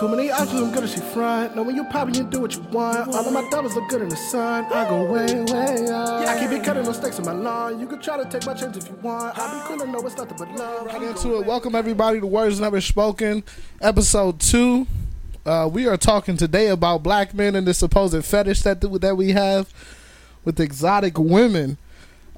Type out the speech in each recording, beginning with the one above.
Too many options, I'm good as she front. Know when you poppin', you do what you want. All of my diamonds look good in the sun. I go way, way up. I keep it cutting no stakes in my lawn. You can try to take my chance if you want. I'll be cool and know it's nothing but love. Get into it. Welcome everybody to Words Never Spoken, episode two. Uh, we are talking today about black men and the supposed fetish that that we have with exotic women.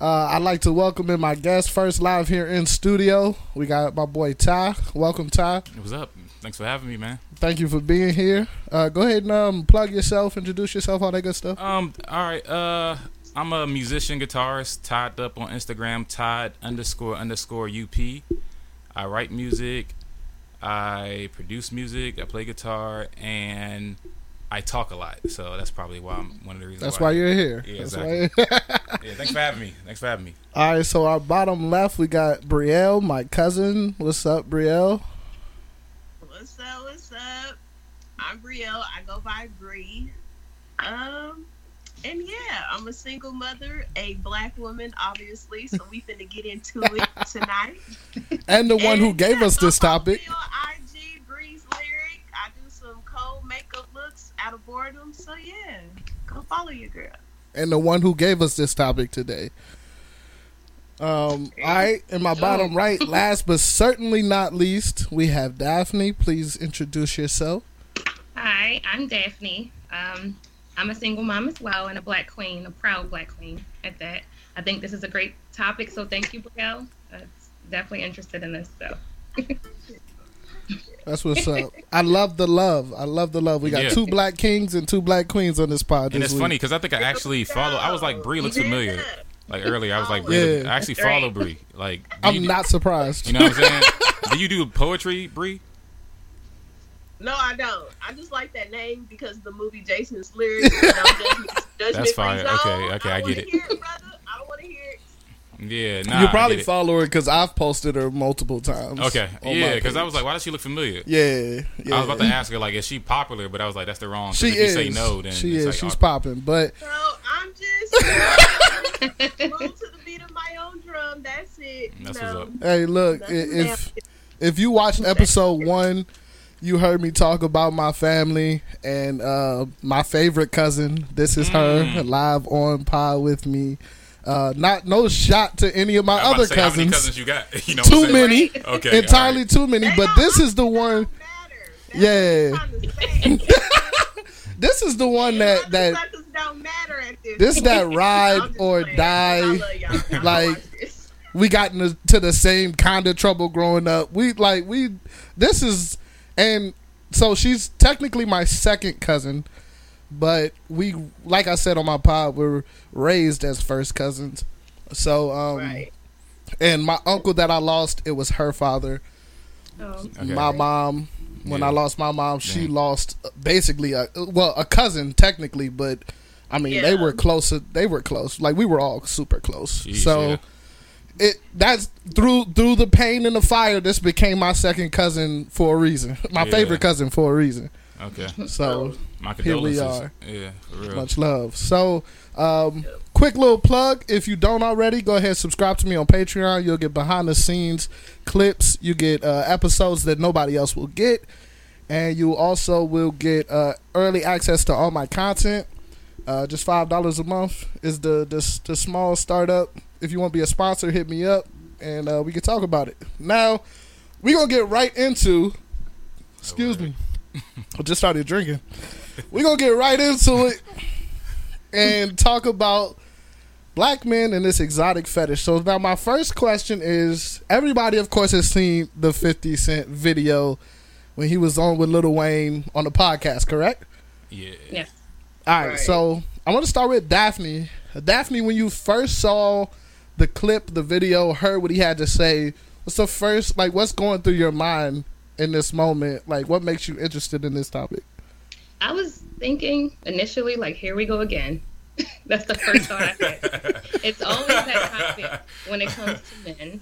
Uh, I'd like to welcome in my guest first live here in studio. We got my boy Tye. Welcome, Tye. What's up? Thanks for having me, man. Thank you for being here. Uh, go ahead and um, plug yourself, introduce yourself, all that good stuff. Um, all right. Uh, I'm a musician, guitarist, tied up on Instagram, tyed underscore underscore up. I write music, I produce music, I play guitar, and I talk a lot. So that's probably why I'm one of the reasons. That's why, why you're here. Yeah, That's exactly. why- yeah, thanks for having me. Thanks for having me. all right, so our bottom left, we got Brielle, my cousin. What's up, Brielle? What's up? What's up? I'm Brielle. I go by Brie. Um, and yeah, I'm a single mother, a black woman, obviously. So we finna get into it tonight. And the one who gave yeah, us this topic. IG, Brie's lyric. I do some cold makeup looks out of boredom. So yeah, go follow your girl. and the one who gave us this topic today. Um, all right, in my bottom right, last but certainly not least, we have Daphne. Please introduce yourself. Hi, I'm Daphne. Um, I'm a single mom as well and a black queen, a proud black queen at that. I think this is a great topic, so thank you, Brielle. Uh, definitely interested in this, so. That's what's up. I love the love. I love the love. We got Yeah. two black kings and two black queens on this pod. And it's week. funny because I think I actually follow. I was like, Brie looks familiar. Like earlier, I was like, Brie. Yeah. I actually follow Brie. Like, I'm you, not surprised. You know what I'm saying? do you do poetry, Brie? No, I don't. I just like that name because the movie Jason's lyrics. Don't judge me, judge That's fine. free zone. Okay, okay, I don't get it. Hear it, brother. I don't want to hear it. Yeah, nah. you I probably get it. follow her because I've posted her multiple times. Okay, yeah, because I was like, why does she look familiar? yeah, yeah. I was about to ask her like, is she popular? But I was like, that's the wrong. She if is. you say no, then she it's is. like, She's oh, popping, but So I'm just move to the beat of my own drum. That's it. That's know. what's up. hey, look, i- Nothing if if you watched episode one, you heard me talk about my family and uh, my favorite cousin. This is her Mm. live on pod with me. Uh, not no shot to any of my I'm about other to say, How many cousins. cousins you got? you know, Too I'm many, Okay, entirely alright. too many. They But this is the one. don't matter. That's Yeah. what I'm trying to say. This is the one that that Motherfuckers don't matter at this. this that ride or playing. die. I love y'all. Y'all like- we got into to the same kind of trouble growing up. We like we this is and so she's technically my second cousin, but we like I said on my pod, we're raised as first cousins. So um right. and my uncle that I lost, it was her father. Oh, Okay. My mom when Yeah. I lost my mom, she Damn. lost uh, basically a well, a cousin technically, but I mean, they were closer. They were close. Like we were all super close. Jeez, so yeah. It that's through through the pain and the fire. This became my second cousin for a reason. My Yeah. favorite cousin for a reason. Okay, So my Here we are. Yeah, for real. much love. So um, quick little plug. If you don't already, go ahead and subscribe to me on Patreon. You'll get behind the scenes clips. You get uh, episodes that nobody else will get, and you also will get uh, early access to all my content. Uh, just five dollars a month is the, the the small startup. If you want to be a sponsor, hit me up, and uh, we can talk about it. Now we're gonna get right into. Excuse me, I just started drinking. We're gonna get right into it and talk about black men and this exotic fetish. So now my first question is: Everybody, of course, has seen the Fifty Cent video when he was on with Lil Wayne on the podcast, correct? Yeah. yes. All right, Right. so I want to start with Daphne. Daphne, when you first saw the clip, the video, heard what he had to say, what's the first like? What's going through your mind in this moment? Like, what makes you interested in this topic? I was thinking initially, like, here we go again. That's the first thought I had. It's always that topic when it comes to men.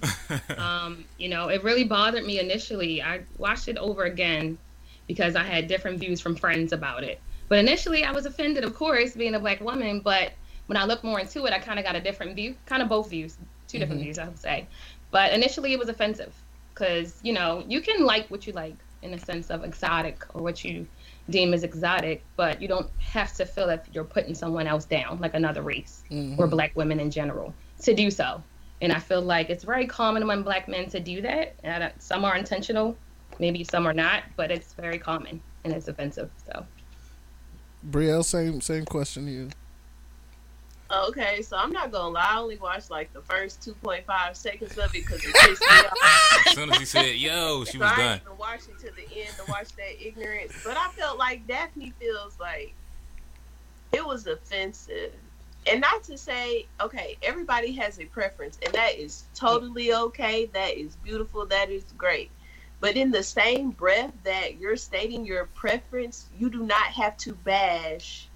Um, you know, it really bothered me initially. I watched it over again because I had different views from friends about it. But initially, I was offended, of course, being a black woman. But when I looked more into it, I kind of got a different view, kind of both views, 2 different mm-hmm. views, I would say. But initially, it was offensive because you know you can like what you like, in a sense of exotic or what you deem as exotic, but you don't have to feel that you're putting someone else down, like another race or mm-hmm. black women in general, to do so. And I feel like it's very common among black men to do that. And uh, some are intentional, maybe some are not, but it's very common and it's offensive. So Brielle, same same question to you. Okay, so I'm not gonna lie. I only watched like the first 2.5 seconds of it because it pissed me off. As soon as he said, "Yo," she So was I done. didn't even watch it to the end to watch that ignorance. But I felt like Daphne feels like it was offensive. And not to say, okay, everybody has a preference, and that is totally okay. That is beautiful. That is great. But in the same breath that you're stating your preference, you do not have to bash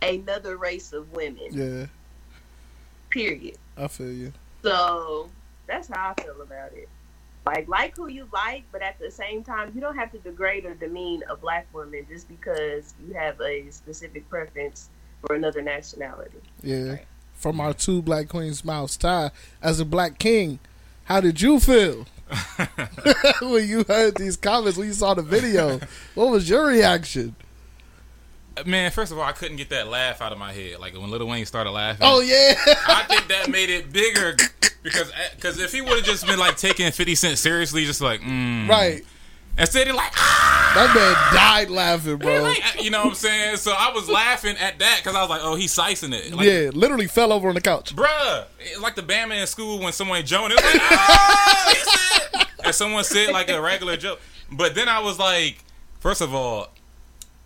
another race of women. Yeah, Period. I feel you. So that's how I feel about it. Like, like who you like, but at the same time, you don't have to degrade or demean a black woman just because you have a specific preference for another nationality. Yeah. Right. From our two black queens' mouths, Tye, as a black king, how did you feel when you heard these comments? When you saw the video, what was your reaction? Man, first of all, I couldn't get that laugh out of my head. Like when Lil Wayne started laughing. Oh yeah, I think that made it bigger because because if he would have just been like taking Fifty Cent seriously, just like mm, right. instead he like ah, That man died laughing, bro. like, you know what I'm saying. So I was laughing at that because I was like, oh, he's sicing it. Like, yeah, literally fell over on the couch. Bruh, it's like the Bama in school when someone it was like, oh, and someone said like a regular joke. But then I was like, first of all,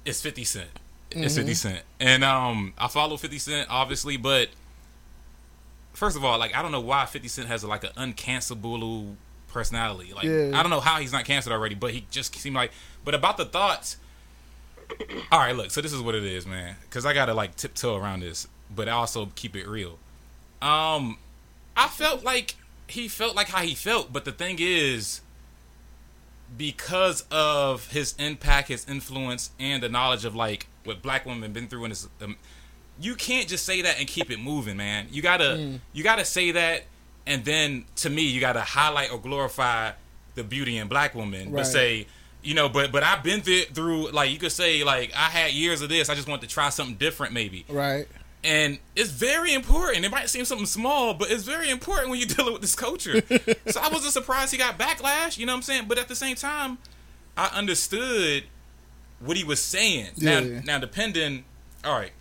it's Fifty Cent. It's Fifty Cent, and um, I follow Fifty Cent obviously, but first of all, like I don't know why Fifty Cent has like an uncancelable personality. Like Yeah. I don't know how he's not canceled already, but he just seemed like. But about the thoughts. All right, look. So this is what it is, man. Because I gotta like tiptoe around this, but I also keep it real. Um, I felt like he felt like how he felt, but the thing is, because of his impact, his influence, and the knowledge of like what black women been through in this, um, you can't just say that and keep it moving, man. You gotta you gotta say that, and then to me, you gotta highlight or glorify the beauty in black women, Right. but say. You know, but but I've been through, through like you could say like I had years of this. I just wanted to try something different, maybe Right. And it's very important. It might seem something small, but it's very important when you're dealing with this culture. so I wasn't surprised he got backlash. You know what I'm saying? But at the same time, I understood what he was saying. Yeah. Now, now depending. All right,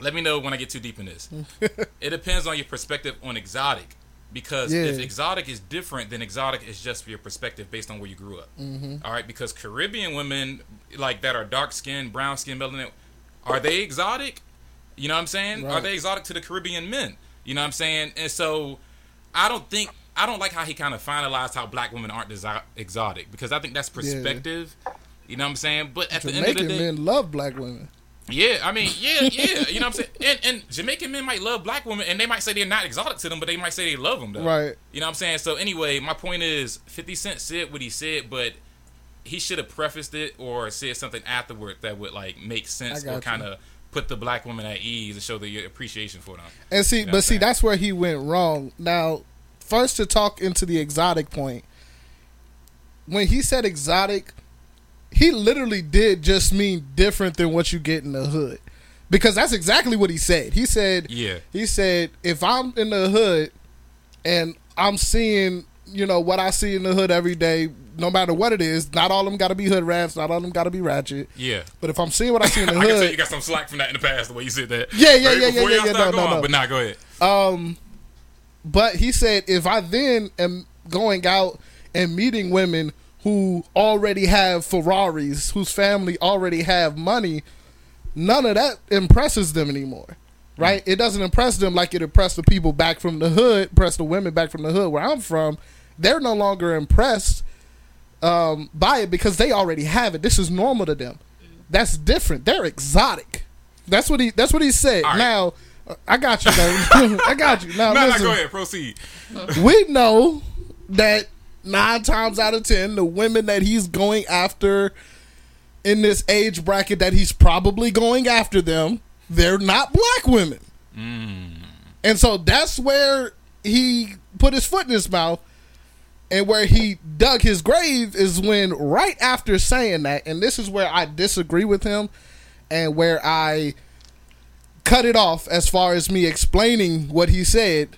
let me know when I get too deep in this. it depends on your perspective on exotic. Because Yeah. if exotic is different, then exotic is just your perspective based on where you grew up. Mm-hmm. All right, because Caribbean women like that are dark skinned, brown skinned, melanin, are they exotic? You know what I'm saying? Are they exotic to the Caribbean men? You know what I'm saying? And so I don't think I don't like how he kind of finalized how black women aren't desi- exotic because I think that's perspective. You know what I'm saying? But at the end of the day, men love black women. yeah, I mean, yeah, yeah, you know what I'm saying? And, and Jamaican men might love black women and they might say they're not exotic to them, but they might say they love them though. Right. You know what I'm saying? So anyway, my point is 50 Cent said what he said, but he should have prefaced it or said something afterward that would like make sense or kind of put the black woman at ease and show the appreciation for them. And see, You know but see, that's where he went wrong. Now, first to talk into the exotic point, when he said exotic, he literally did just mean different than what you get in the hood. Because that's exactly what he said. He said, Yeah. he said, if I'm in the hood and I'm seeing, you know, what I see in the hood every day, no matter what it is, not all of them got to be hood rats, not all of them got to be ratchet. Yeah. But if I'm seeing what I see in the I can tell you got some slack from that in the past, the way you said that. Yeah, yeah, Right yeah, before yeah, yeah, start no, no, going, no. But nah, go ahead. Um, but he said if I then am going out and meeting women who already have Ferraris, whose family already have money, none of that impresses them anymore. Right? It doesn't impress them like it impressed the people back from the hood, impressed the women back from the hood where I'm from. They're no longer impressed um, by it because they already have it. This is normal to them. That's different. They're exotic. That's what he. That's what he said. Right. Now, uh, I got you. though. I got you. Now, No, no, go ahead. Proceed. we know that nine times out of ten, the women that he's going after in this age bracket that he's probably going after them, they're not black women. And so that's where he put his foot in his mouth. And where he dug his grave is when right after saying that, and this is where I disagree with him and where I cut it off as far as me explaining what he said.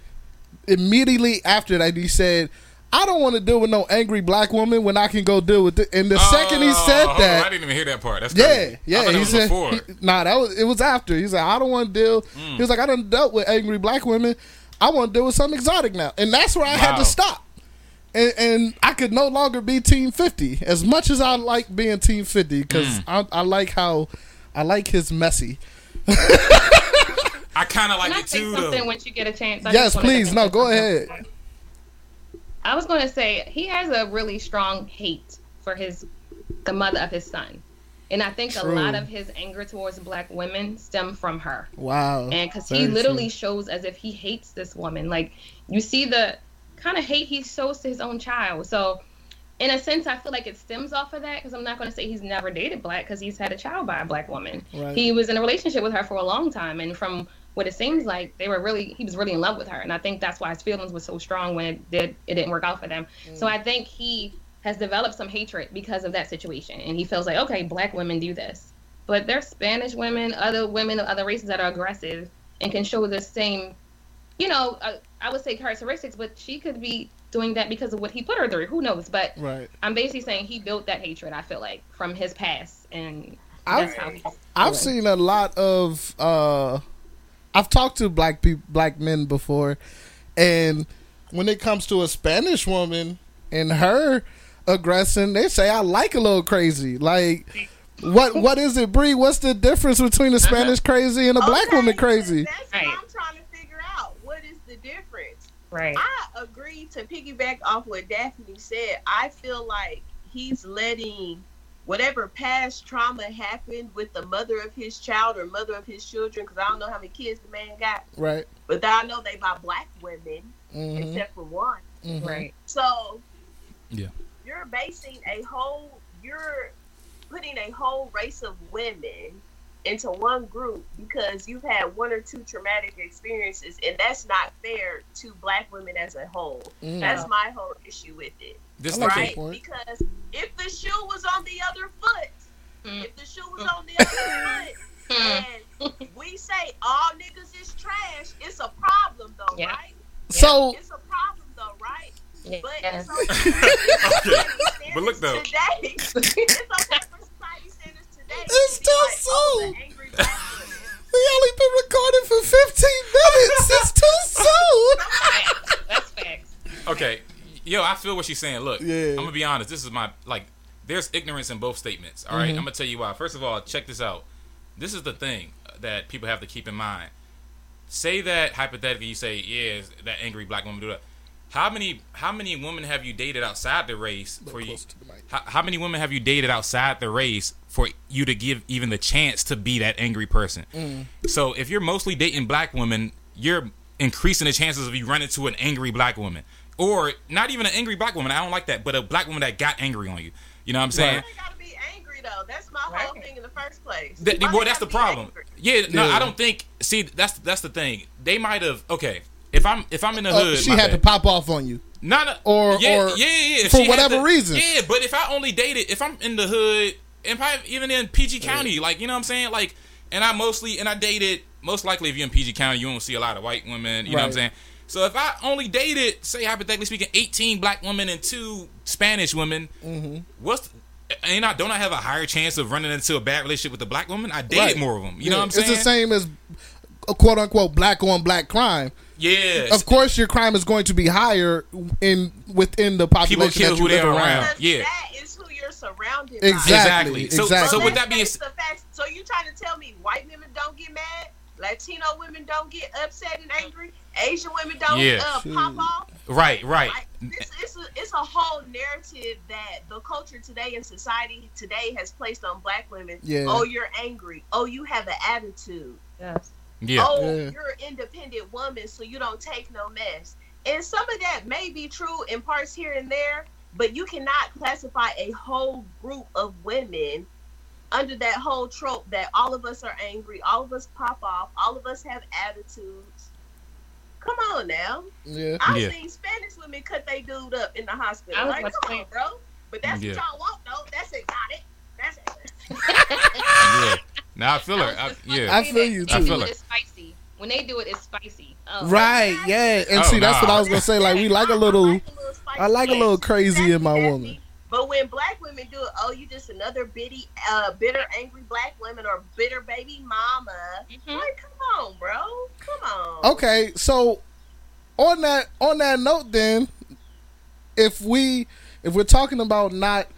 Immediately after that, he said, I don't want to deal with no angry black woman when I can go deal with it. And the second he said Oh, that, I didn't even hear that part. That's yeah, crazy. Yeah. thought He was said, he- nah, that was it was after. He's like, I don't want to deal. Mm. He was like, I done dealt with angry black women. I want to deal with something exotic now, and that's where I had to stop. And, and I could no longer be Team Fifty as much as I like being Team Fifty because Mm. I, I like how I like his messy. I kind of like Can I it say too, something though. once you get a chance? I Yes, just wanted please. No, go ahead. I was going to say he has a really strong hate for his the mother of his son, and I think True. a lot of his anger towards black women stem from her. Wow, and because Very he true. literally shows as if he hates this woman like you see the kind of hate he shows to his own child. So in a sense i feel like it stems off of that because i'm not going to say he's never dated black because he's had a child by a black woman. Right. he was in a relationship with her for a long time and from what it seems like they were really he was really in love with her and i think that's why his feelings were so strong when it did it didn't work out for them. So mm. i think he has developed some hatred because of that situation and he feels like okay black women do this. But there's Spanish women, other women of other races that are aggressive and can show the same, you know, uh, I would say characteristics, but she could be doing that because of what he put her through. Who knows? But right. I'm basically saying he built that hatred. I feel like from his past, and I've- how he's I've seen a lot of. uh I've talked to black people, black men before, and when it comes to a Spanish woman and her aggression, they say I like a little crazy. Like, what what is it, Brie? What's the difference between a Spanish crazy and a black Okay, woman crazy? That's what I'm trying to figure out. What is the difference? Right. I agree to piggyback off what Daphne said. I feel like he's letting whatever past trauma happened with the mother of his child or mother of his children, because I don't know how many kids the man got, Right. but I know they by black women, hmm except for one. Right. So Yeah. you're basing a whole you're putting a whole race of women into one group because you've had one or two traumatic experiences and that's not fair to black women as a whole. Mm. That's my whole issue with it. This I like right? Because if the shoe was on the other foot, Mm. if the shoe was on the other foot Mm. and we say all niggas is trash, it's a problem though, Yeah. right? So It's a problem though, right? But Yes. it's okay. But look, though. today, it's okay 15 minutes is too soon. That's facts. Okay, yo, I feel what she's saying. Look, yeah. I'm gonna be honest. This is my like. There's ignorance in both statements. All right? mm-hmm. I'm gonna tell you why. First of all, check this out. This is the thing that people have to keep in mind. Say that hypothetically, you say, "Yeah, that angry black woman do that." How many how many women have you dated outside the race for you? to the mic. How, how many women have you dated outside the race for you to give even the chance to be that angry person? Mm. So if you're mostly dating black women, you're increasing the chances of you running into an angry black woman, or not even an angry black woman. I don't like that, but a black woman that got angry on you. You know what I'm saying? Why gotta be angry though? That's my whole Right. thing in the first place. That, well, they that's the problem. angry? Yeah, no, Yeah. I don't think. See, that's that's the thing. They might have. Okay, if I'm if I'm in the Uh, hood, she had to pop off on you. Not a, Or- yeah, or yeah, yeah, for she whatever to- reason. Yeah, but if I only dated, if I'm in the hood, and probably even in PG County, like you know what I'm saying, like, and I mostly and I dated most likely if you're in PG County, you won't see a lot of white women. You know what I'm saying? So if I only dated, say hypothetically speaking, 18 black women and two Spanish women, Mm-hmm. what's and I don't I have a higher chance of running into a bad relationship with a black woman? I dated Right. more of them. You know what I'm saying? It's the same as a quote unquote black on black crime. Yeah. Of course, your crime is going to be higher in within the population kill that who you they live are around. around. Yeah. that is who you're surrounded by. Exactly. Exactly. So- Exactly. so But with that being face s- So you trying to tell me white women don't get mad, Latino women don't get upset and angry, Asian women don't Yeah. uh, pop off? right, right. Like, this, it's, a, it's a whole narrative that the culture today and society today has placed on black women. Yeah. Oh, you're angry. Oh, you have an attitude. Yes. Yeah. Oh, Yeah. you're an independent woman, so you don't take no mess. And some of that may be true in parts here and there, but you cannot classify a whole group of women under that whole trope that all of us are angry, all of us pop off, all of us have attitudes. Come on now. Yeah. I've Yeah. seen Spanish women cut they dude up in the hospital. I was Like, come say- on, bro. But that's Yeah. what y'all want, though. That's exotic. That's yeah. Now I feel her. I was I, just yeah. I feel you, too. I feel it, it. It's spicy. When they do it, it's spicy. Oh. Right, yeah. And Oh, see, that's what. I was gonna say. Like, we like a little. I like a little yes. crazy in my woman. But when black women do it, oh, you just another bitty, uh, bitter, angry black woman or bitter baby mama. Mhm. Like, come on, bro. Come on. Okay, so on that on that note, then, if we if we're talking about not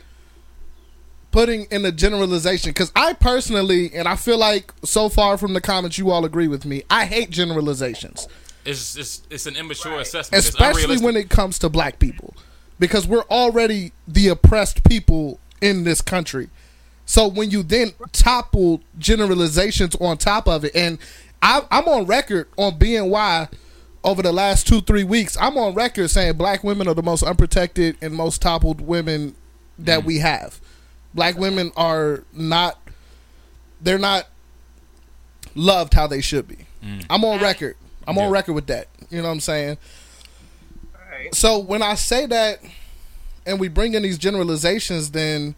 putting in a generalization, because I personally, and I feel like so far from the comments, you all agree with me. I hate generalizations. It's it's it's an immature Right. assessment. Especially when it comes to black people because we're already the oppressed people in this country so when you then topple generalizations on top of it and I, i'm on record on bny over the last two three weeks i'm on record saying black women are the most unprotected and most toppled women that mm. we have black women are not they're not loved how they should be. Mm. I'm on record. I'm on record with that. You know what i'm saying? Right. so when I say that, and we bring in these generalizations, then,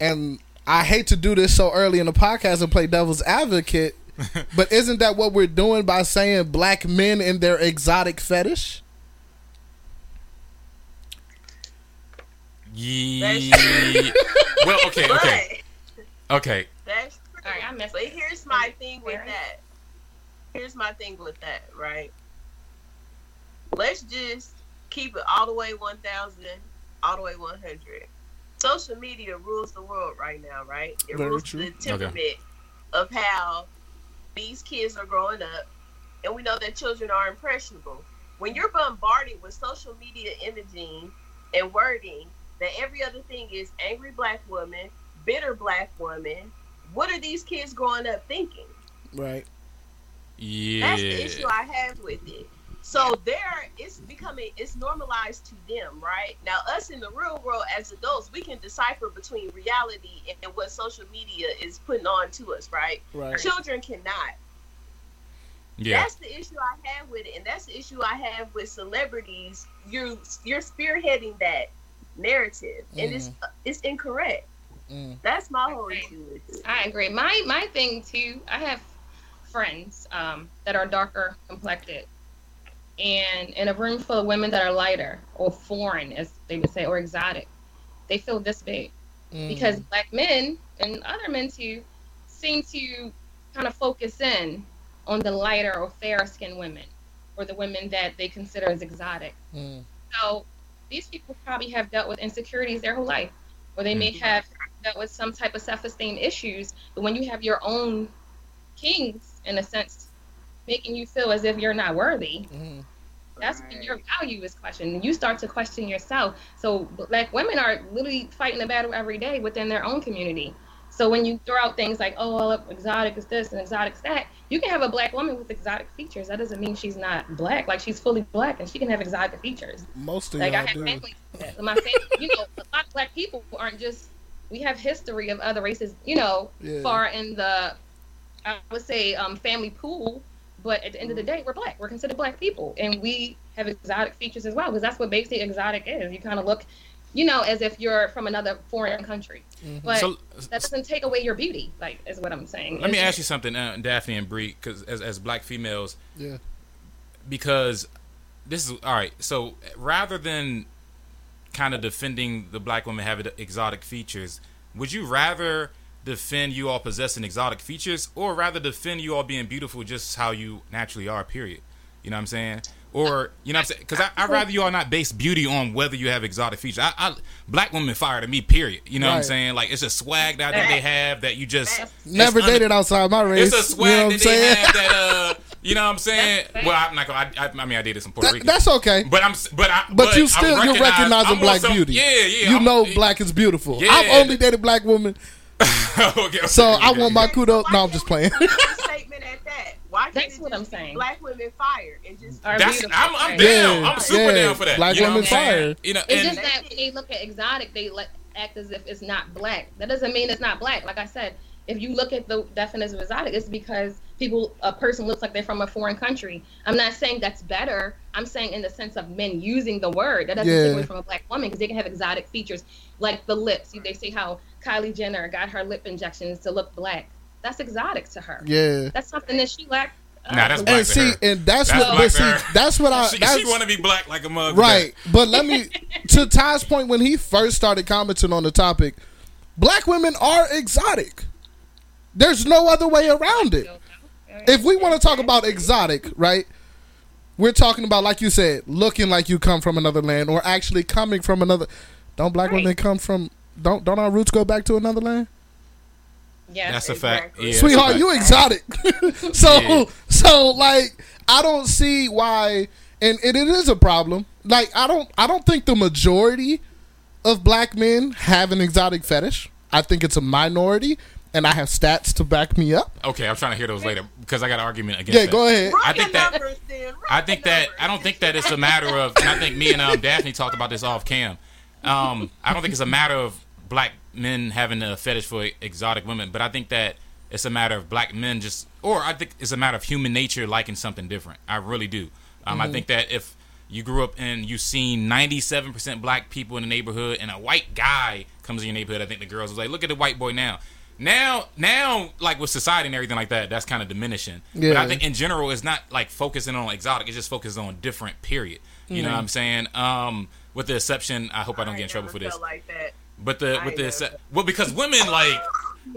and I hate to do this so early in the podcast and play devil's advocate, but isn't that what we're doing by saying black men and their exotic fetish? Yeah. well, okay, okay, But okay. that's true. All right, I missed But it. here's my thing with that. Here's my thing with that, right? Let's just keep it all the way 1,000, all the way 100. Social media rules the world right now, right? It Very rules true. the temperament of how these kids are growing up. And we know that children are impressionable. When you're bombarded with social media imaging and wording that every other thing is angry black woman, bitter black woman, what are these kids growing up thinking? Right. Yeah. That's the issue I have with it. So there, it's becoming it's normalized to them, right? Now, us in the real world as adults, we can decipher between reality and, and what social media is putting on to us, right? Right. Children cannot. Yeah. That's the issue I have with it, and that's the issue I have with celebrities. You're you're spearheading that narrative, and it's it's incorrect. Mm. That's my whole Okay. issue with it. I agree. My my thing too. I have friends um, that are darker complected, and in a room full of women that are lighter or foreign, as they would say, or exotic, they feel this big Mm. because black men and other men too seem to kind of focus in on the lighter or fair skinned women or the women that they consider as exotic. Mm. So these people probably have dealt with insecurities their whole life, or they may have dealt with some type of self-esteem issues. But when you have your own kings, in a sense, making you feel as if you're not worthy, Mm. that's when your value is questioned. And you start to question yourself. So black women are literally fighting a battle every day within their own community. So when you throw out things like, oh, well, exotic is this and exotic is that, you can have a black woman with exotic features. That doesn't mean she's not black. Like she's fully black and she can have exotic features. Most of Like y'all have do. family. My family, you know, a lot of black people aren't just. We have history of other races, you know, Yeah. far in the, I would say, um, family pool. But at the end of the day, we're black. We're considered black people, and we have exotic features as well, because that's what basically exotic is. You kind of look, you know, as if you're from another foreign country. But So that doesn't take away your beauty. Like, is what I'm saying. let me It's- ask you something, uh, Daphne and Brie, because as as black females, Yeah. because this is all right. So rather than kind of defending the black woman having exotic features, would you rather defend you all possessing exotic features, or rather defend you all being beautiful just how you naturally are? Period. You know what I'm saying? Or you know what I'm saying? Because I I'd rather you all not base beauty on whether you have exotic features. I, I black women fire to me. Period. You know what I'm saying? Like it's a swag that, that they have that you just Never un- dated outside my race. it's a you swag know what I'm that they saying? have that uh you know what I'm saying? Well, I'm not gonna. I, I, I mean, I dated some Puerto That- Rican, that's okay. but I'm. But I. But, you I still you're recognizing I'm black some- beauty. Yeah, yeah. You I'm- know black is beautiful. Yeah. I've only dated black women, okay, so okay, I want my kudos. No, I'm just playing. put a statement at that. Why can't That's what I'm saying. Black women fired and just That's. I'm. I'm down. Yeah, I'm super yeah. down for that. Black you know women what I'm saying? fire. You know, It's and just that when they look at exotic, they let, act as if it's not black. That doesn't mean it's not black. Like I said, if you look at the definition of exotic, it's because people a person looks like they're from a foreign country. I'm not saying that's better. I'm saying in the sense of men using the word. That doesn't Yeah. take away from a black woman because they can have exotic features like the lips. They say how Kylie Jenner got her lip injections to look black. That's exotic to her. Yeah. That's something that she lacked. uh, Nah, that's to black And to see, her. and that's, That's what, but see, that's what I. she, she want to be black like a mug. Right. But let me to Tye's point when he first started commenting on the topic, black women are exotic. There's no other way around it. If we want to talk about exotic, right? We're talking about like you said, looking like you come from another land or actually coming from another Don't black Right. women come from don't don't our roots go back to another land? Yes, That's a fact. Yeah, Sweetheart, that's a you exotic. so Yeah. so like I don't see why and, and it is a problem. Like I don't I don't think the majority of black men have an exotic fetish. I think it's a minority and I have stats to back me up. Okay, I'm trying to hear those later because I got an argument against Yeah, that. go ahead. Run I your think that- numbers, then. I your think that numbers. I don't think that it's a matter of, and I think me and um, Daphne talked about this off cam. Um, I don't think it's a matter of black men having a fetish for exotic women, but I think that it's a matter of black men just, or I think it's a matter of human nature liking something different. I really do. Um, I think that if you grew up and you've seen 97% black people in the neighborhood and a white guy comes in your neighborhood, I think the girls was like, look at the white boy now. Now, now, like with society and everything like that, that's kind of diminishing. But Yeah. I think in general, it's not like focusing on exotic. It's just focusing on different. Period. You know what I'm saying? Um, with the exception, I hope I don't I get in trouble for this. felt Like that. But the I with the ain't exce- never- well, because women like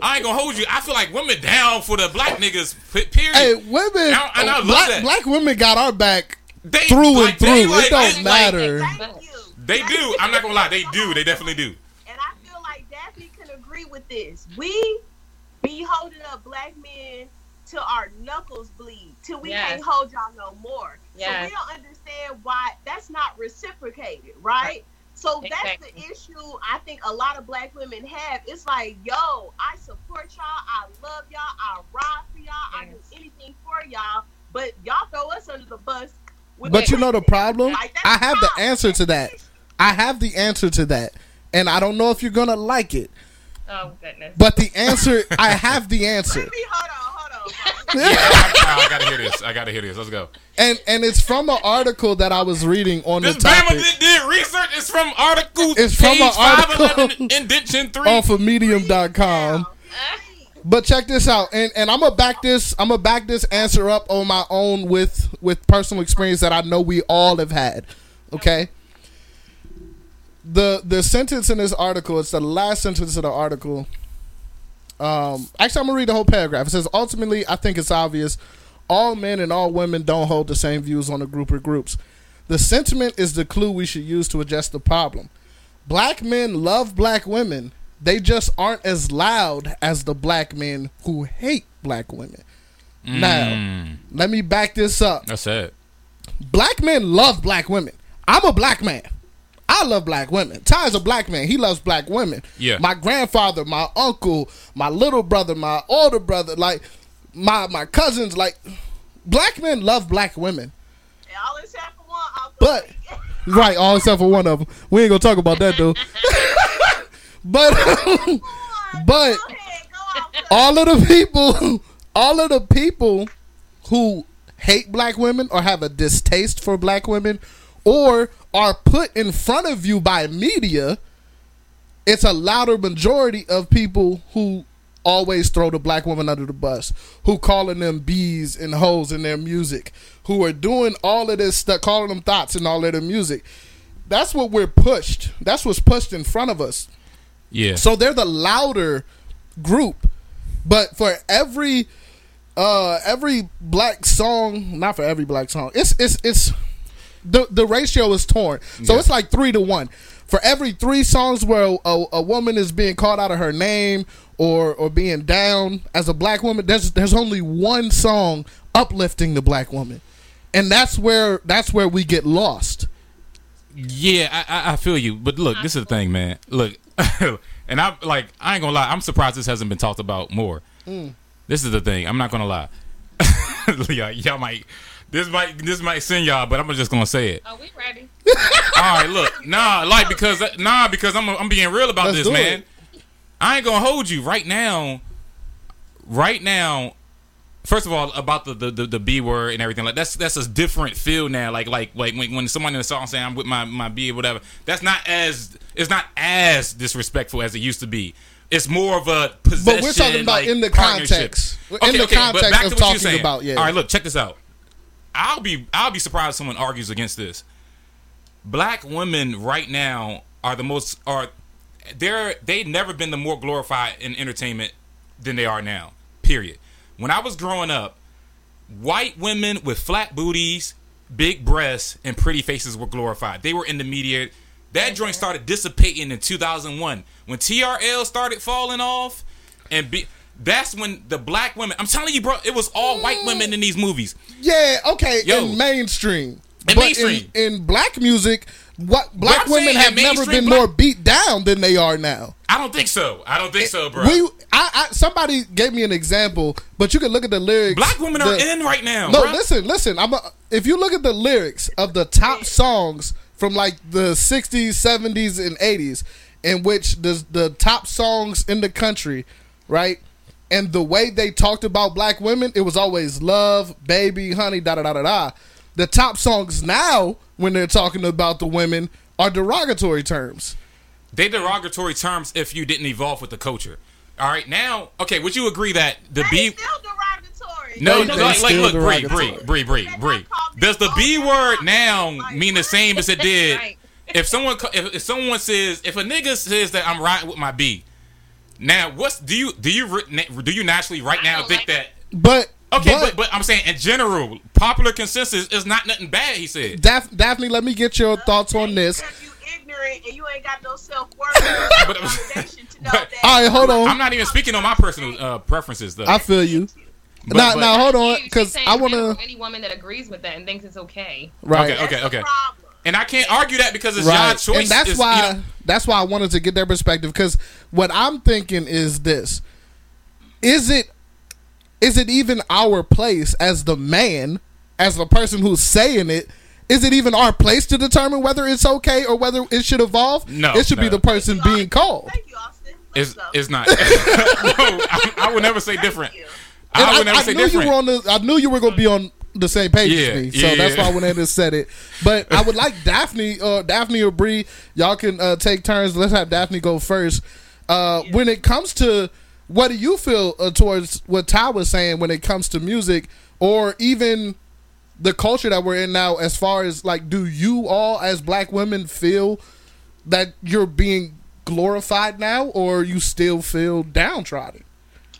I ain't gonna hold you. I feel like women down for the black niggas. Period. Hey, women I- and I love black, that. black women got our back they through like, and through. they, it like, don't they, like, matter. They do. I'm not gonna lie. They do. They definitely do. And I feel like Daphne can agree with this. We be holding up black men till our knuckles bleed, till we Yes. can't hold y'all no more. Yes. So we don't understand why that's not reciprocated, right? So that's the issue I think a lot of black women have. It's like, yo, I support y'all, I love y'all, I ride for y'all, I do anything for y'all, but y'all throw us under the bus. with But you know the problem? Like, I have the problem. answer to that. I have the answer to that. And I don't know if you're gonna like it. Oh goodness. But the answer I have the answer. Let me hold on, hold on. Yeah, I, I gotta hear this. I gotta hear this. Let's go. And and it's from an article that I was reading on the This Bama topic did, did research. It's from article. It's from an article 511, indention three. off of medium.com. But check this out, and and I'm gonna back this. I'm gonna back this answer up on my own with with personal experience that I know we all have had. Okay. The the sentence in this article, it's the last sentence of the article. Um, actually, I'm gonna read the whole paragraph. It says, ultimately, I think it's obvious, all men and all women don't hold the same views on a group or groups. The sentiment is the clue we should use to address the problem. Black men love black women. They just aren't as loud as the black men who hate black women. Now, Mm, let me back this up. that's it. Black men love black women. I'm a black man. I love black women. Tye's a black man. He loves black women. Yeah. My grandfather, my uncle, my little brother, my older brother, like my my cousins, like black men love black women. All except for one. But right, all except for one of them. We ain't gonna talk about that though. but but go um, off. all of the people, all of the people who hate black women or have a distaste for black women or are put in front of you by media, it's a louder majority of people who always throw the black woman under the bus, who calling them bees and hoes in their music, who are doing all of this stuff, calling them thoughts and all of their music. That's what we're pushed. That's what's pushed in front of us. Yeah. So they're the louder group. But for every uh every black song, not for every black song. It's it's it's the the ratio is torn. So Yeah. it's like 3 to 1. For every 3 songs where a, a woman is being called out of her name or or being down as a black woman, there's there's only one song uplifting the black woman. And that's where that's where we get lost. Yeah, I, I, I feel you. But look, this is the thing, man. Look, and I like I ain't gonna lie. I'm surprised this hasn't been talked about more. Mm. This is the thing. I'm not gonna lie. y'all, y'all might this might this might send y'all, but I'm just gonna say it. Are we ready? All right, look, nah, like because nah, because I'm I'm being real about Let's this, man. it. I ain't gonna hold you right now. Right now, first of all about the, the, the, the B word and everything like that's that's a different feel now. Like like like when, when someone in the song saying I'm with my my B or whatever, that's not as it's not as disrespectful as it used to be. It's more of a possession. But we're talking about like, in the context. In Okay, the okay, but context back to of what you're talking saying. about, yeah. All right, look, check this out. I'll be I'll be surprised if someone argues against this. Black women right now are the most are they're they've never been the more glorified in entertainment than they are now. Period. When I was growing up, white women with flat booties, big breasts, and pretty faces were glorified. They were in the media. That joint started dissipating in 2001 when TRL started falling off, and be, that's when the black women. I'm telling you, bro, it was all white women mm. in these movies. Yeah, okay, Yo. in mainstream. In but. In, in black music, what black women have never been black- more beat down than they are now. I don't think so. I don't think so, bro. We, I, I, somebody gave me an example, but you can look at the lyrics. black women are in right now. No, bro. listen, listen. I'm a, if you look at the lyrics of the top songs from like the 60s, 70s, and 80s, in which the the top songs in the country, right? And the way they talked about black women, it was always love, baby, honey, da da da da da. The top songs now, when they're talking about the women, are derogatory terms. They derogatory terms if you didn't evolve with the culture. All right, now, okay, would you agree that the They B? still derogatory. No, They- like, like still look, Brie, derogatory. Brie, Brie, Brie, Brie. Does the B word now mean the same as it did? Right. If someone, if, if someone says, if a nigga says that I'm riding with my B, now what's do you do you do you naturally right now think like that? But Okay, but, but, but I'm saying in general, popular consensus is not nothing bad. He said. Daph- Daphne, let me get your thoughts on this. You ignorant and you ain't got no self worth But- foundation to know but- All right, hold on. I'm not even speaking on my personal uh, preferences though. I feel you. But- now, but- now hold on, because I want to. any woman that agrees with that and thinks it's okay. Right. Okay, okay, okay. And I can't argue that because it's right. your choice. and that's It's, why you know- that's why I wanted to get their perspective because what I'm thinking is this: is it is it even our place as the man, as the person who's saying it? Is it even our place to determine whether it's okay or whether it should evolve? No, it should be the person Thank being called. Thank you, Austin. Let's It's, go. it's not. no, I, I would never say different. You. I I, would never I say knew different. you were on the. I knew you were going to be on the same page Yeah, as me, so yeah, that's yeah. why I went ahead and said it. But I would like Daphne, uh, Daphne or Brie, y'all can uh, take turns. Let's have Daphne go first. Uh, When it comes to what do you feel uh, towards what Tye was saying when it comes to music, or even the culture that we're in now, as far as like, do you all as black women feel that you're being glorified now, or you still feel downtrodden?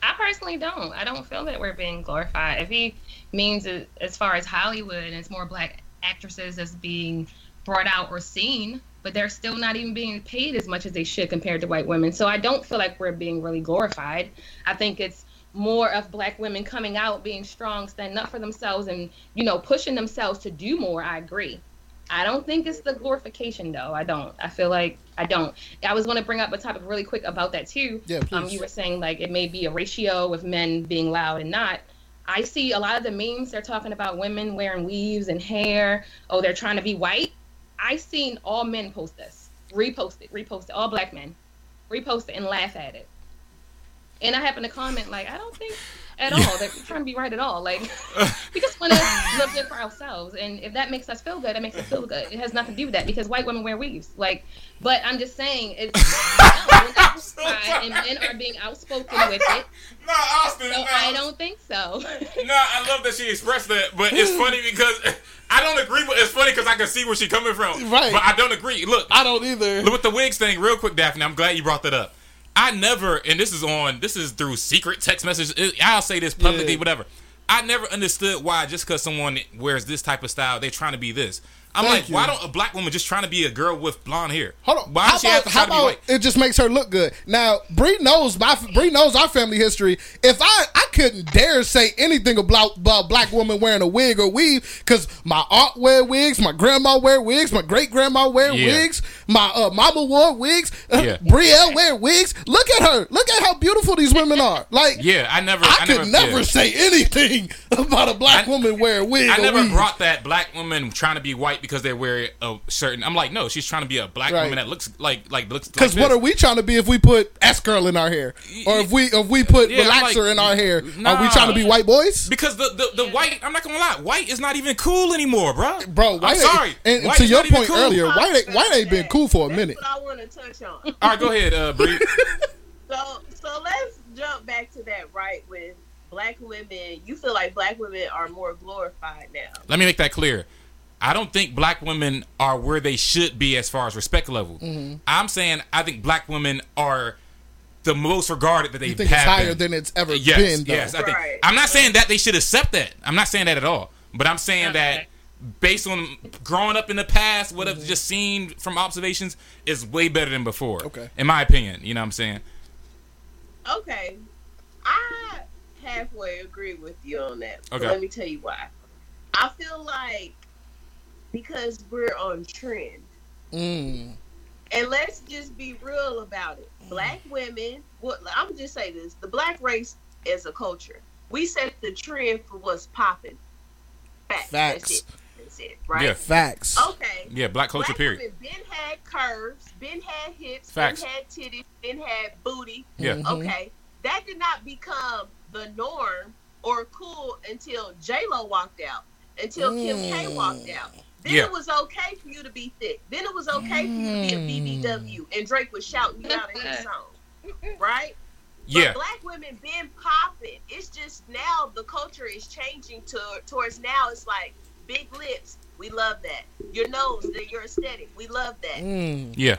I personally don't. I don't feel that we're being glorified. If he means it, as far as Hollywood and it's more black actresses that's being brought out or seen, but they're still not even being paid as much as they should compared to white women. So I don't feel like we're being really glorified. I think it's more of black women coming out, being strong, standing up for themselves, and you know pushing themselves to do more. I agree. I don't think it's the glorification though. I don't. I feel like I don't. I was going to bring up a topic really quick about that too. Yeah, Um, please. you were saying like it may be a ratio of men being loud and not. I see a lot of the memes they're talking about women wearing weaves and hair. Oh, they're trying to be white. I seen all men post this, repost it, repost it, all black men, repost it and laugh at it. And I happen to comment like, I don't think at all that we're trying to be right at all. Like, we just want to live good for ourselves, and if that makes us feel good, that makes us feel good. It has nothing to do with that because white women wear weaves. Like, but I'm just saying, it's no, we're not so glorified, and men are being outspoken with it. No, Austin. So no. I don't think so. No, I love that she expressed that, but it's funny because I don't agree. But it's funny because I can see where she's coming from. Right. But I don't agree. Look, I don't either. Look with the wigs thing, real quick, Daphne. I'm glad you brought that up. I never, and this is on, this is through secret text message. I'll say this publicly, Yeah. whatever. I never understood why just because someone wears this type of style, they're trying to be this. I'm Thank like, you. why don't a black woman just trying to be a girl with blonde hair? Hold on. Why does she about, have to try to be white? it just makes her look good? Now, Brie knows my Brie knows our family history. If I I couldn't dare say anything about, about black woman wearing a wig or weave because my aunt wear wigs, my grandma wear wigs, my great grandma wear Yeah. wigs, my uh, mama wore wigs, uh, Yeah. Brielle wear wigs. Look at her. Look at how beautiful these women are. Like Yeah, I never, I, I, could never, yeah. say anything about a black I- woman wearing a wig. I never weave. brought that black woman trying to be white because they wear a certain. I'm like, no, she's trying to be a black Right. woman that looks like like looks. Because like what are we trying to be if we put S curl in our hair, or if we if we put Yeah, relaxer like, in our hair? Are we trying to be white boys? Because the, the, the white, I'm not gonna lie, white is not even cool anymore, bro. Bro, white I'm sorry. And White to your point cool. earlier, white ain't, white ain't been cool for a That's minute. what I want to touch on. All right, go ahead, uh, Brie. So, so let's jump back to that, right? With black women, you feel like black women are more glorified now. Let me make that clear. I don't think black women are where they should be as far as respect level. Mm-hmm. I'm saying I think black women are the most regarded that they You think it's have higher been. than it's ever yes, been? Though. yes. I think, Right. I'm not saying that they should accept that. I'm not saying that at all. But I'm saying that based on growing up in the past, what I've just seen from observations is way better than before. Okay. In my opinion, you know what I'm saying? Okay, I halfway agree with you on that. But Okay. let me tell you why. I feel like because we're on trend, Mm. and let's just be real about it. Black women, what I'm just say this: the black race as a culture, we set the trend for what's popping. Facts. Facts. That's it. That's it. Right. Yeah. Facts. Okay. Yeah, black culture, Black period. women been had curves, been had hips, Facts. been had titties, been had booty. Yeah. Mhm. Okay, that did not become the norm or cool until J Lo walked out, until Kim K Mm. walked out. Then Yeah. it was okay for you to be thick. Then it was okay for you to be a Mm. BBW, and Drake was shouting you out in his song, right? Yeah. But black women been popping. It's just now the culture is changing to towards now. It's like big lips. We love that. Your nose, that your aesthetic. We love that. Mm. Yeah.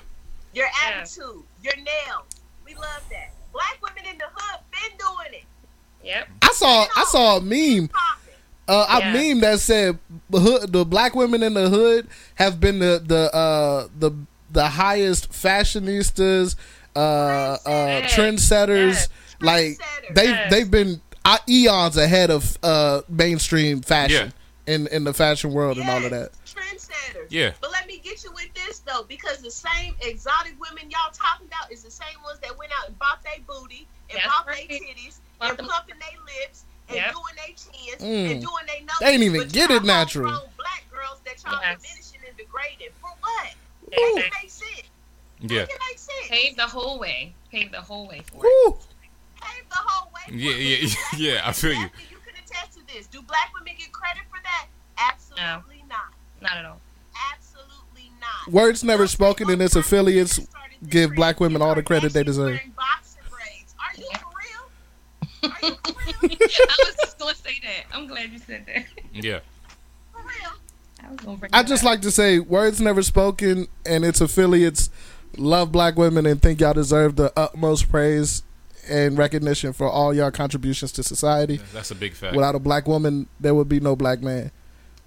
Your Yeah. attitude, your nails. We love that. Black women in the hood been doing it. Yep. I saw I saw a meme. Popping. Uh, a Yeah. meme that said the hood, the black women in the hood have been the the uh, the the highest fashionistas, uh, uh, Trendsetters. trendsetters. Yes. Like Trendsetters. they Yes. they've been uh, eons ahead of uh, mainstream fashion in in the fashion world and all of that. Trendsetters. Yeah. But let me get you with this though, because the same exotic women y'all talking about is the same ones that went out and bought their booty and That's bought right. their titties Bought and them- pumping their lips and Yep. doing their chins Mm. and doing their nose. They ain't even get it natural. Black girls that y'all Yes. diminishing and degrading for what? Exactly. Make it make sense. Yeah. Make it make sense. Pave the whole way. Pave the whole way for it. Woo. Pave the whole way. for Yeah, it. yeah, Do yeah, I feel you. You can attest to this. Do black women get credit for that? Absolutely not. Not at all. Absolutely not. Words never spoken and its affiliates give black women all the credit they deserve. Wearing Are you real? I was just gonna say that. I'm glad you said that. Yeah. For real? I was gonna I just up. like to say words never spoken and its affiliates love black women and think y'all deserve the utmost praise and recognition for all y'all contributions to society. That's a big fact. Without a black woman, there would be no black man.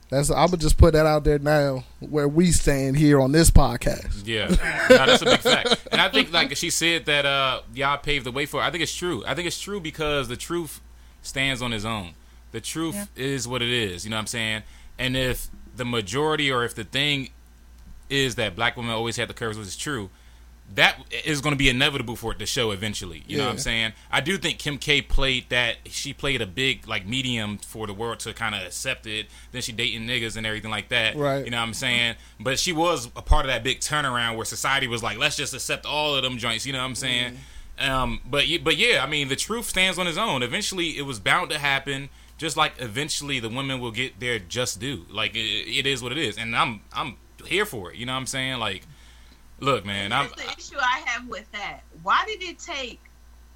That's I'm gonna just put that out there now, where we stand here on this podcast. Yeah, no, that's a big fact. And I think like she said that uh y'all paved the way for. It. I think it's true. I think it's true because the truth stands on its own. The truth Yeah. is what it is. You know what I'm saying? And if the majority or if the thing is that black women always had the curves, which is true, that is going to be inevitable for it to show eventually. You know what I'm saying? I do think Kim K played that. She played a big like medium for the world to kind of accept it. Then she dating niggas and everything like that. Right. You know what I'm saying? But she was a part of that big turnaround where society was like, let's just accept all of them joints. You know what I'm saying? Um, but but yeah, I mean, the truth stands on its own. Eventually, it was bound to happen. Just like eventually, the women will get their just due. Like it, it is what it is, and I'm I'm here for it. You know what I'm saying? Like, look, man, I'm That's the issue I have with that. Why did it take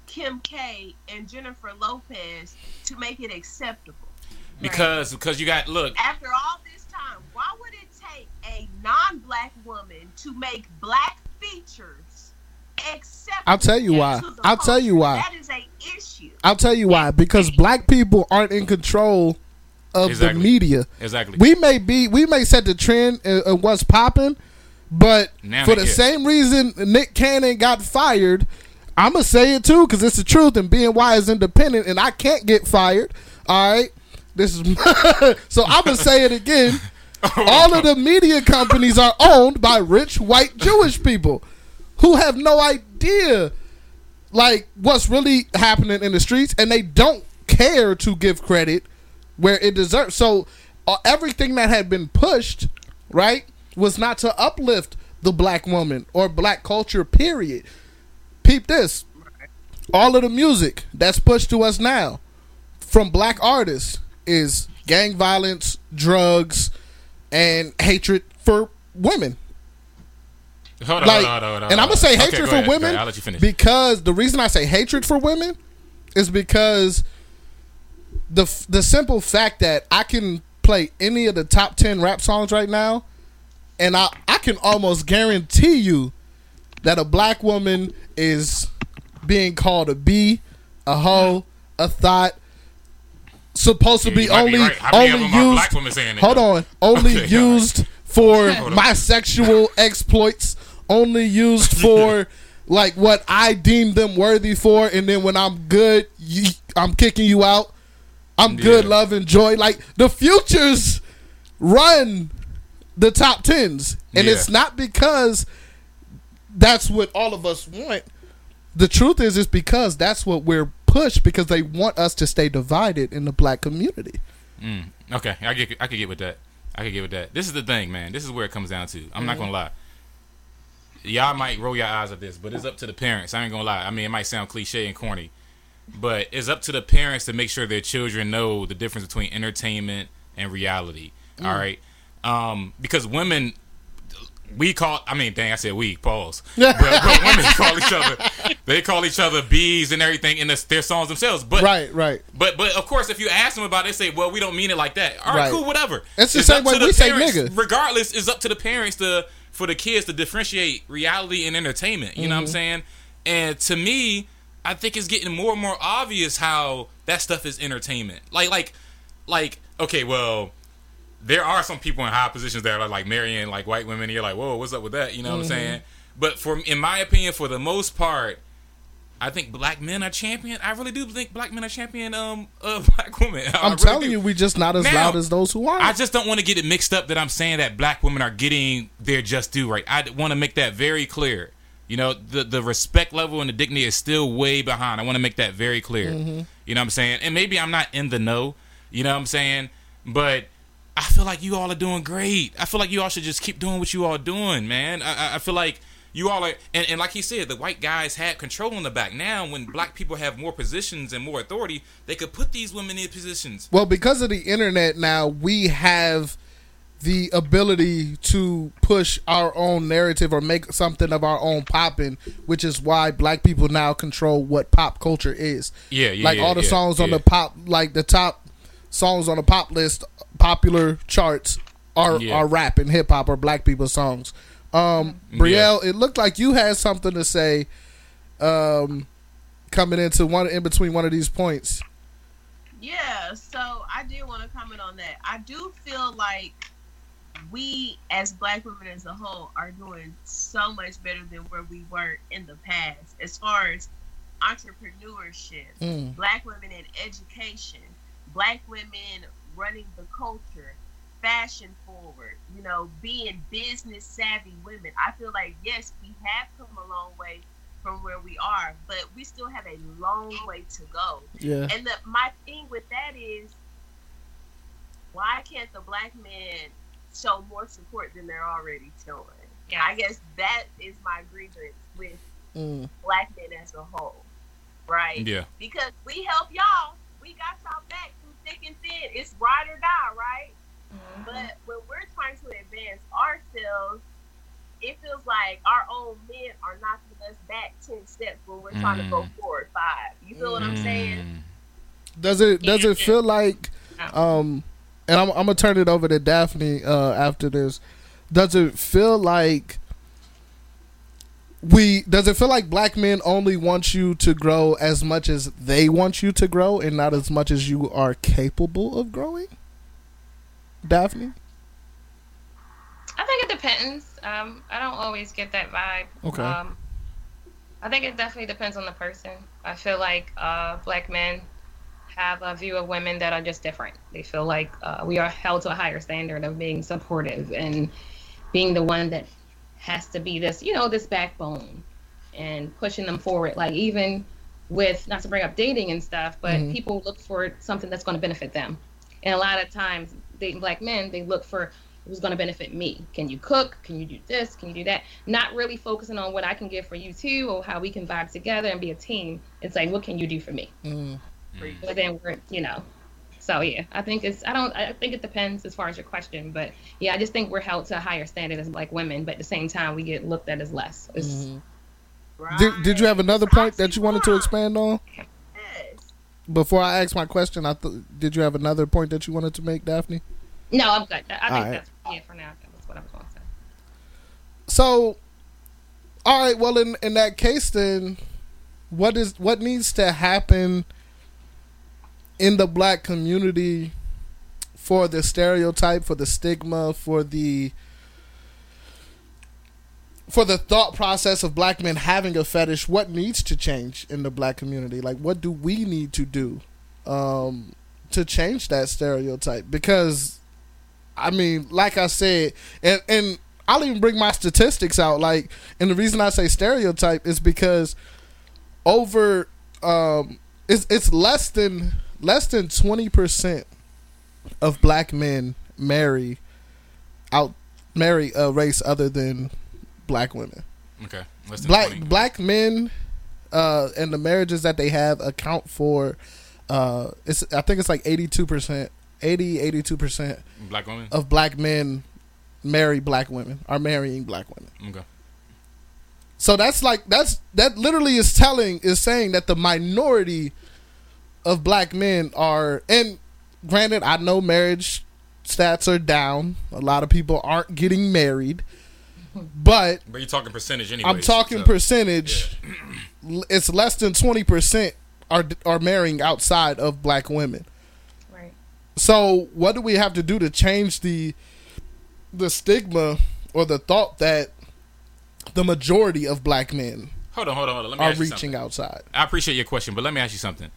Kim K and Jennifer Lopez to make it acceptable? because because you got look. After all this time, why would it take a non-black woman to make black features acceptable? I'll tell you why. I'll tell you why. That is a issue. I'll tell you why. Because black people aren't in control of Exactly. the media. Exactly. We may be, we may set the trend uh, and, and what's popping, but Now for the same reason Nick Cannon got fired, I'm gonna say it too because it's the truth. And BNY is independent, and I can't get fired. All right, this is so I'm gonna say it again. All of the media companies are owned by rich white Jewish people who have no idea like what's really happening in the streets and they don't care to give credit where it deserves. So uh, everything that had been pushed right, was not to uplift the black woman or black culture, period. Peep this. All of the music that's pushed to us now from black artists is gang violence, drugs, and hatred for women. Hold on, Like, hold on, hold on, hold and I'm gonna say Okay, hatred go for ahead, women. I'll let you finish. because the reason I say hatred for women is because the the simple fact that I can play any of the top ten rap songs right now, and I I can almost guarantee you that a black woman is being called a b, a hoe, a thought. Supposed to be might be only right. How many of only used. black women saying it, hold though? on, only Okay, all right. used for my sexual exploits. Only used for like what I deem them worthy for, and then when I'm good, you, I'm kicking you out. I'm good, love, and joy. Like the futures run the top tens, and Yeah. it's not because that's what all of us want. The truth is, it's because that's what we're pushed because they want us to stay divided in the black community. Mm, okay, I get, I could get with that. I could get with that. This is the thing, man. This is where it comes down to. I'm not gonna lie. Y'all might roll your eyes at this, but it's up to the parents. I ain't gonna lie. I mean, it might sound cliche and corny, but it's up to the parents to make sure their children know the difference between entertainment and reality. All right, um, because women. We call, I mean, dang, I said we, pause. But, but women call each other, they call each other bees and everything in their songs themselves. But Right, right. but but of course, if you ask them about it, they say, "Well, we don't mean it like that." All right, Right. cool, whatever. It's the same way we say parents- nigga. Regardless, it's up to the parents to for the kids to differentiate reality and entertainment. You know what Mm-hmm. I'm saying? And to me, I think it's getting more and more obvious how that stuff is entertainment. Like like like okay, well. There are some people in high positions that are like marrying like white women. And you're like, whoa, what's up with that? You know what I'm Mm-hmm. saying? But for in my opinion, for the most part, I think black men are champion. I really do think black men are champion. Um, uh, black women. I I'm really telling do. you, we just not as Now, loud as those who are. I just don't want to get it mixed up that I'm saying that black women are getting their just due right. I want to make that very clear. You know, the the respect level and the dignity is still way behind. I want to make that very clear. Mm-hmm. You know what I'm saying? And maybe I'm not in the know. You know what I'm saying? But I feel like you all are doing great. I feel like you all should just keep doing what you all are doing, man. I, I- I feel like you all are, and, and like he said, the white guys had control in the back. Now, when black people have more positions and more authority, they could put these women in positions. well, because of the internet now, we have the ability to push our own narrative or make something of our own popping, which is why black people now control what pop culture is. Yeah, yeah, like yeah, all the yeah, songs on the pop, like the top songs on the pop list, popular charts are Yeah. are rap and hip hop or black people songs. Um, Brielle, it looked like you had something to say, um, coming into one in between one of these points. Yeah, so I did want to comment on that. I do feel like we, as Black women as a whole, are doing so much better than where we were in the past as far as entrepreneurship, Mm. Black women in education, Black women running the culture, fashion forward, you know, being business savvy women. I feel like, yes, we have come a long way from where we are, but we still have a long way to go. Yeah. And the, my thing with that is, why can't the black men show more support than they're already showing? Yeah. I guess that is my grievance with Mm. black men as a whole, right? Yeah. Because we help y'all, we got y'all back through thick and thin. It's ride or die, right? But when we're trying to advance ourselves, it feels like our own men are knocking us back ten steps when we're trying to go Mm. forward five. You feel what I'm saying? Mm. Does it does it feel like um and I'm I'm gonna turn it over to Daphne uh after this. Does it feel like we does it feel like black men only want you to grow as much as they want you to grow and not as much as you are capable of growing? Daphne? I think it depends. Um, I don't always get that vibe. Okay. Um, I think it definitely depends on the person. I feel like uh, black men have a view of women that are just different. They feel like uh, we are held to a higher standard of being supportive and being the one that has to be this, you know, this backbone and pushing them forward. Like even with not to bring up dating and stuff, but Mhm. people look for something that's going to benefit them. And a lot of times, dating black men, they look for who's going to benefit me. Can you cook? Can you do this? Can you do that? Not really focusing on what I can give for you too, or how we can vibe together and be a team. It's like, what can you do for me? Mm. But then we're, you know, so yeah, I think it's. I don't. I think it depends as far as your question, but yeah, I just think we're held to a higher standard as black women, but at the same time, we get looked at as less. It's, Mhm. Did, did you have another point that you wanted to expand on Yes. before I ask my question? I th- did you have another point that you wanted to make, Daphne? No, I'm good. I think All right. that's yeah for now. That's what I was going to say. So, all right. Well, in in that case, then, what is what needs to happen in the black community for the stereotype, for the stigma, for the for the thought process of black men having a fetish? What needs to change in the black community? Like, what do we need to do um, to change that stereotype? Because I mean, like I said, and and I'll even bring my statistics out. Like, and the reason I say stereotype is because over um, it's it's less than less than twenty percent of black men marry out marry a race other than black women. Okay. Less than Black 20. black men uh, and the marriages that they have account for uh, it's I think it's like eighty two percent 80 82 percent Black women. of black men marry black women are marrying black women. Okay. So that's like that's that literally is telling is saying that the minority of black men are and granted I know marriage stats are down. A lot of people aren't getting married. But But you're talking percentage anyway. I'm talking so- percentage. L- It's less than 20% are are marrying outside of black women. Right. So what do we have to do to change the the stigma or the thought that the majority of black men Hold on, hold on, hold on. Let me are ask you reaching something. outside? I appreciate your question, but let me ask you something.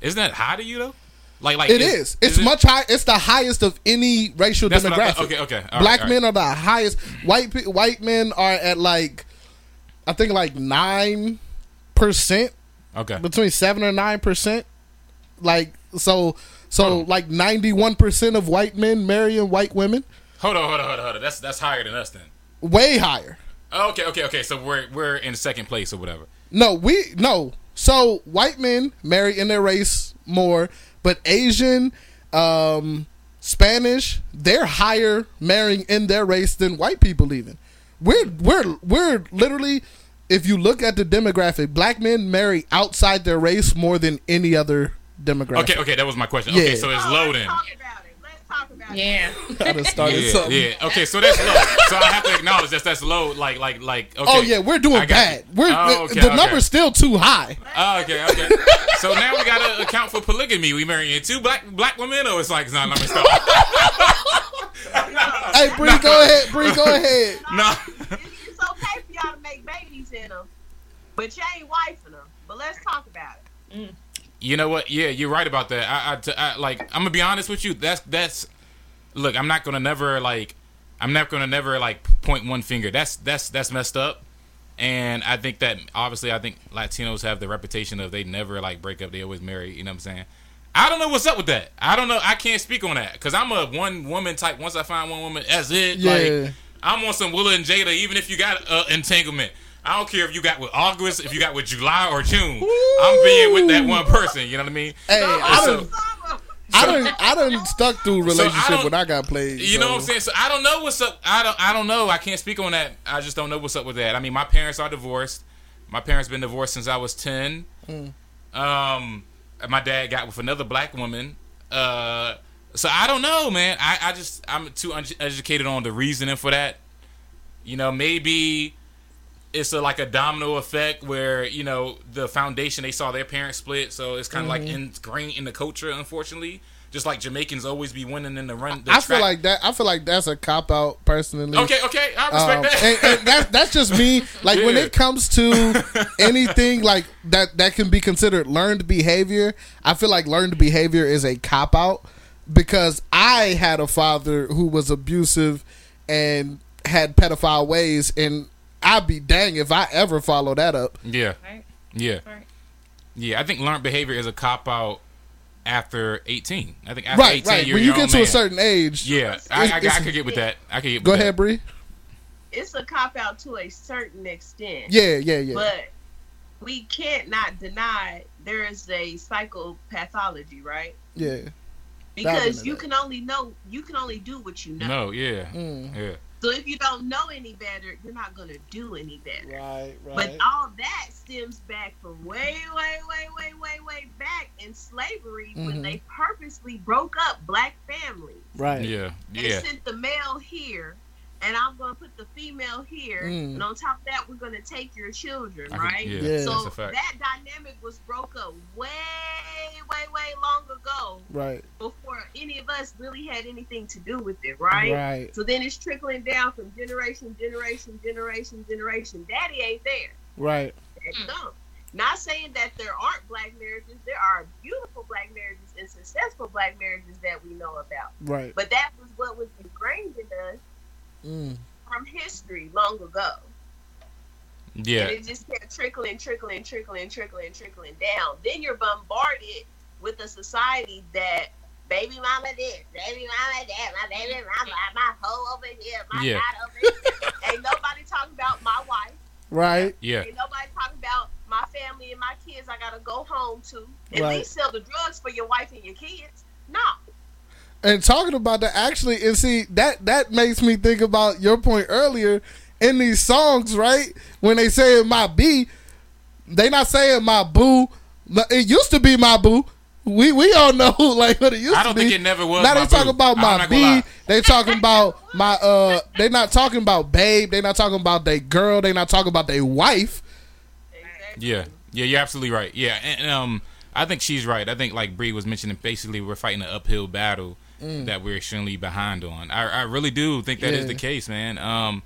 Isn't that high to you though? Like, like It is. It's it- much high. It's the highest of any racial That's demographic. Okay, okay. All right, black right. men are the highest. White white men are at like, I think like nine percent, Okay. between seven or nine percent. Like so, so like ninety one percent of white men marrying white women. Hold on, hold on, hold on, hold on. That's that's higher than us then. Way higher. Oh, okay, okay, okay. So we're we're in second place or whatever. No, we no. So white men marry in their race more, but Asian, um, Spanish, they're higher marrying in their race than white people even. We're we're we're literally if you look at the demographic, black men marry outside their race more than any other demographic. Okay, okay. That was my question. Yeah. Okay, so it's Oh, low let's then. Talk about it. Let's talk about it. Yeah. I done started Yeah, something. yeah. Okay, so that's low. So I have to acknowledge that that's low. Like, like, like. Okay. Oh yeah, we're doing I bad. you. We're Oh, okay, the okay. number's still too high. Oh, okay, okay. So now we gotta account for polygamy. We marrying two black black women, or it's like it's not. Let me stop. Hey, Brie, go ahead. Brie, go ahead. no. It's, it's okay for y'all to make babies in them, but you ain't wifing them. But let's talk about it. Mm. You know what? Yeah, you're right about that. I, I, t- I- like. I'm gonna be honest with you. That's that's. Look, I'm not gonna never like. I'm not gonna never like point one finger. That's that's that's messed up. And I think that obviously, I think Latinos have the reputation of they never like break up. They always marry. You know what I'm saying? I don't know what's up with that. I don't know. I can't speak on that because I'm a one woman type. Once I find one woman, that's it. Yeah. Like, I'm on some Will and Jada. Even if you got uh, entanglement, I don't care if you got with August, if you got with July or June. I'm being with that one person. You know what I mean? Hey, I So- done. I done, I done stuck through So I relationship don't- when I got played. You know what I'm saying? So I don't know what's up. I don't. I don't know. I can't speak on that. I just don't know what's up with that. I mean, my parents are divorced. My parents been divorced since I was ten. Um, my dad got with another black woman. Uh, so I don't know, man. I, I just I'm too uneducated on the reasoning for that. You know, maybe it's a, like a domino effect where you know the foundation they saw their parents split, so it's kind of like ingrained in the culture. Unfortunately, just like Jamaicans always be winning in the run. The I feel like that. I feel like that's a cop out personally. Okay, okay, I respect Um, that. and, and that, that's just me. Like when it comes to anything like that, that can be considered learned behavior. I feel like learned behavior is a cop out because I had a father who was abusive and had pedophile ways, and I'd be dang if I ever follow that up. yeah, Right. yeah, Right. yeah. I think learned behavior is a cop out after 18. I think after right, 18, right. you're When you get own to a certain age, Yeah, I, I, I, it's- could get with that. I could get. Go with ahead, Brie. It's a cop out to a certain extent. Yeah, yeah, yeah. But we can't not deny there is a psychopathology, right? yeah. Because you that. can only know you can only do what you know. No, yeah, Mm. yeah. So if you don't know any better, you're not gonna do any better. Right, right. But all that stems back from way, way, way, way, way, way back in slavery Mhm. when they purposely broke up black families. right. Yeah, They yeah, sent the male here, and I'm gonna put the female here, Mm. and on top of that, we're gonna take your children, I could- right? yeah, Yeah. So that's a fact. that dynamic was broke up way, way, way long ago Right, before any of us really had anything to do with it, right? right. So then it's trickling down from generation, generation, generation, generation. Daddy ain't there. Right. Daddy don't. Not saying that there aren't black marriages. There are beautiful black marriages and successful black marriages that we know about. Right. But that was what was ingrained in us Mm. from history long ago. yeah. And it just kept trickling, trickling, trickling, trickling, trickling down. Then you're bombarded with a society that baby mama this, baby mama that, my baby mama, my hoe over here, my Yeah. dad over here. Ain't nobody talking about my wife. Right. Yeah, Ain't nobody talking about my family and my kids I gotta go home to. At Right. least sell the drugs for your wife and your kids. No. And talking about that, actually, and see that that makes me think about your point earlier in these songs, right? When they say my B, they not saying my boo. but It used to be my boo. We we all know like what it used to be. I don't think it never was. now they talking about my not gonna B. They talking about my uh. They not talking about babe. They not talking about they girl. They not talking about their wife. Exactly. Yeah, yeah, you're absolutely right. Yeah, and, and, um, I think she's right. I think like Brie was mentioning, basically we're fighting an uphill battle that we're extremely behind on. I, I really do think that is Yeah. the case, man. Um,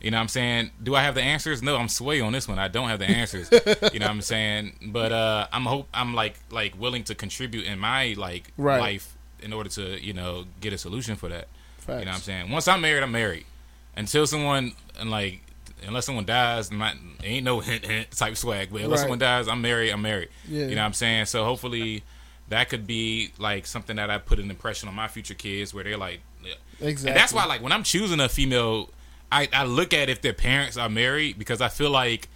you know what I'm saying? Do I have the answers? No, I'm sway on this one. I don't have the answers. you know what I'm saying? But uh I'm hope I'm like like willing to contribute in my like Right. life in order to, you know, get a solution for that. Facts. You know what I'm saying? Once I'm married, I'm married. Until someone and like unless someone dies, my, ain't no hint hint type swag. But unless Right. someone dies, I'm married. I'm married. Yeah. You know what I'm saying? So hopefully that could be like something that I put an impression on my future kids where they're like Exactly. and that's why, like, when I'm choosing a female, I, I look at if their parents are married because I feel like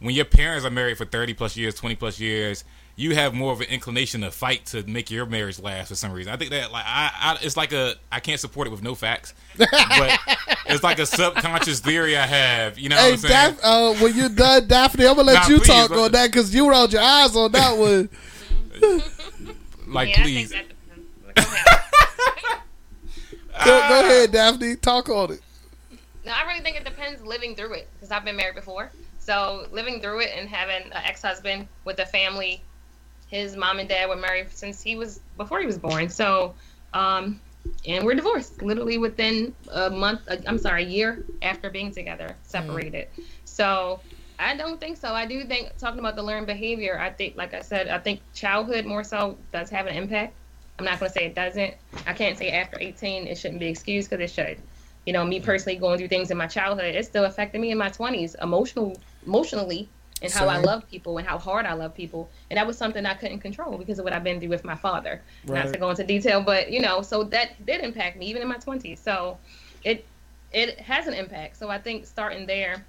when your parents are married for 30 plus years, 20 plus years, you have more of an inclination to fight to make your marriage last for some reason. I think that, like, I, I it's like a, I can't support it with no facts, but it's like a subconscious theory I have. You know what I'm saying? Daph- uh, when you're done, Daphne, I'm gonna let Nah, you please, talk on that because you rolled your eyes on that one. like, yeah, please. I think that depends. Go ahead. Go, go ahead, Daphne. Talk on it. No, I really think it depends living through it because I've been married before. So living through it and having an ex-husband with a family, his mom and dad were married since he was before he was born. So, um, and we're divorced literally within a month. uh, I'm sorry, a year after being together, separated. So. I don't think so. I do think talking about the learned behavior. I think, like I said, I think childhood more so does have an impact. I'm not going to say it doesn't. I can't say after 18 it shouldn't be excused because it should you know, me personally going through things in my childhood, it still affected me in my twenties, emotional, emotionally, and how I love people and how hard I love people, and that was something I couldn't control because of what I've been through with my father. Not Right. to go into detail, but you know, so that did impact me even in my twenties. So, it it has an impact. So I think starting there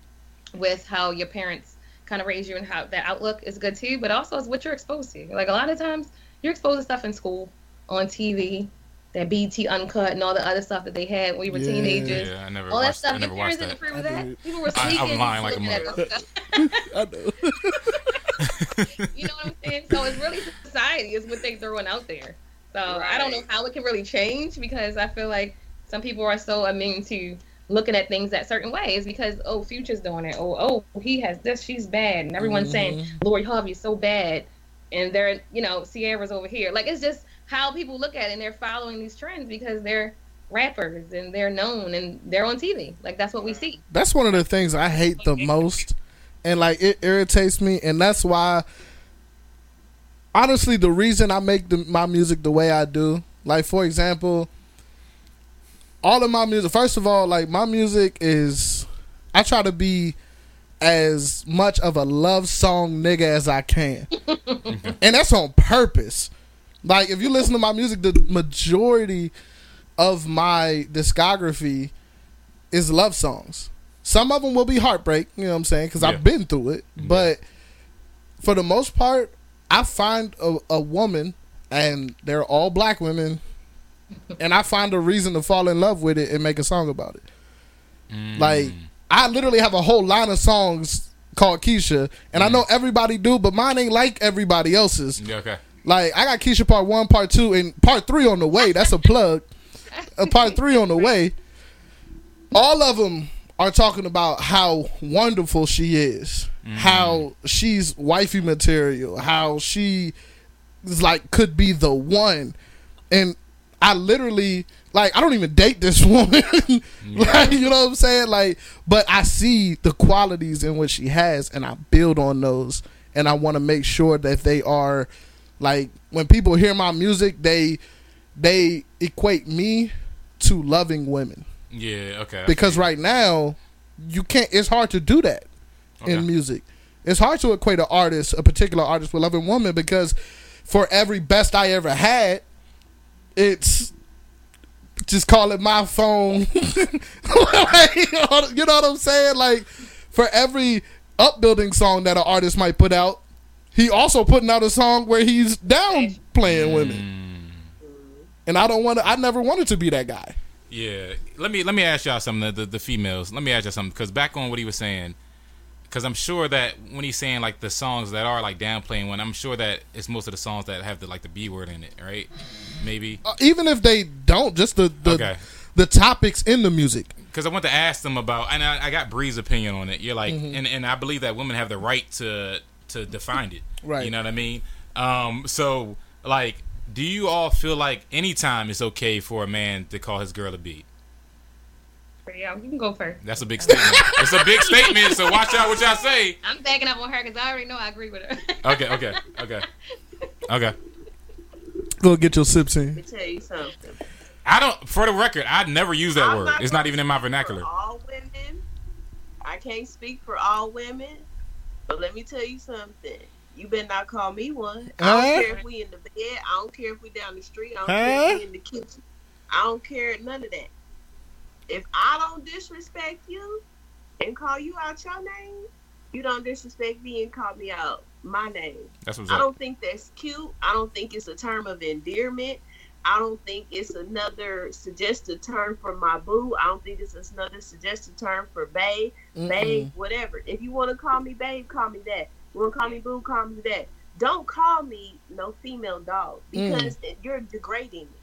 with how your parents kind of raise you and how that outlook is good too, but also is what you're exposed to. Like a lot of times, you're exposed to stuff in school, on TV, that BET uncut and all the other stuff that they had when we were Yeah. teenagers. Yeah, I never All that watched, stuff. I Your never watched parents didn't approve of that. did. People were I- I'm sneaking. lying like a looking at mother. that stuff. I know. you know what I'm saying? So it's really society is what they're throwing out there. So I don't know how it can really change because I feel like some people are so immune to looking at things that certain ways because oh Future's doing it. Oh oh he has this she's bad. And everyone's saying mm-hmm. Lori Harvey's so bad. And they're you know Ciara's over here. Like it's just how people look at it and they're following these trends because they're rappers and they're known and they're on TV like that's what we see. That's one of the things I hate the most, and like it irritates me, and that's why. Honestly, the reason I make the, my music the way I do, like for example, all of my music. First of all, like my music is, I try to be as much of a love song nigga as I can, and that's on purpose. Like if you listen to my music, the majority of my discography is love songs. Some of them will be heartbreak, you know what I'm saying? Because Yeah. I've been through it. Yeah. But for the most part, I find a, a woman, and they're all black women, and I find a reason to fall in love with it and make a song about it. Mm. Like I literally have a whole line of songs called Keisha, and I know everybody do, but mine ain't like everybody else's. Yeah, okay. Like I got Keisha part one, part two, and part three on the way. That's a plug. A part three on the way. All of them are talking about how wonderful she is, how she's wifey material, how she is like could be the one, and I literally like I don't even date this woman, like you know what I'm saying, like but I see the qualities in what she has, and I build on those, and I want to make sure that they are like when people hear my music, they they equate me to loving women Yeah, okay. because right now you can't. It's hard to do that Okay. in music. It's hard to equate an artist, a particular artist, with loving woman because for every best I ever had, it's just call it my phone. Like, you know you know what I'm saying? Like for every upbuilding song that an artist might put out, he also putting out a song where he's down playing women. Mm. And I don't want to. I never wanted to be that guy. Yeah, let me let me ask y'all something. The, the, the females, let me ask y'all something because back on what he was saying, because I'm sure that when he's saying like the songs that are like downplaying one, I'm sure that it's most of the songs that have the like the b word in it, right? Maybe Uh, even if they don't, just the the, Okay. the topics in the music. because I want to ask them about, and I, I got Brie's opinion on it. You're like, Mm-hmm. and and I believe that women have the right to to define it. Right. You know what I mean? Um. So like, do you all feel like anytime it's okay for a man to call his girl a b? Yeah, you can go first. That's a big statement. it's a big statement. So watch out what y'all say. I'm backing up on her because I already know I agree with her. Okay. Okay. Okay. Okay. Go get your sips in. Let me tell you something. I don't. For the record, I never use that I'm word. It's not even in my vernacular. For all women, I can't speak for all women, but let me tell you something. You better not call me one. I don't care if we in the bed. I don't care if we down the street. I don't care Huh? if we in the kitchen. I don't care none of that. If I don't disrespect you and call you out your name, you don't disrespect me and call me out my name. That's what's I up. don't think that's cute. I don't think it's a term of endearment. I don't think it's another suggested term for my boo. I don't think it's another suggested term for babe, babe, whatever. If you want to call me babe, call me that. You want to call me boo, call me that. Don't call me no female dog Mm. because you're degrading me.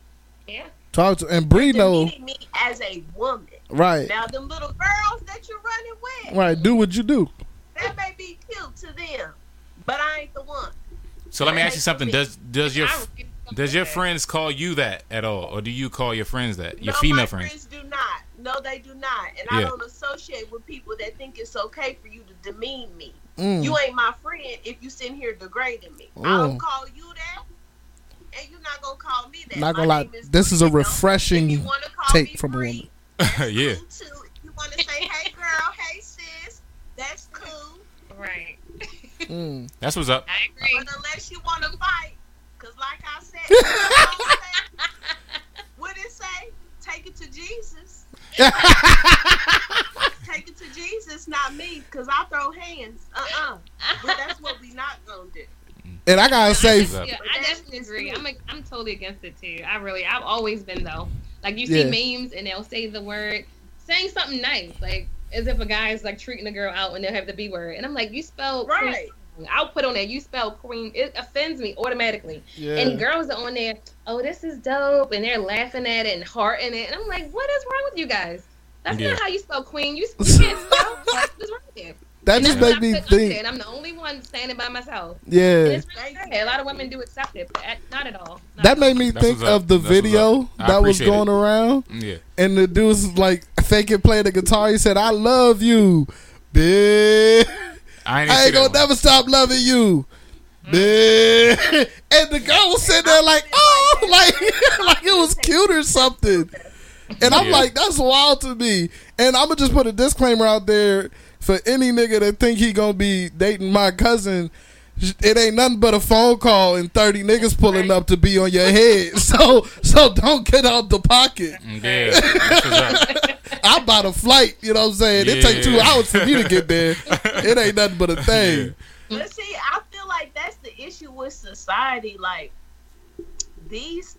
Yeah. Talk to and Brie know Demeaning me as a woman. right, Now, them little girls that you're running with, right. Do what you do. that may be cute to them, but I ain't the one. So let me ask you something. Does does your I refuse to does your friends call you that at all, or do you call your friends that? Your no, female my friends? friends do not. No, they do not. And I don't associate with people that think it's okay for you to demean me. Mm. You ain't my friend if you sitting here degrading me. I Mm. don't call you that, and you're not gonna call me that. Not gonna lie, name this is a Brie, though. If refreshing you wanna call take me from a woman. yeah. cool you want to say, "Hey, girl," "Hey, sis," that's cool. Right. Mm. That's what's up. I agree. But unless you want to fight, because like I said, what it say? Take it to Jesus. Take it to Jesus, not me, because I throw hands. Uh uh But that's what we not gonna do. And I gotta say, Up. Yeah, I definitely agree. I'm i I'm totally against it too. I really, I've always been though. Like you see Yeah. memes and they'll say the word, saying something nice, like as if a guy's like treating a girl out when they'll have the B word, and I'm like, you spell Right. Queen. I'll put on there, you spell queen. It offends me automatically. yeah, And girls are on there, oh, this is dope, and they're laughing at it and hearting it, and I'm like, what is wrong with you guys? That's Yeah. not how you spell queen. You, you can't spell. Like, what's wrong with you? That And just made me put up there, think. and I'm the only one standing by myself. Yeah, it's really. A lot of women do accept it, but not at all. Not that at made me That's think of the That's video that was going it. around, Yeah. and the dude was like faking playing the guitar. He said, "I love you, bitch. I ain't, I ain't gonna one. never stop loving you." bitch." And the girl was sitting there like, oh, like, like it was oh. cute or something. And I'm Yeah. like, that's wild to me. And I'm gonna just put a disclaimer out there for any nigga that think he gonna be dating my cousin. it ain't nothing but a phone call and thirty niggas pulling up to be on your head. So so don't get out the pocket. Yeah, that's what's up. I bought a flight. You know what I'm saying? It take two hours for me to get there. It ain't nothing but a thing. But see, I feel like that's the issue with society. Like these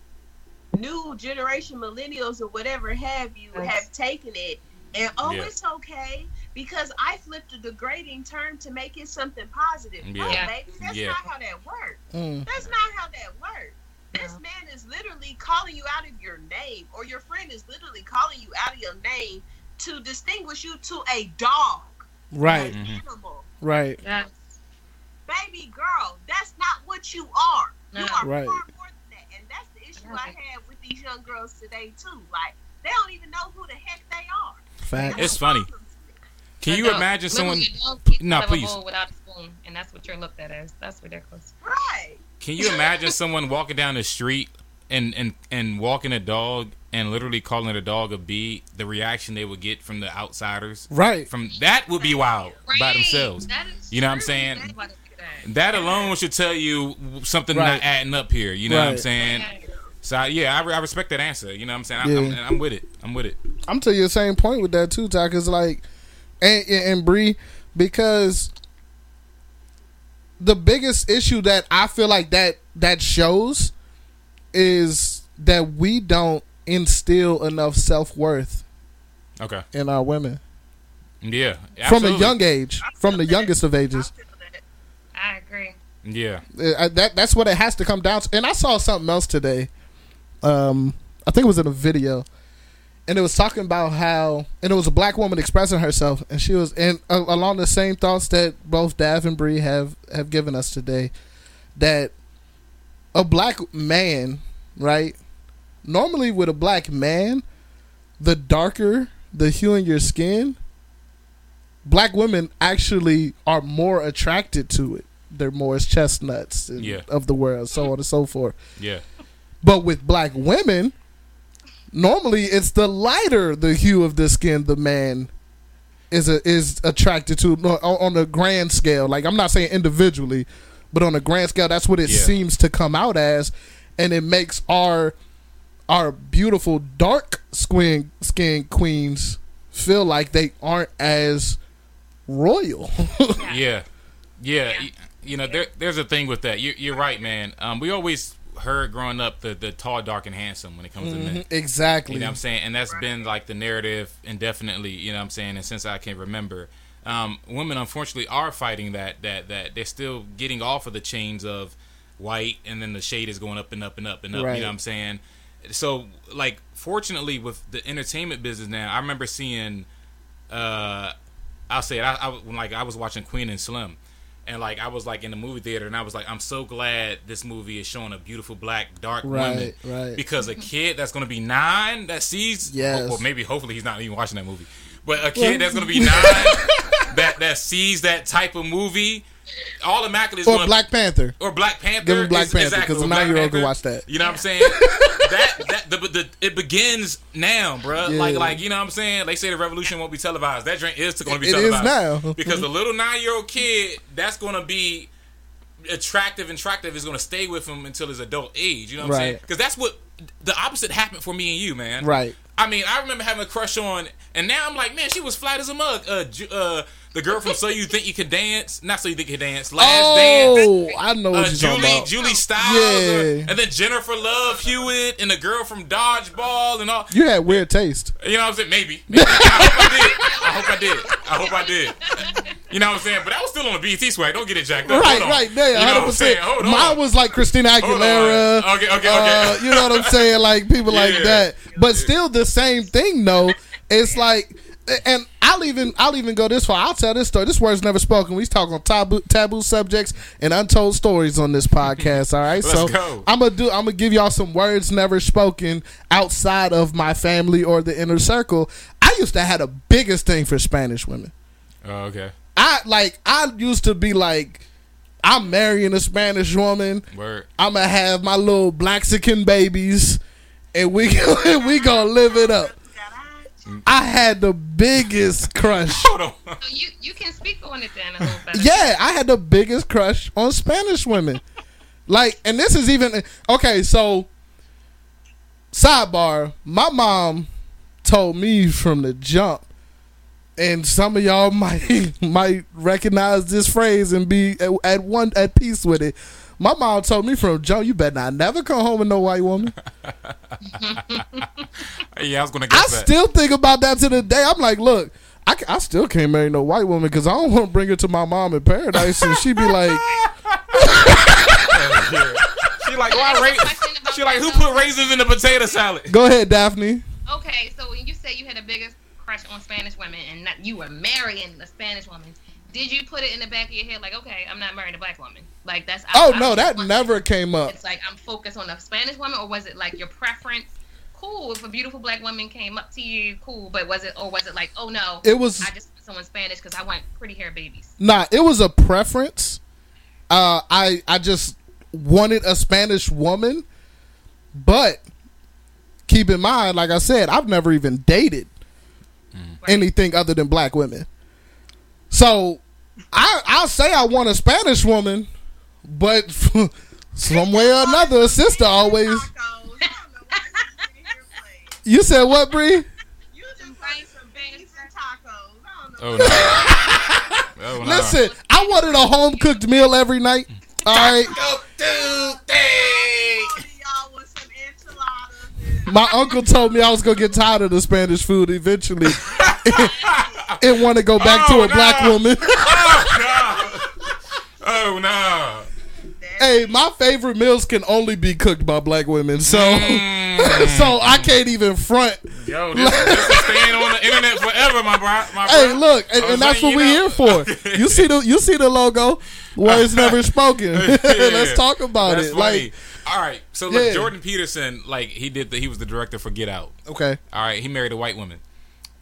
new generation millennials or whatever have you have taken it and oh Yeah. it's okay because I flipped a degrading term to make it something positive. No, Yeah. baby, that's Yeah. not how that works. Mm. That's not how that works. This No. man is literally calling you out of your name, or your friend is literally calling you out of your name to distinguish you to a dog, Right, an Mhm. animal. right. Yes. Baby girl, that's not what you are. You No. are Right. far more than that. And that's the issue I have with these young girls today too. Like they don't even know who the heck they are. Fact. It's funny. Can you imagine someone? Literally, adult No, out please. without a spoon, and that's what you're looked at as. That's ridiculous. Right. Can you imagine someone walking down the street and and and walking a dog and literally calling a dog a bee? The reaction they would get from the outsiders. Right. From that would be wild by themselves. You know what I'm saying? That's why they do that. That alone should tell you something Right. not adding up here. You know what I'm saying? So yeah, I, re- I respect that answer. You know what I'm saying? I, I'm, Yeah. I'm with it. I'm with it. I'm telling you the same point with that too, Tye. Cause like, and and, and Brie, because the biggest issue that I feel like that that shows is that we don't instill enough self worth Okay. in our women Yeah. from a young age, from the youngest of ages. I agree. Yeah. Uh, that that's what it has to come down to. And I saw something else today. Um, I think it was in a video, and it was talking about how, and it was a black woman expressing herself, and she was, and uh, along the same thoughts that both Dav and Brie have have given us today, that a black man, right? Normally, with a black man, the darker the hue in your skin, black women actually are more attracted to it. They're more as chestnuts and- Yeah. of the world, so on and so forth. Yeah. But with black women, normally it's the lighter the hue of the skin the man is a, is attracted to on, on a grand scale. Like I'm not saying individually, but on a grand scale, that's what it Yeah. seems to come out as, and it makes our our beautiful dark skin skin queens feel like they aren't as royal. Yeah, yeah. You know, there, there's a thing with that. You're, you're right, man. Um, we always heard growing up the, the tall, dark, and handsome when it comes to men. exactly. You know what I'm saying? And that's been like the narrative indefinitely, you know what I'm saying? And since I can remember. Um, women unfortunately are fighting that that that they're still getting off of the chains of white and then the shade is going up and up and up and up, Right. you know what I'm saying? So like fortunately with the entertainment business now, I remember seeing uh I'll say it, I, I like I was watching Queen and Slim and like I was like in the movie theater and I was like I'm so glad this movie is showing a beautiful black dark woman Right, right. because a kid that's going to be nine that sees, oh, Yes. or maybe hopefully he's not even watching that movie, but a kid that's going to be nine that that sees that type of movie, automatically is or Black Panther. or Black Panther. Give him Black is- Panther, because or a nine-year-old can watch that. You know what I'm saying? that that the, the it begins now, bruh. Yeah. Like like you know what I'm saying? They say the revolution won't be televised. That drink is going to be It is televised now. because the little nine year old kid that's going to be attractive and attractive is going to stay with him until his adult age. You know what I'm saying? Because that's what the opposite happened for me and you, man. Right. I mean, I remember having a crush on, and now I'm like, man, she was flat as a mug. Uh, uh, the girl from So You Think You Can Dance, not So You Think You Can Dance, Last Dance. Oh, I know what Uh, you're talking Julie, about. Julie Stiles, Yeah. uh, and then Jennifer Love Hewitt, and the girl from Dodgeball, and all. You had weird taste. You know what I'm saying? Maybe. Maybe. I hope I did. I hope I did. I hope I did. You know what I'm saying? But I was still on the BET swag. Don't get it jacked up. Right, right there, You know what hundred I'm saying? Hold on. Mine was like Christina Aguilera. Okay, okay, okay. Uh, you know what I'm saying? Like people like that. But still, the same thing though. It's like, and I'll even I'll even go this far. I'll tell this story. This word's never spoken. We talk on taboo taboo subjects and untold stories on this podcast. All right, so go. I'm gonna do. I'm gonna give y'all some words never spoken outside of my family or the inner circle. I used to have the biggest thing for Spanish women. Oh, okay. I like I used to be like I'm marrying a Spanish woman. Word. I'm gonna have my little Blaxican babies, and we and we gonna live it up. I had the biggest crush. Hold on. So you you can speak on it then a little better. Yeah, I had the biggest crush on Spanish women. Like, and this is even okay. So, sidebar: my mom told me from the jump, and some of y'all might might recognize this phrase and be at, at one at peace with it. My mom told me from Joe, you better not never come home with no white woman. Yeah, I was gonna I guess that. still think about that to the day. I'm like, look, I, I still can't marry no white woman because I don't want to bring her to my mom in paradise and she'd be like, she like why Question ra- She like who put raisins in the potato salad? go ahead, Daphne. Okay, so when you say you had the biggest crush on Spanish women and not, you were marrying a Spanish woman, did you put it in the back of your head like, okay, I'm not marrying a black woman? Like that's Oh I- I no, was that wondering. never came up. It's like I'm focused on a Spanish woman, or was it like your preference? Cool, if a beautiful black woman came up to you, cool. But was it, or was it like, oh no, It was I just want someone Spanish because I want pretty hair babies? nah. It was a preference. Uh, I I just wanted a Spanish woman, but keep in mind, like I said, I've never even dated anything other than black women. So I I'll say I want a Spanish woman, but some way or another, a sister always. Tacos. I don't know why you sitting here playing. You said what, Brie? You just wanted some beans and tacos. I don't oh, know. Oh no. oh, no. Listen, I wanted a home cooked meal every night. All right. Go do thing. All of y'all with some enchiladas. and- My uncle told me I was gonna get tired of the Spanish food eventually, and want to go back Oh, to a black woman. Oh no. Oh no. hey, my favorite meals can only be cooked by black women, so Mm. so I can't even front. Yo, this, this is staying on the internet forever, my bro. My Hey, bro. look, and, and that's what letting we you here for. You see the you see the logo, words never spoken. Let's talk about it. funny. Like, all right, so look, Yeah. Jordan Peterson, like he did, the, he was the director for Get Out. okay, All right, he married a white woman,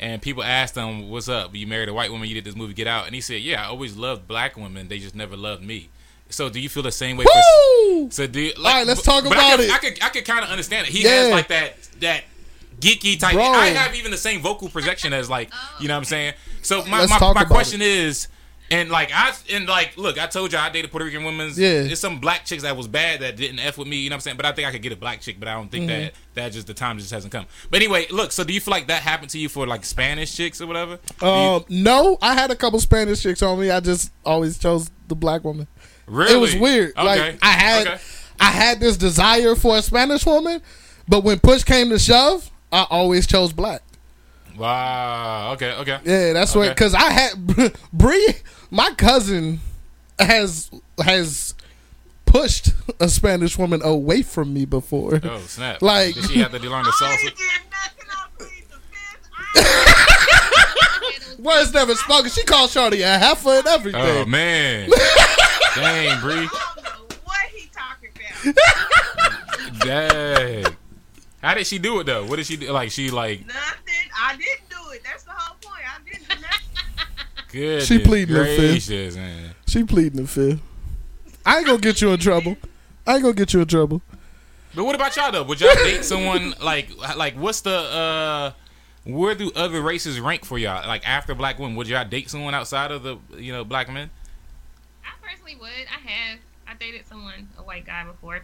and people asked him, "What's up? You married a white woman? You did this movie Get Out?" And he said, "Yeah, I always loved black women. They just never loved me." So, do you feel the same way? For, so, do you, like, All right, let's talk but I about could, it. I could, I could kind of understand it. He Yeah. has like that, that geeky type. Bro. I have even the same vocal projection as like, you know what I'm saying. So, my Let's my, talk my about question is. And like I and like look, I told you I dated Puerto Rican women. Yeah. There's some black chicks that was bad that didn't f with me. You know what I'm saying? But I think I could get a black chick. But I don't think Mm-hmm. that that just the time just hasn't come. But anyway, look. So do you feel like that happened to you for like Spanish chicks or whatever? Do you- Um, no, I had a couple Spanish chicks on me. I just always chose the black woman. really? It was weird. Okay. Like I had, Okay. I had this desire for a Spanish woman, but when push came to shove, I always chose black. Wow. Okay. Okay. Yeah, that's what. Because I had Brie, my cousin, has has pushed a Spanish woman away from me before. Oh snap! Like- Did she have to learn the I salsa? ain't did nothing else plead the fifth. I Words never spoken. She called Shorty a heifer and everything. Oh man. Dang, Brie. don't know what he talking about. Dang. How did she do it though? What did she do? Like she like Nothing. I didn't do it. That's the whole point. I didn't do nothing. good. She pleading her fifth. gracious, man. She pleading the fifth. I ain't gonna get you in trouble. I ain't gonna get you in trouble. But what about y'all though? Would y'all date someone like like what's the uh where do other races rank for y'all? Like after black women, would y'all date someone outside of the you know black men? I personally would. I have. I dated someone, a white guy before.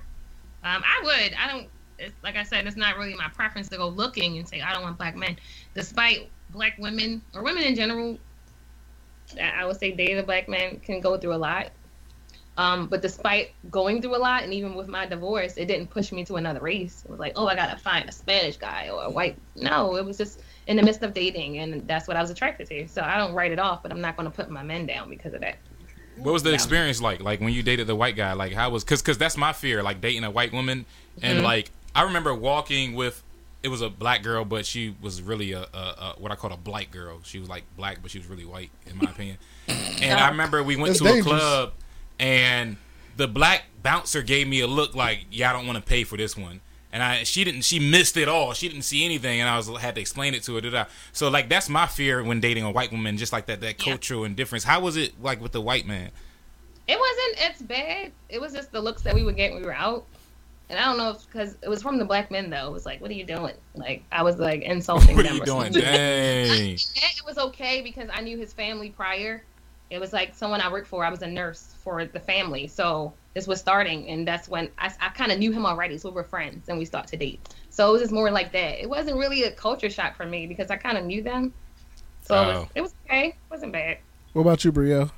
Um, I would. I don't. It's, like I said, it's not really my preference to go looking and say I don't want black men. Despite black women or women in general, I I would say dating a black man can go through a lot. Um, but despite going through a lot, and even with my divorce, it didn't push me to another race. It was like, oh, I gotta find a Spanish guy or a white. No, it was just in the midst of dating, and that's what I was attracted to. So I don't write it off, but I'm not gonna put my men down because of that. What was the experience like? Like when you dated the white guy? Like how was? Cause, cause that's my fear. Like dating a white woman, and Mm-hmm. like I remember walking with. It was a black girl, but she was really a, a, a what I call a blight girl. She was like black, but she was really white, in my opinion. And I remember we went That's to a club, and the black bouncer gave me a look like, "Yeah, I don't want to pay for this one." And I, she didn't, she missed it all. She didn't see anything, and I was had to explain it to her. da-da. So like that's my fear when dating a white woman, just like that that Yeah. cultural indifference. How was it like with the white man? It wasn't as bad. It was just the looks that we would get when we were out. And I don't know if because it was from the black men though. It was like, what are you doing? Like I was like insulting What them. are you or doing? Dang. And it was okay because I knew his family prior. It was like someone I worked for. I was a nurse for the family, so this was starting, and that's when I, I kind of knew him already. So we were friends, and we start to date. So it was just more like that. It wasn't really a culture shock for me because I kind of knew them. So it, Oh. was, it was okay. It wasn't bad. What about you, Brielle?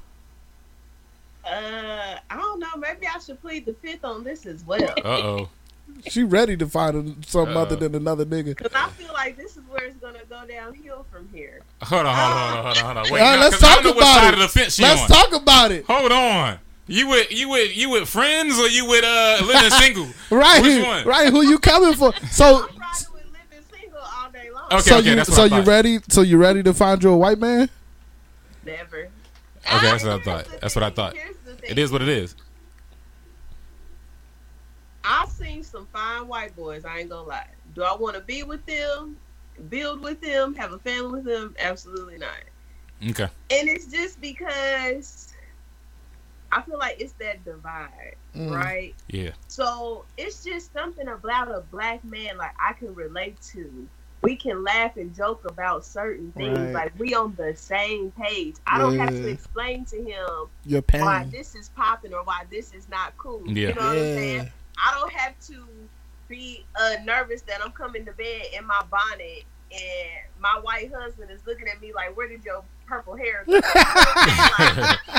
Uh, I don't know. Maybe I should plead the fifth on this as well. Uh oh. She ready to find something Uh. other than another nigga. Because I feel like this is where it's going to go downhill from here. Hold on, hold on, hold on, hold on, hold on. Wait, All right, no, let's 'cause I talk don't know what about side it. of the fence she Let's on. talk about it. Hold on. You with you with you with friends or you with uh living single? Right, Which one? right. Who you coming for? So, I'm riding with living single all day long. Okay, so okay, you, that's what so I you ready? So you ready to find you a white man? Never. Okay, that's what I thought. That's what I thought. Here's the thing. It is what it is. I've seen some fine white boys. I ain't gonna lie. Do I want to be with them, build with them, have a family with them? Absolutely not. Okay. And it's just because I feel like it's that divide, Mm. right? Yeah. So it's just something about a black man like I can relate to. We can laugh and joke about certain things. Right. Like we on the same page. I don't have to explain to him Your why this is popping or why this is not cool. Yeah. You know what I'm saying? I don't have to be uh, nervous that I'm coming to bed in my bonnet and my white husband is looking at me like, "Where did your purple hair go?"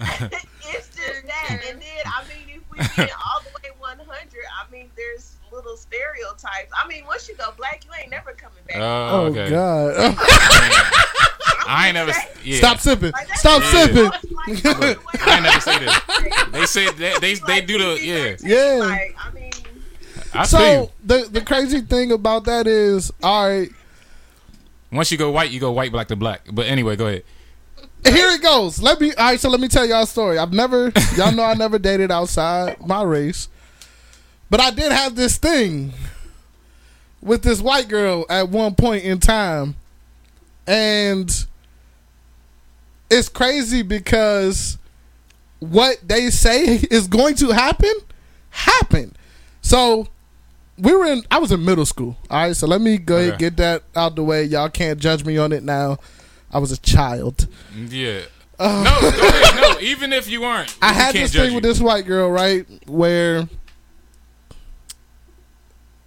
It's just that. And then I mean, if we get all the way 100, I mean, there's little stereotypes. I mean, once you go black, you ain't never coming back. Oh, Oh okay. God! I ain't never. Yeah. Stop sipping. Like, Stop just sipping. like, Look, I ain't never say this. They say they they, they do the yeah. Yeah. Like, I mean, I feel So the the crazy thing about that is, all right, Once you go white, you go white, black to black. But anyway, go ahead. here it goes. Let me. All right, so let me tell y'all a story. I've never, y'all know, I never dated outside my race, but I did have this thing with this white girl at one point in time, and it's crazy because what they say is going to happen happened. So we were in. I was in middle school. All right, so let me go ahead Okay. get that out the way. Y'all can't judge me on it now. I was a child. Yeah. Uh, no, go ahead. No, even if you aren't, I had this thing you. with this white girl, right? Where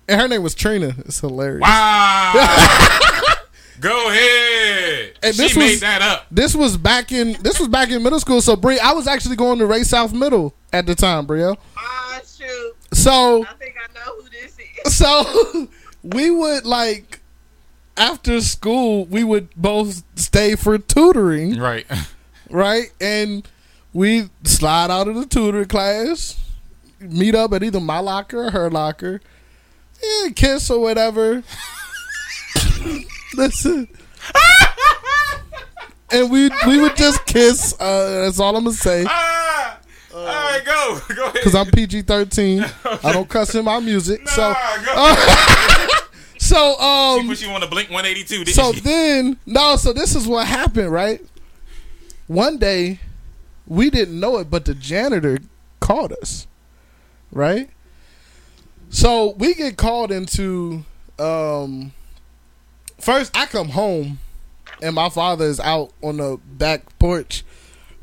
and her name was Trina. It's hilarious. Wow. go ahead. And she this made was- that up. This was back in this was back in middle school. So Brie, I was actually going to Ray South Middle at the time, Brio. ah, shoot. So I think I know who this is. so we would like after school we would both stay for tutoring, Right. right? And we slide out of the tutor class, meet up at either my locker or her locker, yeah, kiss or whatever. Listen. and we we would just kiss. Uh, that's all I'm gonna say. Ah, all right, go. Go ahead. Cause I'm PG thirteen. I don't cuss in my music. Nah, So go. so she um put you on the Blink 182, so she? then no so this is what happened right. One day, we didn't know it, but the janitor called us. Right. So we get called into. um First, I come home, and my father is out on the back porch,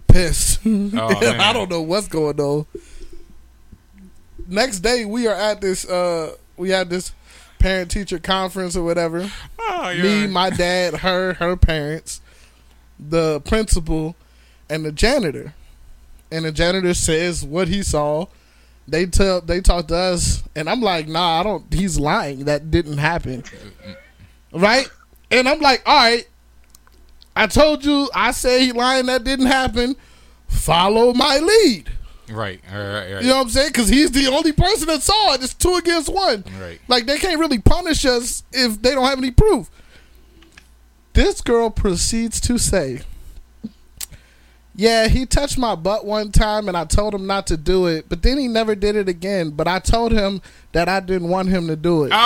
pissed. Oh. I don't know what's going on. Next day, we are at this. uh We had this parent teacher conference or whatever. Oh, yeah. Me, my dad, her, her parents, the principal, and the janitor. And the janitor says what he saw. They tell they talk to us, and I'm like, nah, I don't. He's lying. That didn't happen, right? And I'm like, all right. I told you. I say he lying. That didn't happen. Follow my lead. Right. All right. All right. You know what I'm saying? Because he's the only person that saw it. It's two against one. Right. Like they can't really punish us if they don't have any proof. This girl proceeds to say, "Yeah, he touched my butt one time, and I told him not to do it, but then he never did it again. But I told him that I didn't want him to do it." Oh.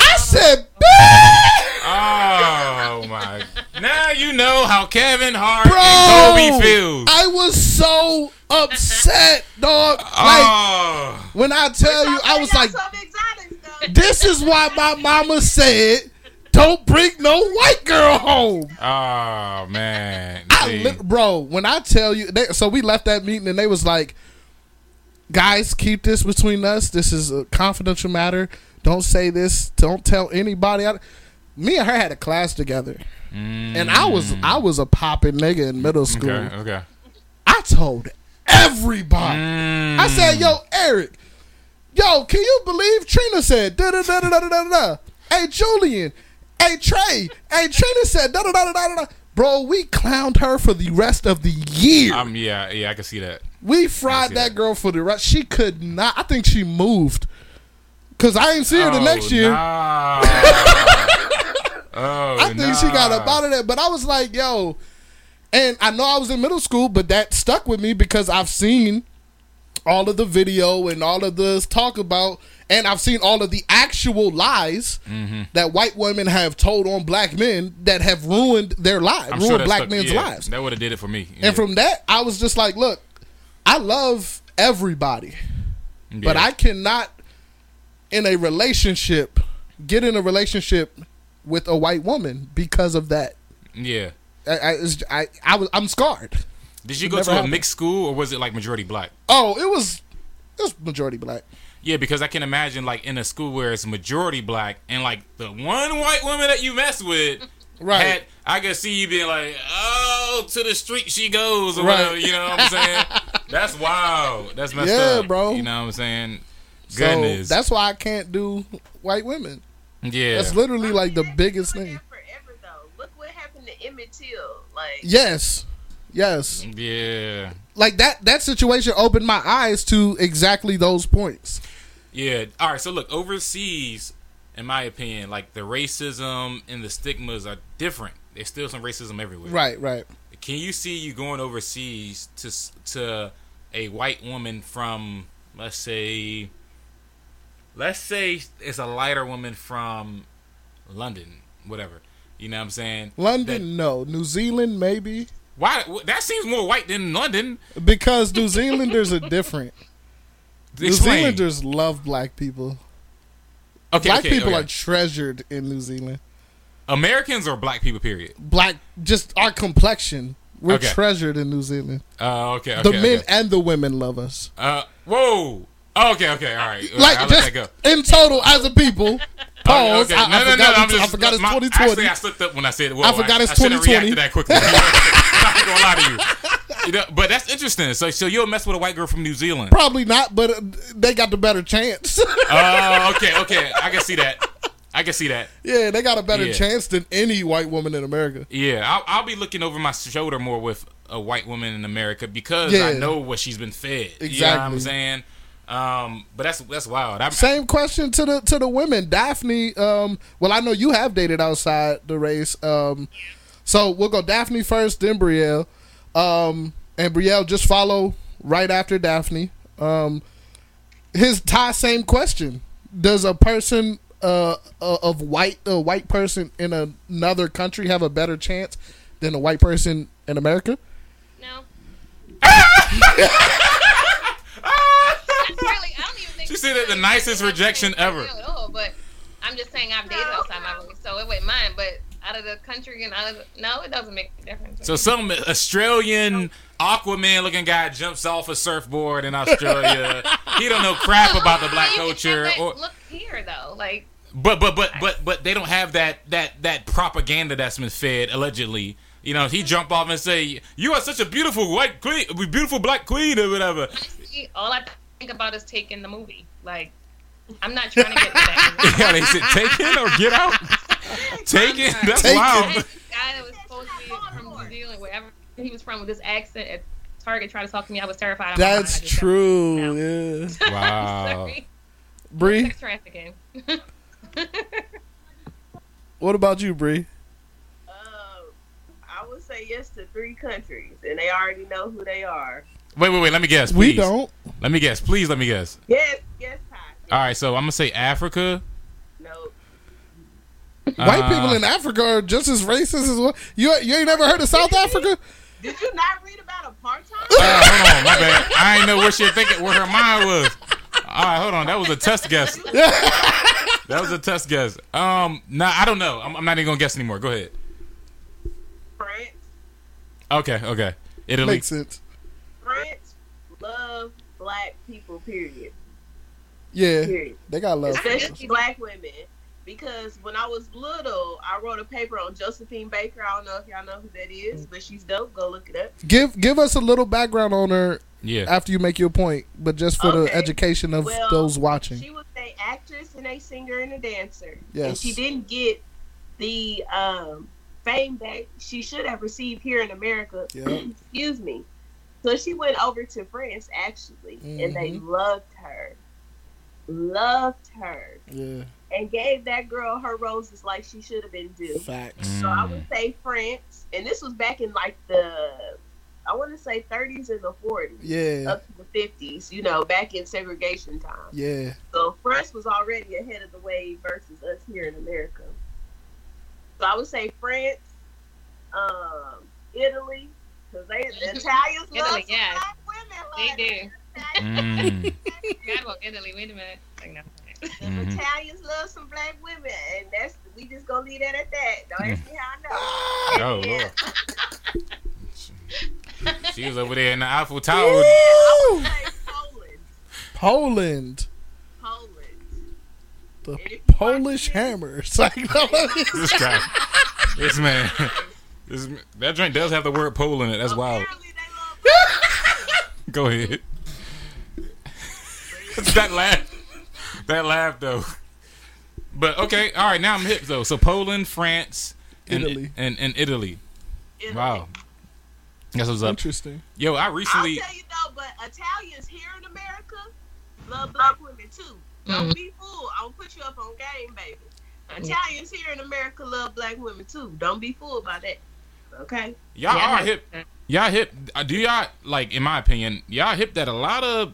I said, "Bitch!" Oh my! Now you know how Kevin Hart "Bro, and Kobe feels. I was so upset, dog. Ah. Like, oh, when I tell you, I was like, some exotics though. this is why my mama said, don't bring no white girl home. Oh man, li- bro, when I tell you, they, so we left that meeting and they was like, guys, keep this between us. This is a confidential matter. Don't say this. Don't tell anybody. I, me and her had a class together, mm. and I was mm. I was a popping nigga in middle school. Okay, okay. I told everybody. Mm. I said, "Yo, Eric." Yo, can you believe Trina said da da da da da da da? Hey Julian, hey Trey, hey Trina said da da da da da da." Bro, we clowned her for the rest of the year. Um, yeah, yeah, I can see that. we fried that that. girl for the rest. She could not. I think she moved because I ain't see her the Oh, next year. nah. oh, I think she got nah. up out of there. But I was like, yo, and I know I was in middle school, but that stuck with me because I've seen all of the video and all of the talk about, and I've seen all of the actual lies Mm-hmm. that white women have told on black men that have ruined their lives, I'm ruined sure black stuck- men's yeah, lives. That would have did it for me. And from that, I was just like, look, I love everybody, but I cannot, in a relationship, get in a relationship with a white woman because of that. yeah. I, I, I, I was, I'm scarred. Did you go never to a happened. mixed school or was it like majority black? Oh, it was, it was majority black. Yeah, because I can imagine like in a school where it's majority black and like the one white woman that you mess with Right. had I could see you being like, Oh, to the street she goes or Right. whatever, you know what I'm saying? That's wild. That's messed Yeah, up. bro. You know what I'm saying? So Goodness. that's why I can't do white women. yeah. That's literally like the biggest thing. that Forever though. Look what happened to Emmett Till. Like Yes, yes. yeah. Like that. That situation opened my eyes to exactly those points. Yeah. All right. So look, overseas, in my opinion, like the racism and the stigmas are different. There's still some racism everywhere. Right, right. Can you see you going overseas to to a white woman from, let's say, let's say it's a lighter woman from London, whatever. You know what I'm saying? London, no. New Zealand, maybe. Why? That seems more white than London. Because New Zealanders are different. New Zealanders love black people. Okay, black okay, people okay. are treasured in New Zealand. Americans or black people. Period. Black, just our complexion. We're Okay. treasured in New Zealand. Uh, okay, okay. the men okay. and the women love us. Uh, whoa. Okay, okay, all right. Like I'll just in total as a people. Pause. Okay, I, I forgot, I'm we- I just- forgot it's my- 2020. Actually, I slipped up when I said. Whoa, I forgot it's I shouldn't 2020. reacted that quickly. Not gonna lie to you. You know, but that's interesting. So, so you'll mess with a white girl from New Zealand? Probably not, but uh, they got the better chance. Oh, okay, okay. I can see that. I can see that. yeah, they got a better Yeah. chance than any white woman in America. Yeah, I'll, I'll be looking over my shoulder more with a white woman in America because Yeah. I know what she's been fed. You know what Exactly. I'm saying? Um, but that's that's wild. I'm, Same question to the to the women. Daphne, um, well, I know you have dated outside the race. Um, so we'll go Daphne first, then Brielle. Um, and Brielle just follow right after Daphne. Um, his Tye same question: Does a person uh, uh, of white a white person in another country have a better chance than a white person in America? No. That's really, I don't even think She said it the nicest rejection ever. At all, but I'm just saying I've dated outside my race, so it wasn't mine. But out of the country and out of the, no, it doesn't make a difference. So some Australian Aquaman looking guy jumps off a surfboard in Australia. he don't know crap about the black culture. Or, look here though, like but but but but but they don't have that that that propaganda that's been fed allegedly. You know, he jump off and say, "You are such a beautiful white queen, beautiful black queen, or whatever." honestly, all I think about is taking the movie. Like I'm not trying to get that. yeah, they said, "Take it or get out." Take it. That's Take wild. This guy that was supposed to be from New Zealand, wherever he was from, with this accent at Target, tried to talk to me. I was terrified. I'm That's like, true. Yeah, Wow. Sorry. Brie. Sex trafficking. What about you, Brie? uh, I would say yes to three countries, and they already know who they are. Wait, wait, wait. Let me guess. We Please. don't. Let me guess. Please let me guess. Yes, yes, Tye. Yes, All right, so I'm gonna say Africa. No. White Uh, people in Africa are just as racist as well. You you ain't never heard of South Africa? Did you not read about apartheid? Uh, hold on, my bad. I ain't know what she thinking, where her mind was. All right, hold on. That was a test guess. that was a test guess. Um, nah, I don't know. I'm, I'm not even gonna guess anymore. Go ahead. France. Okay, okay. Italy. Makes sense. France love black people. Period. Yeah, Period. they got love. for us. Especially black women. Because when I was little, I wrote a paper on Josephine Baker. I don't know if y'all know who that is, but she's dope. Go look it up. Give give us a little background on her Yeah. after you make your point, but just for the education of Well, those watching. She was a actress and a singer and a dancer. Yes. And she didn't get the um, fame that she should have received here in America. Yeah. Excuse me. So she went over to France actually, and they Mm-hmm. loved her, loved her, Yeah, and gave that girl her roses like she should have been due. facts. So I Mm. would say France, and this was back in like the, I want to say 30s and the 40s, Yeah, up to the 50s. You know, back in segregation time. yeah. So France was already ahead of the wave versus us here in America. So I would say France, um, Italy, because they the Italians love Italy, some yes. black women. They honey. do. Mm. God about Italy. Wait a minute. Like, no. The Mhm. Italians love some black women, and that's we just gonna leave that at that. Don't ask me how I know. Oh Yeah. Lord. She was over there in the Eiffel Tower. Woo! Say Poland, Poland, Poland. the And if you Polish watch hammer. It's like, This guy. This man. This, that drink does have the word pole in it. That's wild. Apparently they Go ahead. that laugh. That laugh though. But okay, all right. Now I'm hip though. So Poland, France, and Italy. and, and Italy. Italy. Wow. That's what's up. interesting. Yo, I recently. I'll recently. tell you though, but Italians here in America love black women too. Don't Mm. be fooled. I'll put you up on game, baby. Italians here in America love black women too. Don't be fooled by that. Okay. Y'all Yeah. are hip. Y'all hip. uh, Do y'all like? In my opinion, y'all hip that a lot of.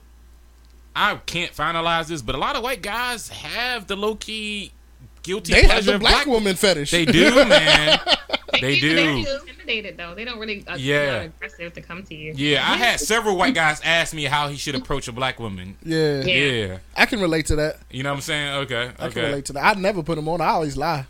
I can't finalize this, but a lot of white guys have the low key guilty They have pleasure the of black woman fetish. They do, man. They do. They're intimidated though. They don't really. Uh, Yeah. Not aggressive to come to you. Yeah, I had several white guys ask me how he should approach a black woman. yeah. Yeah. Yeah, I can relate to that. you know what I'm saying? Okay, I can relate to that. I never put them on. I always lie.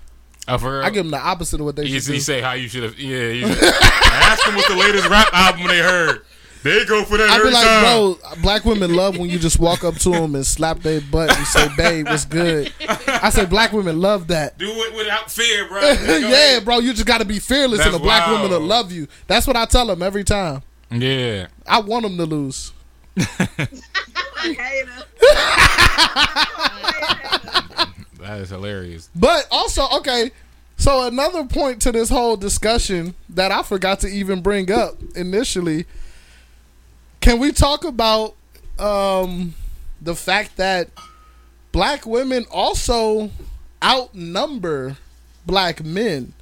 Oh, for real? I give them the opposite of what they You, should do. say how you should have. Yeah, you ask them what the latest rap album they heard. They go for that I every be like, time. bro, black women love when you just walk up to them and slap their butt and say, "Babe, what's good?" I say, black women love that. Do it without fear, bro. Yeah, ahead. bro, you just got to be fearless, and That's a black wild. woman will love you. That's what I tell them every time. Yeah. I want them to lose. Hater. That is hilarious. But also, okay, so another point to this whole discussion that I forgot to even bring up initially. Can we talk about um, the fact that black women also outnumber black men?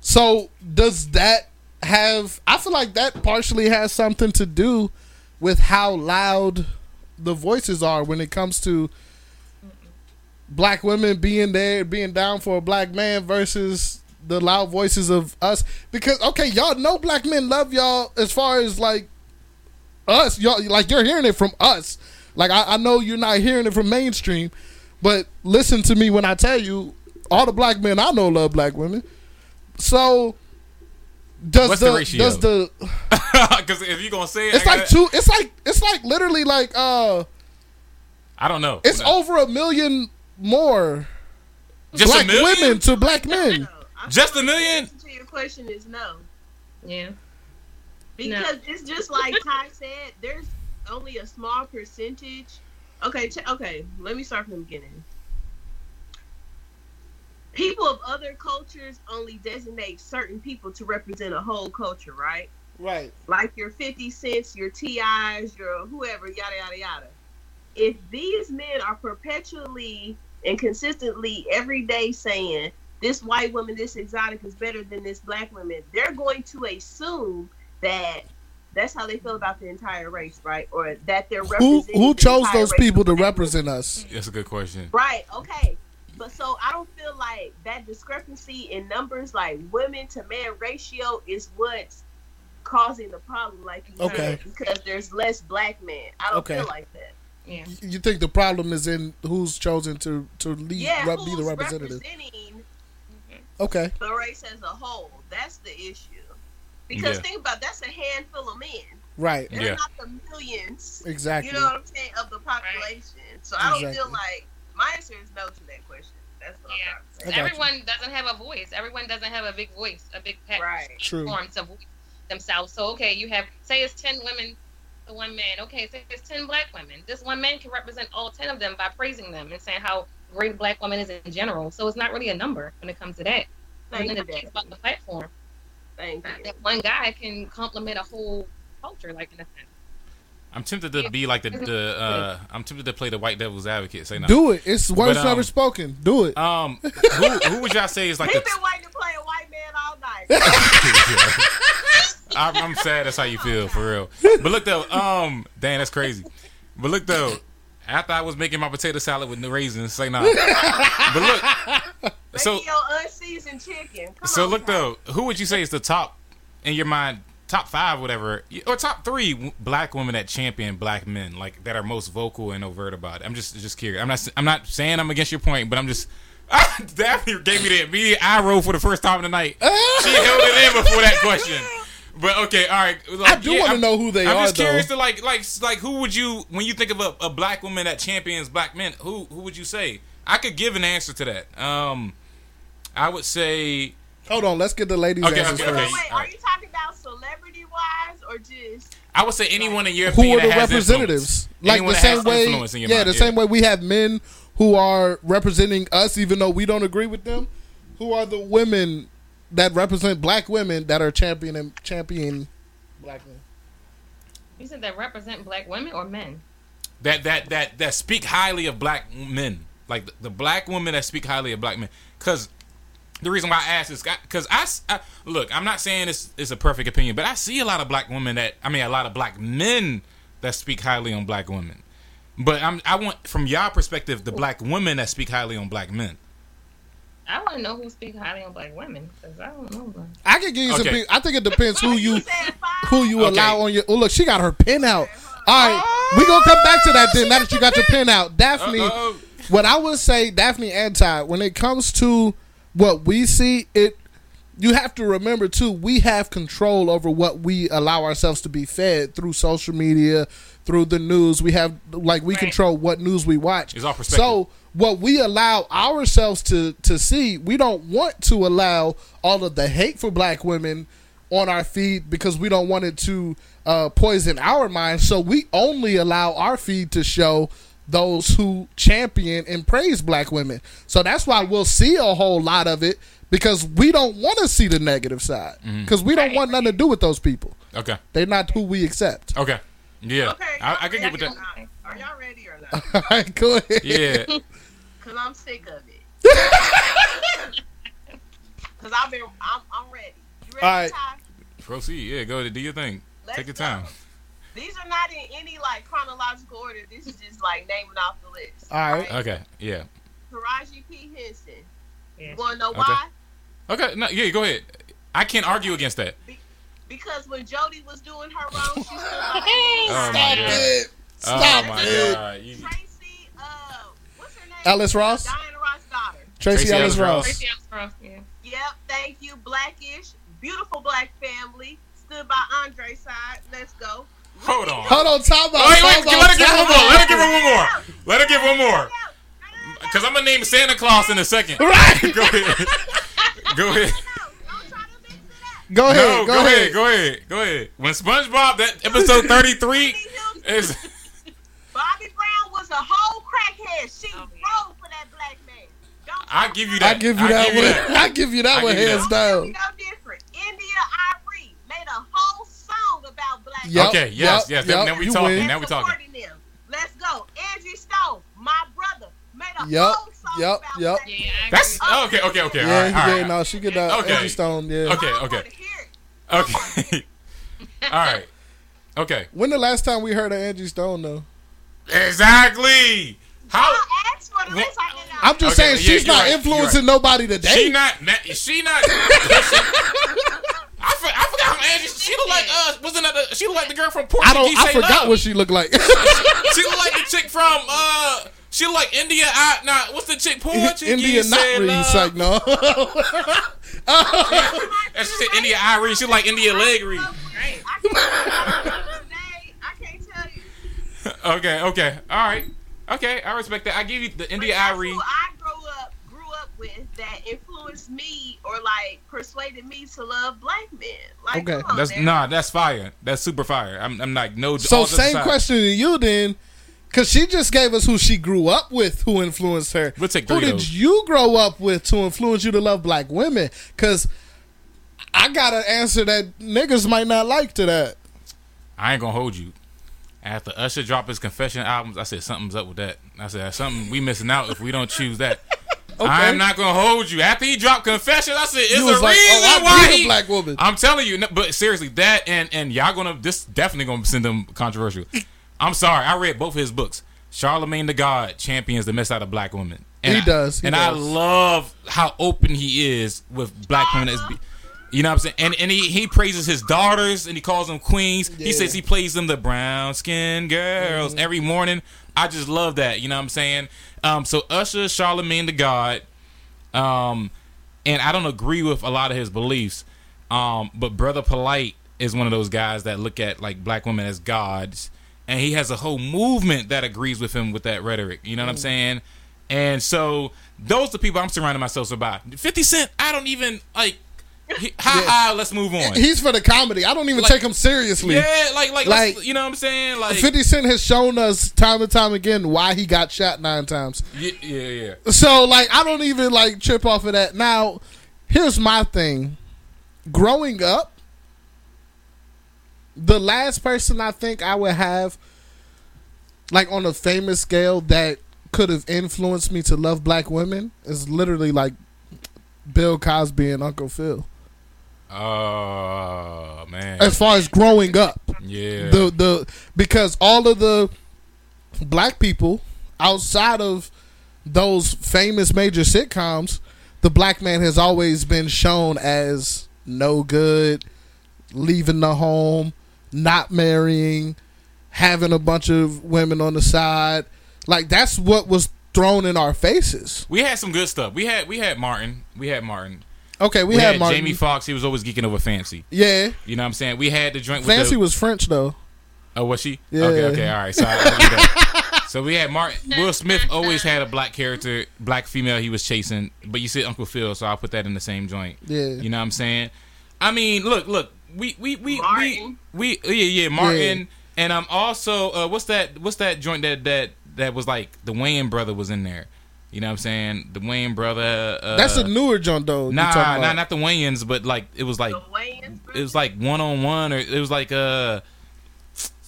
So does that have? I feel like that partially has something to do with how loud the voices are when it comes to black women being there, being down for a black man versus the loud voices of us. Because okay, y'all know black men love y'all as far as like us. Y'all like you're hearing it from us. Like I, I know you're not hearing it from mainstream, but listen to me when I tell you, all the black men I know love black women. So does What's the, the ratio? does the Because if you're gonna say it, it's I like gotta- two it's like it's like literally like uh I don't know. it's over a million more Just black a million. women to black men. No, I Just a like the million? answer To your question is no, Yeah. Because it's just like Tye said. There's only a small percentage. Okay, ch- okay. Let me start from the beginning. People of other cultures only designate certain people to represent a whole culture, right? Right. like your 50 cents, your TIs, your whoever, yada, yada, yada. If these men are perpetually and consistently every day saying, this white woman, this exotic is better than this black woman, they're going to assume that that's how they feel about the entire race, right? Or that they're Who representing who the chose entire those people to represent us? That's a good question. Right. Okay. But so I don't feel like that discrepancy in numbers, like women to man ratio, is what's causing the problem. Like you Okay. said, because there's less black men. I don't Okay. feel like that. Yeah. You think the problem is in who's chosen to to lead, Yeah, rep, be the representative? representing Okay. the race as a whole? That's the issue. Because Yeah. think about it, that's a handful of men. Right. They're Yeah. not the millions. Exactly. You know what I'm saying of the population. So I don't Exactly. feel like my answer is no to that question. That's what Yeah. I'm trying to say. got you. Everyone doesn't have a voice. Everyone doesn't have a big voice, a big pet Right. True. form to voice themselves. So okay, you have say it's ten women to one man. Okay, say it's ten black women. This one man can represent all ten of them by praising them and saying how great black woman is in general. So it's not really a number when it comes to that. Thank and then it's about the platform. Thank you. That one guy can complement a whole culture, like in a sense. I'm tempted to be like the, the uh, I'm tempted to play the white devil's advocate. Say no. Do it. It's words But, never um, spoken. Do it. Um, who, who would y'all say is like He the? been waiting to play a white man all night. I'm, I'm sad. That's how you feel for real. But look though, um, dang, that's crazy. But look though, after I was making my potato salad with the raisins, say nah. But look, Maybe so your unseasoned chicken. Come so on, look though, who would you say is the top in your mind? Top five, whatever, or top three black women that champion black men, like that are most vocal and overt about it. I'm just just curious. I'm not I'm not saying I'm against your point, but I'm just. Daphne gave me the immediate eye roll for the first time tonight. She held it in before that question. But okay, all right. Like, I do yeah, wanna know who they are. I'm just curious though. to like, like, like, who would you when you think of a, a black woman that champions black men? Who who would you say? I could give an answer to that. Um, I would say Hold on. Let's get the ladies' Okay, answers okay, Wait, okay. first. wait, are you talking about celebrity wise or just? I would say anyone in your Who are the that representatives? influence. Like Anyone the same way. influence in your Yeah, mind, the same way we have men who are representing us, even though we don't agree with them. Who are the women that represent black women that are championing champion black men? You said that represent black women or men? that that that that speak highly of black men, like the, the black women that speak highly of black men. Because the reason why I ask is because I look, I'm not saying this is a perfect opinion, but I see a lot of black women that I mean a lot of black men that speak highly on black women. But I'm I want from y'all perspective the black women that speak highly on black men. I want to know who speak highly on black women because I don't know them. I can give you some. Okay. pe- I think it depends who you who you Okay. allow on your. Oh, look, she got her pen out. All right, we gonna come back to that then. Now that you got your pen out, Daphne. Uh-oh. What I would say, Daphne and Tye, when it comes to what we see, it you have to remember too, we have control over what we allow ourselves to be fed through social media, through the news. We have like we Right. control what news we watch. It's all perspective. So what we allow ourselves to to see, we don't want to allow all of the hate for black women on our feed because we don't want it to uh, poison our minds. So we only allow our feed to show those who champion and praise black women. So that's why we'll see a whole lot of it because we don't want to see the negative side Mm-hmm. because we don't Right. want nothing to do with those people. Okay, They're not who we accept. okay, yeah, Okay, I, I can get with y'all that. ready not? Are y'all ready or not? All right, go ahead. Yeah, Because I'm sick of it. Because I've been, I'm, I'm ready. You ready, All right. Tye? proceed. Yeah, go ahead, do your thing. Let's Take your go. time. These are not in any like chronological order. This is just like naming off the list. All right. Okay, yeah. Taraji P Henson. Yeah. You want to know Okay. why? Okay, no, yeah, go ahead. I can't argue against that. Because when Jody was doing her wrong, she stood by Oh Stop God. it. Oh Stop my it. god. You- Tracee, uh, what's her name? Alice Ross? Diana Ross' daughter. Tracee, Tracee Ellis Ellis Ross. Ross. Tracee Ellis Ross, yeah. Yep, thank you. Blackish, beautiful black family. Stood by Andre's side. Let's go. Hold on. Hold on, time out. Oh, wait, wait, time let her give time one more. Let her give her one more. Let her give one more. Because I'm going to name Santa Claus in a second. Right. Go ahead. Go ahead. Go ahead. No, go, go ahead. ahead. Go ahead. Go ahead. When SpongeBob, that episode 33 is. Bobby Brown was a whole crackhead. She Oh, rode for that black man. Don't I give you that. I give you that one. I give you that I one give you hands that. down. Yep, Okay, yes, yep, yes. Now- yep, now we you talking. win. Now we talking. them. Let's go. Angie Stone, my brother, made a Yep, whole song yep, about yep. black Yeah, That's. agree. Okay, okay, okay. Yeah, all right, all yeah, right. no, she get that Okay. Angie Stone. Yeah. Okay, okay. wanna hear it. Okay. all right. Okay. When the last time we heard of Angie Stone though? Exactly. How. I asked for the Well, list. I did not. I'm just Okay, saying yeah, she's not right, influencing right. nobody today. She not. na- She not. I, for, I forgot how Angie. She looked like uh. Wasn't that the, she look like the girl from I Portuguese? don't. I forgot Love. what she looked like. She looked like the chick from uh she look like India I nah what's the chick porn chick India not said, read. He's like, no. and she said India Arie, she look like India leg read. I can't tell you today. I can't tell you. Okay, okay. Alright. Okay, I respect that. I give you the India that's Arie. who I grew up grew up with that influenced me or like persuaded me to love black men. Like, Okay. come on, That's man. nah, that's fire. That's super fire. I'm I'm like no so all same question to you then, because she just gave us who she grew up with, who influenced her. We'll take who three of did those. you grow up with to influence you to love black women? Because I got an answer that niggas might not like to that. I ain't gonna hold you. After Usher dropped his confession albums, I said something's up with that. I said something we missing out if we don't choose that. I'm not gonna hold you. After he dropped confession, I said it's a like, reason oh, why he. black woman. I'm telling you, no, but seriously, that and and y'all gonna this definitely gonna send them controversial. I'm sorry, I read both of his books. Charlemagne the God champions the mess out of black women. And He does, he and I love how open he is with black women. As be, you know what I'm saying? And and he, he praises his daughters and he calls them queens. Yeah. He says he plays them the brown skinned girls Mm-hmm. every morning. I just love that. You know what I'm saying? Um, so Usher, Charlemagne the God, um, and I don't agree with a lot of his beliefs. Um, but Brother Polight is one of those guys that look at like black women as gods, and he has a whole movement that agrees with him with that rhetoric. You know what I'm saying? And so those are the people I'm surrounding myself about. Fifty Cent, I don't even like. He, ha ha. Let's move on. He's for the comedy. I don't even Like- take him seriously. yeah, like like, Like- you know what I'm saying? Like 50 Cent has shown us time and time again why he got shot nine times. yeah, yeah, yeah. So like I don't even like trip off of that. Now, here's my thing. Growing up, the last person I think I would have like on a famous scale that could have influenced me to love black women is literally like Bill Cosby and Uncle Phil. Oh man, As far as growing up. yeah. the the because all of the black people outside of those famous major sitcoms, the black man has always been shown as no good, leaving the home, not marrying, having a bunch of women on the side. Like that's what was thrown in our faces. we had some good stuff. We had we had Martin. We had Martin. Okay, we, We, had, had, Martin. Jamie Foxx. He was always geeking over Fancy. yeah, You know what I'm saying? We had the joint with Fancy the, was French though. Oh, was she? Yeah. Okay, okay, all right. So, I- I'll do that. so we had Martin. Will Smith always had a black character, black female he was chasing. But you said Uncle Phil, so I'll put that in the same joint. Yeah. You know what I'm saying? I mean, look, look. We we we Martin. we, we yeah yeah Martin and I'm um also uh, what's that what's that joint that that that was like the Wayne brother was in there. You know what I'm saying? The Wayans brother. Uh, That's a newer John Doe. you Nah, talking nah, about. not the Wayans, but like it was like The it was like one on one, or it was like uh,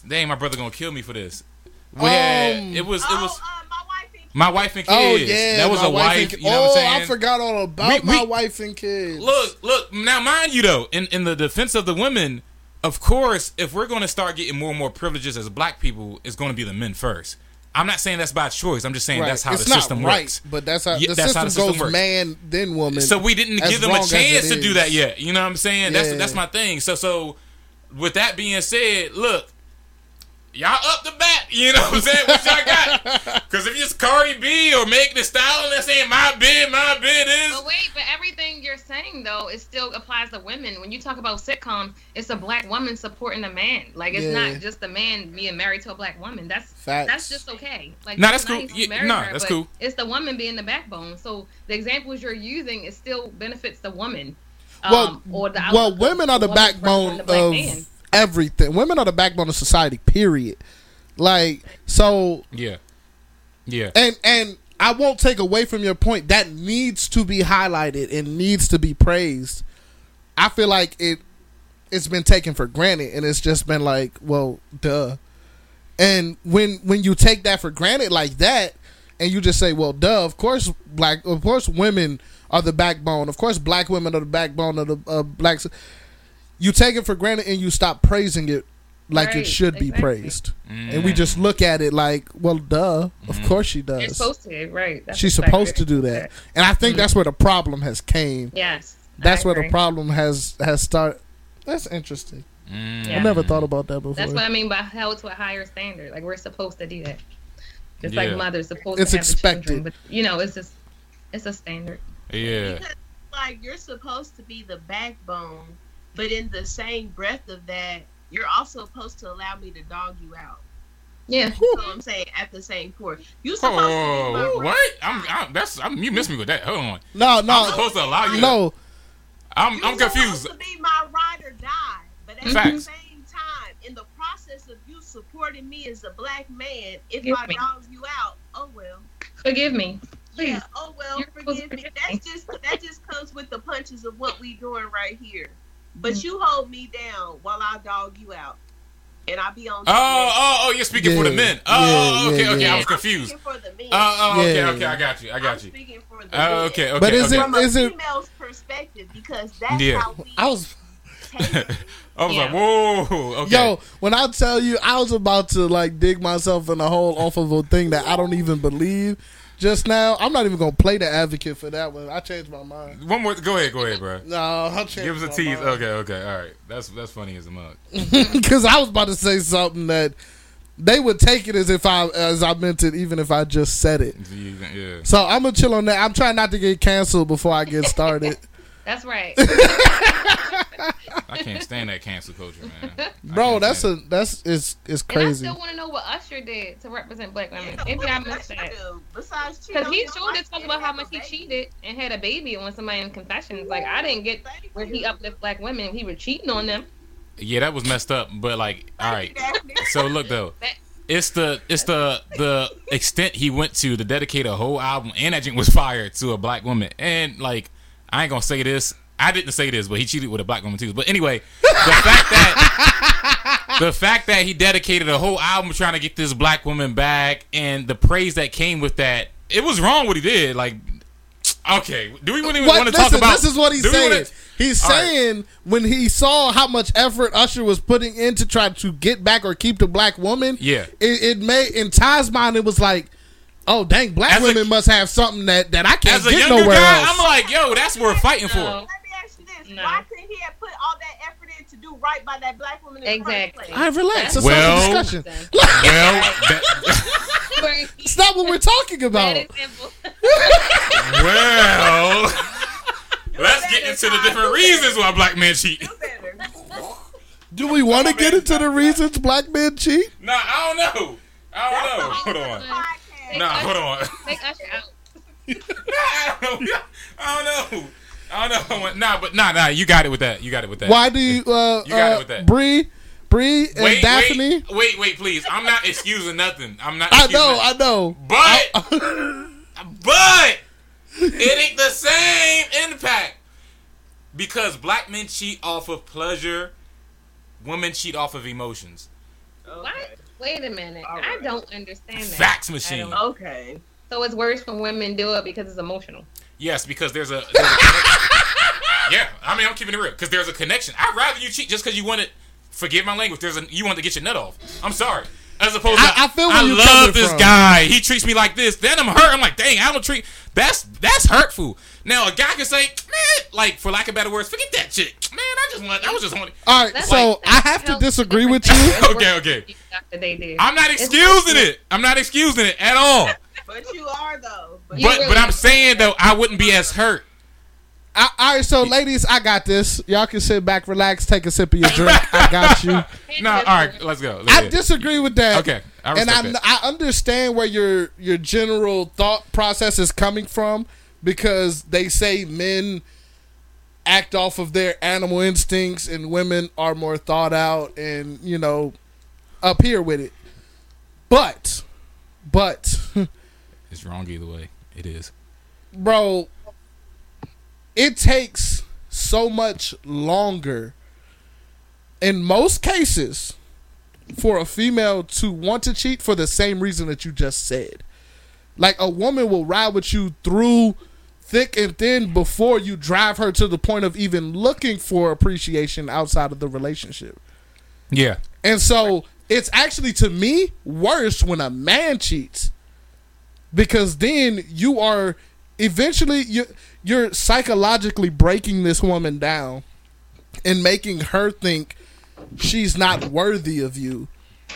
dang, my brother gonna kill me for this. We had- Um, it was it oh, was uh, my wife and my wife and Oh kids. yeah, that was my a wife. and- you know oh, what I'm saying? I forgot all about We- we- my wife and kids. Look, look. Now, mind you, though, in in the defense of the women, of course, if we're going to start getting more and more privileges as black people, it's going to be the men first. I'm not saying that's by choice. I'm just saying Right. that's how it's the system right, works. But that's how Yeah, the that's system how the system goes works. man then woman. So we didn't give them a chance to do that yet. You know what I'm saying? That's that's my thing. So so with that being said, look, y'all up the bat. You know what I'm saying? What y'all got? Because if it's Cardi B or Meg Thee Stallion, that's saying my bid, my bid is. But wait, but everything you're saying though, it still applies to women. When you talk about sitcoms, it's a black woman supporting a man. Like it's Yeah. not just a man being married to a black woman. That's Facts. that's just okay. Like Nah, that's cool. he Yeah, married nah, her, that's cool. It's the woman being the backbone. So the examples you're using, it still benefits the woman. well, um, or the well, women are the woman backbone the of man. Everything. Women are the backbone of society. Period. Like so, Yeah, yeah. and and I won't take away from your point. That needs to be highlighted and needs to be praised. I feel like it it's been taken for granted and it's just been like, well, duh. And when when you take that for granted like that and you just say, well, duh, of course black of course women are the backbone. Of course black women are the backbone of the uh, blacks. You take it for granted and you stop praising it like it Right, should be exactly. praised. And we mm. just look at it like, well, duh, of mm-hmm. course she does. You're supposed to, right? That's She's exactly supposed to do that, right. and I think mm. that's where the problem has came. Yes. That's I where the problem has has started. That's interesting. Mm. I Yeah. never thought about that before. That's what I mean by held to a higher standard. Like we're supposed to do that. Just Yeah. like mothers supposed It's to have the expected. children, but you know, it's just it's a standard. Yeah. Because like you're supposed to be the backbone, but in the same breath of that, you're also supposed to allow me to dog you out. Yeah. You know what I'm saying? At the same court. you supposed to be Oh, my what? I'm, I'm that's I'm, you missed me with that. Hold on. No, no. I'm supposed to allow you. no. I'm You're I'm confused. supposed to be my ride or die, but at the same time, in the process of you supporting me as a black man, if Give I me. dog you out, oh well. Forgive me. Please. Yeah, oh well, You're forgive me. forgive That's just that just comes with the punches of what we doing right here. But Mm. you hold me down while I dog you out, and I be on. Oh, oh, oh! You're speaking for the men. Oh, yeah, okay, yeah, okay. I was confused. Speaking for the men. Oh, oh, okay, Yeah. okay. I got you. I I'm got you. speaking for the Oh, men. okay, okay. But is okay. From a Is it- female's perspective, because that's Yeah. how we I was. I was Yeah. like, whoa, okay. Yo, when I tell you, I was about to like dig myself in a hole off of a thing that I don't even believe. Just now, I'm not even gonna play the advocate for that one. I changed my mind. One more. Go ahead, go ahead, bro. No, I'll change. Give us a tease. mind. Okay, okay, all right. That's that's funny as a mug. because I was about to say something that they would take it as if I as I meant it, even if I just said it. Yeah. So I'm gonna chill on that. I'm trying not to get canceled before I get started, That's right. I can't stand that cancel culture, man. Bro. That's a that's it's it's And I crazy. still want to know what Usher did to represent black women. Yeah, Maybe what I does missed Usher that. do Besides Because on he your sure did talk about how much he cheated and had a baby on somebody in confessions. Like I didn't get Thank where he you. uplift black women. He was cheating on them. Yeah, that was messed up. But like, all right. Thank you, Daphne. So look though, That- it's the it's the the extent he went to to dedicate a whole album, and that joint was fired to a black woman. And like, I ain't gonna say this. I didn't say this, but he cheated with a black woman too. But anyway, the fact that the fact that he dedicated a whole album trying to get this black woman back, and the praise that came with that, it was wrong what he did. Like, okay, do we even want to talk about? this is what he's saying. wanna- he's All right. saying when he saw how much effort Usher was putting in to try to get back or keep the black woman. Yeah. it, it made in Tye's mind it was like, oh dang, black As a- women must have something that that I can't As a get younger nowhere guy, else. I'm like, yo, that's worth fighting No. for. Let me ask you this: No. Why couldn't he have put all that effort in to do right by that black woman in Exactly. the first All right, relax. Let's Well- a discussion. Well, that, It's not what we're talking about. Bad example. well, let's get into the different reasons why black men cheat. Do. Do we want to get into the reasons black men cheat? Nah, I don't know. I don't know. Hold on. Podcast. Nah, hold on. Take Usher out. I don't know. I don't know. I don't know. Nah, but nah, nah. You got it with that. You got it with that. Why do you, uh, You got it uh, with that. Brie, Brie, and Wait, Daphne? wait, wait, wait, please. I'm not excusing nothing. I'm not. I know, nothing. I know. But, but it ain't the same impact because black men cheat off of pleasure, women cheat off of emotions. What? Wait a minute. All I don't understand that. Fax machine. Okay. So it's worse when women do it because it's emotional. Yes, because there's a. There's a yeah, I mean I'm keeping it real because there's a connection. I'd rather you cheat just because you want to. Forgive my language. There's a you want to get your nut off. I'm sorry. As opposed to I- I feel I love this from. guy. He treats me like this. Then I'm hurt. I'm like, dang, I don't treat. That's that's hurtful. Now a guy can say, man, like for lack of better words, forget that chick. Man, I just want. I was just on. All right, That's so like- I have to disagree with you. Okay, okay. They did. I'm not excusing it. I'm not excusing it at all. But you are though. But But really- but I'm saying though, I wouldn't be as hurt. I, all right, so ladies, I got this. Y'all can sit back, relax, take a sip of your drink. I got you. No, all right, let's go. Let's I go. disagree with that. Okay, I and I, that. I understand where your your general thought process is coming from because they say men act off of their animal instincts and women are more thought out and you know up here with it. But, but, It's wrong either way. It is. bro, it takes so much longer in most cases for a female to want to cheat for the same reason that you just said. Like a woman will ride with you through thick and thin before you drive her to the point of even looking for appreciation outside of the relationship. Yeah. And so it's actually to me worse when a man cheats because then you are eventually you you're psychologically breaking this woman down and making her think she's not worthy of you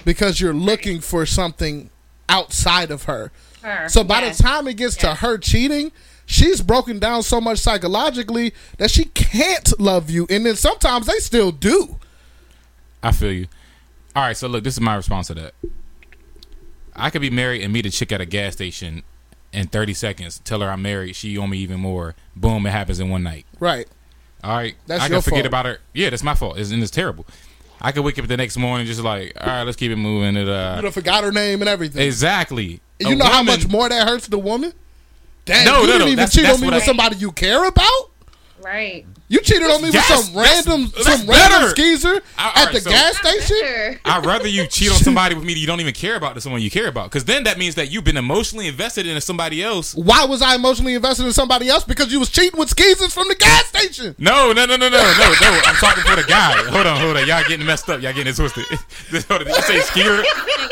because you're looking for something outside of her. Her. So by Yes. the time it gets to her cheating, she's broken down so much psychologically that she can't love you, and then sometimes they still do. I feel you. All right, so look, this is my response to that. I could be married and meet a chick at a gas station in 30 seconds, tell her I'm married, she owe me even more. Boom, it happens in one night. Right. All right, That's I your can forget fault. about her. Yeah, that's my fault, it's, and it's terrible. I could wake up the next morning just like, all right, let's keep it moving. It, You uh, done forgot her name and everything. exactly. And you A know how much more that hurts the woman? Damn, No, you no, didn't no, even that's- cheat that's on me with I- somebody you care about? Right. You cheated on me Yes, with some that's- random that's some random better. skeezer All at right, the so- gas station? Better. I'd rather you cheat on somebody with me that you don't even care about than someone you care about. Because then that means that you've been emotionally invested in somebody else. Why was I emotionally invested in somebody else? Because you was cheating with skeezers from the gas station. No, no, no, no, no, no, no. I'm talking for the guy. Hold on, hold on. Y'all getting messed up. Y'all getting it twisted. Hold on, Did you say Skeeter?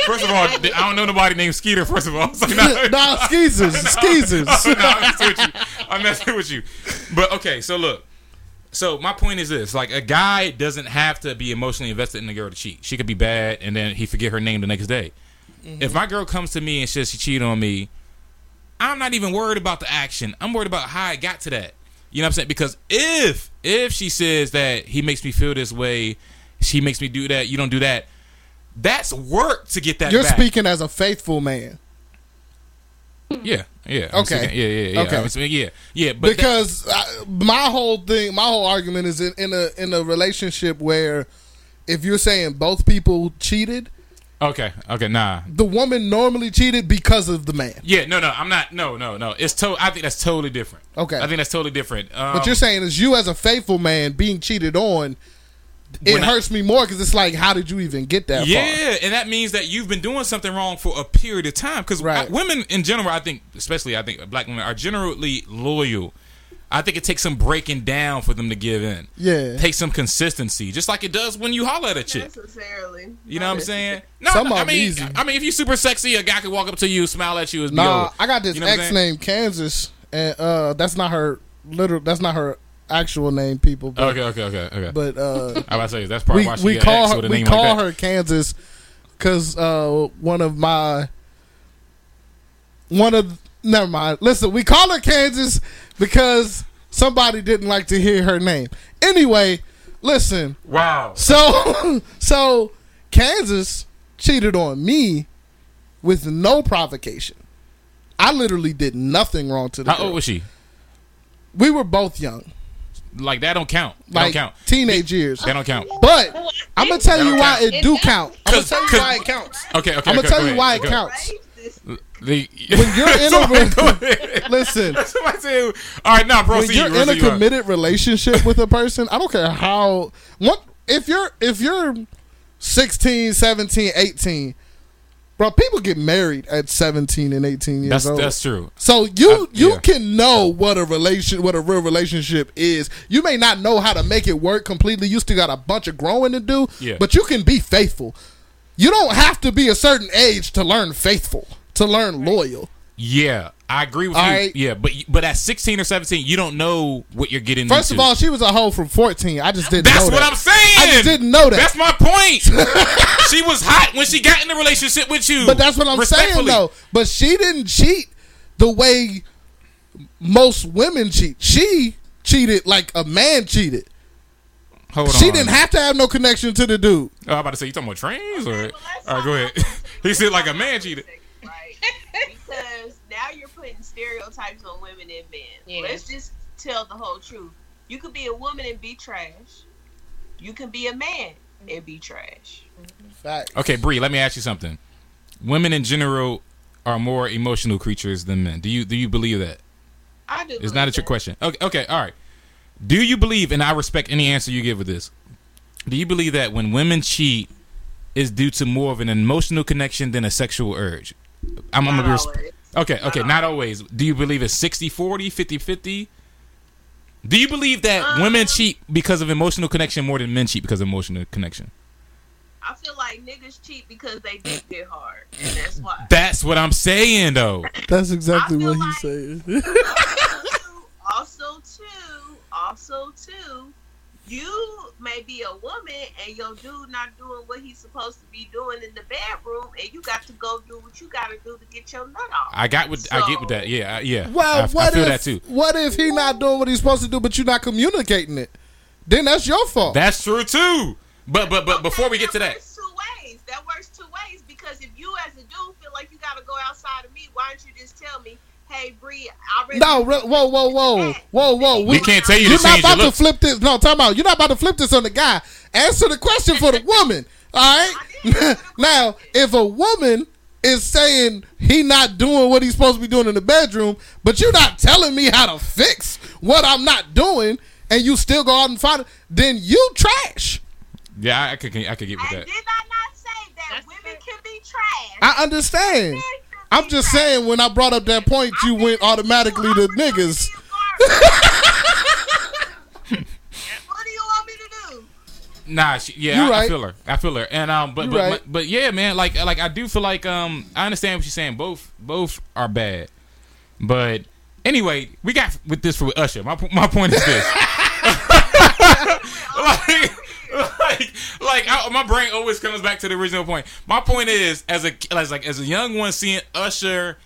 First of all, I don't know nobody named Skeeter, first of all. So, no. nah, skeezers, skeezers. No, I'm messing with you. I'm messing with you. But okay, so look. So my point is this: like a guy doesn't have to be emotionally invested in a girl to cheat. She could be bad, and then he forget her name the next day. Mm-hmm. If my girl comes to me and says she cheated on me, I'm not even worried about the action. I'm worried about how I got to that. You know what I'm saying? Because if if she says that he makes me feel this way, she makes me do that, you don't do that. That's work to get that. You're back. speaking as a faithful man. Yeah, yeah. I'm Okay. speaking- yeah, yeah, yeah. Okay. Yeah, yeah. But that- because I, my whole thing, my whole argument is in, in a in a relationship where if you're saying both people cheated, Okay. Okay. Nah. the woman normally cheated because of the man. Yeah. No. No. I'm not. No. No. No. It's to. I think that's totally different. Okay. I think that's totally different. Um, But you're saying is you as a faithful man being cheated on, it When I- hurts me more because it's like, how did you even get that far? Yeah, and that means that you've been doing something wrong for a period of time. Because Right. women in general, I think, especially I think black women are generally loyal. I think it takes some breaking down for them to give in. Yeah. Takes some consistency, just like it does when you holler at a chick. necessarily. You know what I'm saying? No, Some no, I of 'em mean, easy. I mean, if you're super sexy, a guy could walk up to you, smile at you, as Nah, I got this You know ex saying? named Kansas, and uh, that's not her literal. That's not her actual name, people. But, Okay, okay, okay, okay. but uh, I was about to say that's probably we why she we got call ex her with a we name call like that. her Kansas because uh, one of my one of never mind. Listen, we call her Kansas because somebody didn't like to hear her name. Anyway, listen. Wow. So so Kansas cheated on me with no provocation. I literally did nothing wrong to the How girl. old was she? We were both young, Like that don't count. That like don't count. teenage years. That don't count. But I'm gonna tell you why don't it do count. I'm gonna 'Cause- tell you 'cause- why it counts. Okay, okay. I'm gonna tell go you ahead, why it go. counts. The, When you're in a Somebody re- go ahead. Listen, Somebody say, all right, now when proceed. you're in a proceed on. committed relationship with a person, I don't care how what if you're if you're 16, 17, 18, bro, people get married at 17 and 18 years That's old. that's true. So you I- you yeah. can know what a relation what a real relationship is. You may not know how to make it work completely. You still got a bunch of growing to do. Yeah. But you can be faithful. You don't have to be a certain age to learn faithful, to learn loyal. Yeah, I agree with All you. right. Yeah, but but at 16 or 17, you don't know what you're getting First into. of all, she was a hoe from 14. I just didn't that's what that. I'm saying. I just didn't know that. That's my point. she was hot when she got in the relationship with you. But that's what I'm saying though. But she didn't cheat the way most women cheat. She cheated like a man cheated. Hold on. She didn't have to have no connection to the dude. Oh, I'm about to say you talking about trains or? Okay, well, let's all right, go ahead. he said like a man cheated. Stereotypes on women and men. Yeah. Let's just tell the whole truth. You could be a woman and be trash. You can be a man and be trash. Fact. Okay, Brie, let me ask you something. Women in general are more emotional creatures than men. Do you do you believe that? I do. It's not a trick question. Okay, okay, all right. Do you believe, and I respect any answer you give with this, do you believe that when women cheat is due to more of an emotional connection than a sexual urge? I'm, I'm gonna be resp- always. Okay, okay, Not not always. Do you believe it's 60 40, 50 50? Do you believe that women Um, cheat because of emotional connection more than men cheat because of emotional connection? I feel like niggas cheat because they dick get hard, and that's why. That's what I'm saying, though. That's exactly I feel what he's like- saying. also, too, also, too, you may be a woman and your dude not doing what he's supposed to be doing in the bedroom, and you got to go do what you got to do to get your nut off. I got what I get with that. Yeah, I- yeah. Well, I, what I feel if that too. what if he not doing what he's supposed to do, but you're not communicating it? Then that's your fault. That's true too. But but but Okay, before we get to that, works two ways. That works two ways because if you as a dude feel like you got to go outside of me, why don't you just tell me, hey Brie, I already no, re- whoa, whoa, whoa, whoa, whoa. we can't tell you to You're not change your about to look. flip this. No, time out. You're not about to flip this on the guy. Answer the question for the woman. All right. now, if a woman is saying he not doing what he's supposed to be doing in the bedroom, but you're not telling me how to fix what I'm not doing, and you still go out and find it, then you trash. Yeah, I, I could I could get with And that. did I not say that That's women fair. can be trash? I understand. Men can I'm just saying when I brought up that point, you went automatically to niggas. what do you want me to do? Nah, she, yeah, You I, I feel her. I feel her. And um, but You but, right. but but yeah, man, like like I do feel like um, I understand what she's saying. Both both are bad, but anyway, we got with this for Usher. My my point is this. like, like, like I, my brain always comes back to the original point. My point is, as a as like as a young one, seeing Usher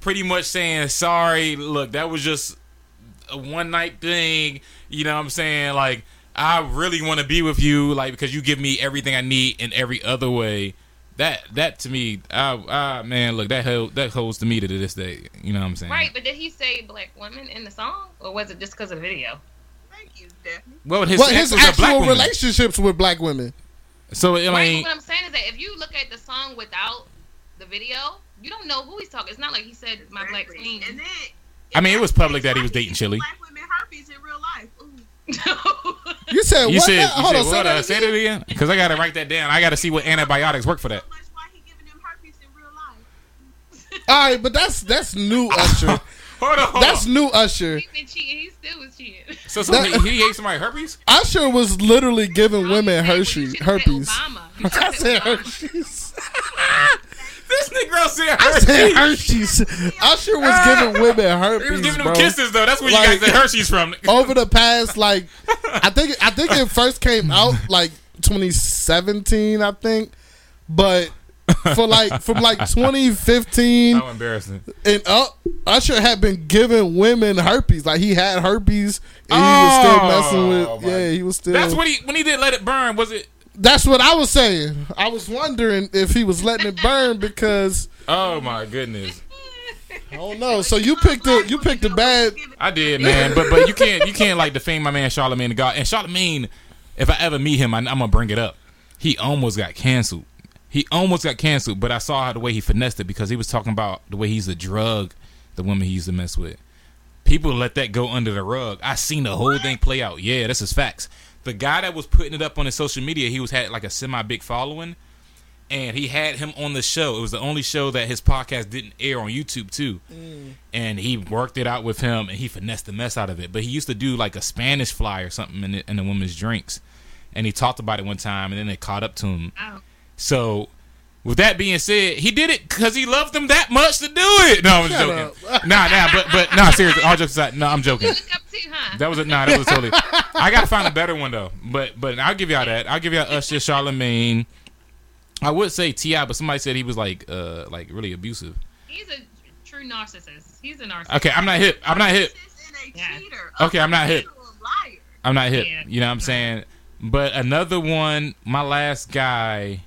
pretty much saying sorry. Look, that was just a one night thing. You know what I'm saying? Like, I really want to be with you, like because you give me everything I need in every other way. That that to me, I man, look that hold, that holds to me to this day. You know what I'm saying? Right, but did he say black women in the song, or was it just because of the video? Thank you, Daphne. Well, his, Well, his was black actual relationships with black women. So I Right, mean, what I'm saying is that if you look at the song without the video, you don't know who he's talking. It's not like he said my black queen. And then, I mean, it was public that he was dating Chilli. Black women herpes in real life. Ooh. You said you what? said now? you Hold said on, say what? that Uh, say again. that again, because I got to write that down. I got to see what antibiotics work for that. So why he giving them herpes in real life. All right, but that's that's new Usher. Hold on, hold That's on. new Usher. He's been cheating. He still was cheating. So, so that- he, he hates somebody herpes. Usher was literally giving women Well, Hershey should've said herpes. I said Obama. Hershey's. This Negro said I said. Hershey's. Usher was ah. giving women herpes, He was giving bro. them kisses though. That's where you Like- got the Hershey's from. Over the past, like, I think I think it first came out like 2017, I think, but for like from like 2015 How embarrassing. and up, Usher had been giving women herpes. Like he had herpes, and he was still Oh, messing with. my- Yeah, he was still. That's what he when he did let it burn. Was it? That's what I was saying. I was wondering if he was letting it burn because Oh my goodness. I don't know. So you picked a you picked a bad. I did, man. But but you can't you can't like defame my man Charlemagne the God. And Charlemagne, if I ever meet him, I, I'm gonna bring it up. He almost got canceled. He almost got canceled, but I saw how the way he finessed it because he was talking about the way he's a drug, the woman he used to mess with. People let that go under the rug. I seen the whole thing play out. Yeah, this is facts. The guy that was putting it up on his social media, he was had like a semi big following, and he had him on the show. It was the only show that his podcast didn't air on YouTube too. Mm. And he worked it out with him, and he finessed the mess out of it. But he used to do like a Spanish fly or something in the, in the women's drinks, and he talked about it one time, and then it caught up to him. Oh. So, with that being said, he did it because he loved them that much to do it. No, I'm Shut joking. nah, nah, but but nah, seriously, all jokes aside, no, I'm joking. You look up to, huh? That was a nah. That was totally. I gotta find a better one though. But but I'll give y'all that. I'll give y'all Usher, Charlemagne. I would say T.I., but somebody said he was like uh like really abusive. He's a true narcissist. He's a narcissist. Okay, I'm not hip. I'm not hip. Yeah. Okay, I'm not hip. I'm not hip. Yeah. You know what I'm saying? But another one, my last guy.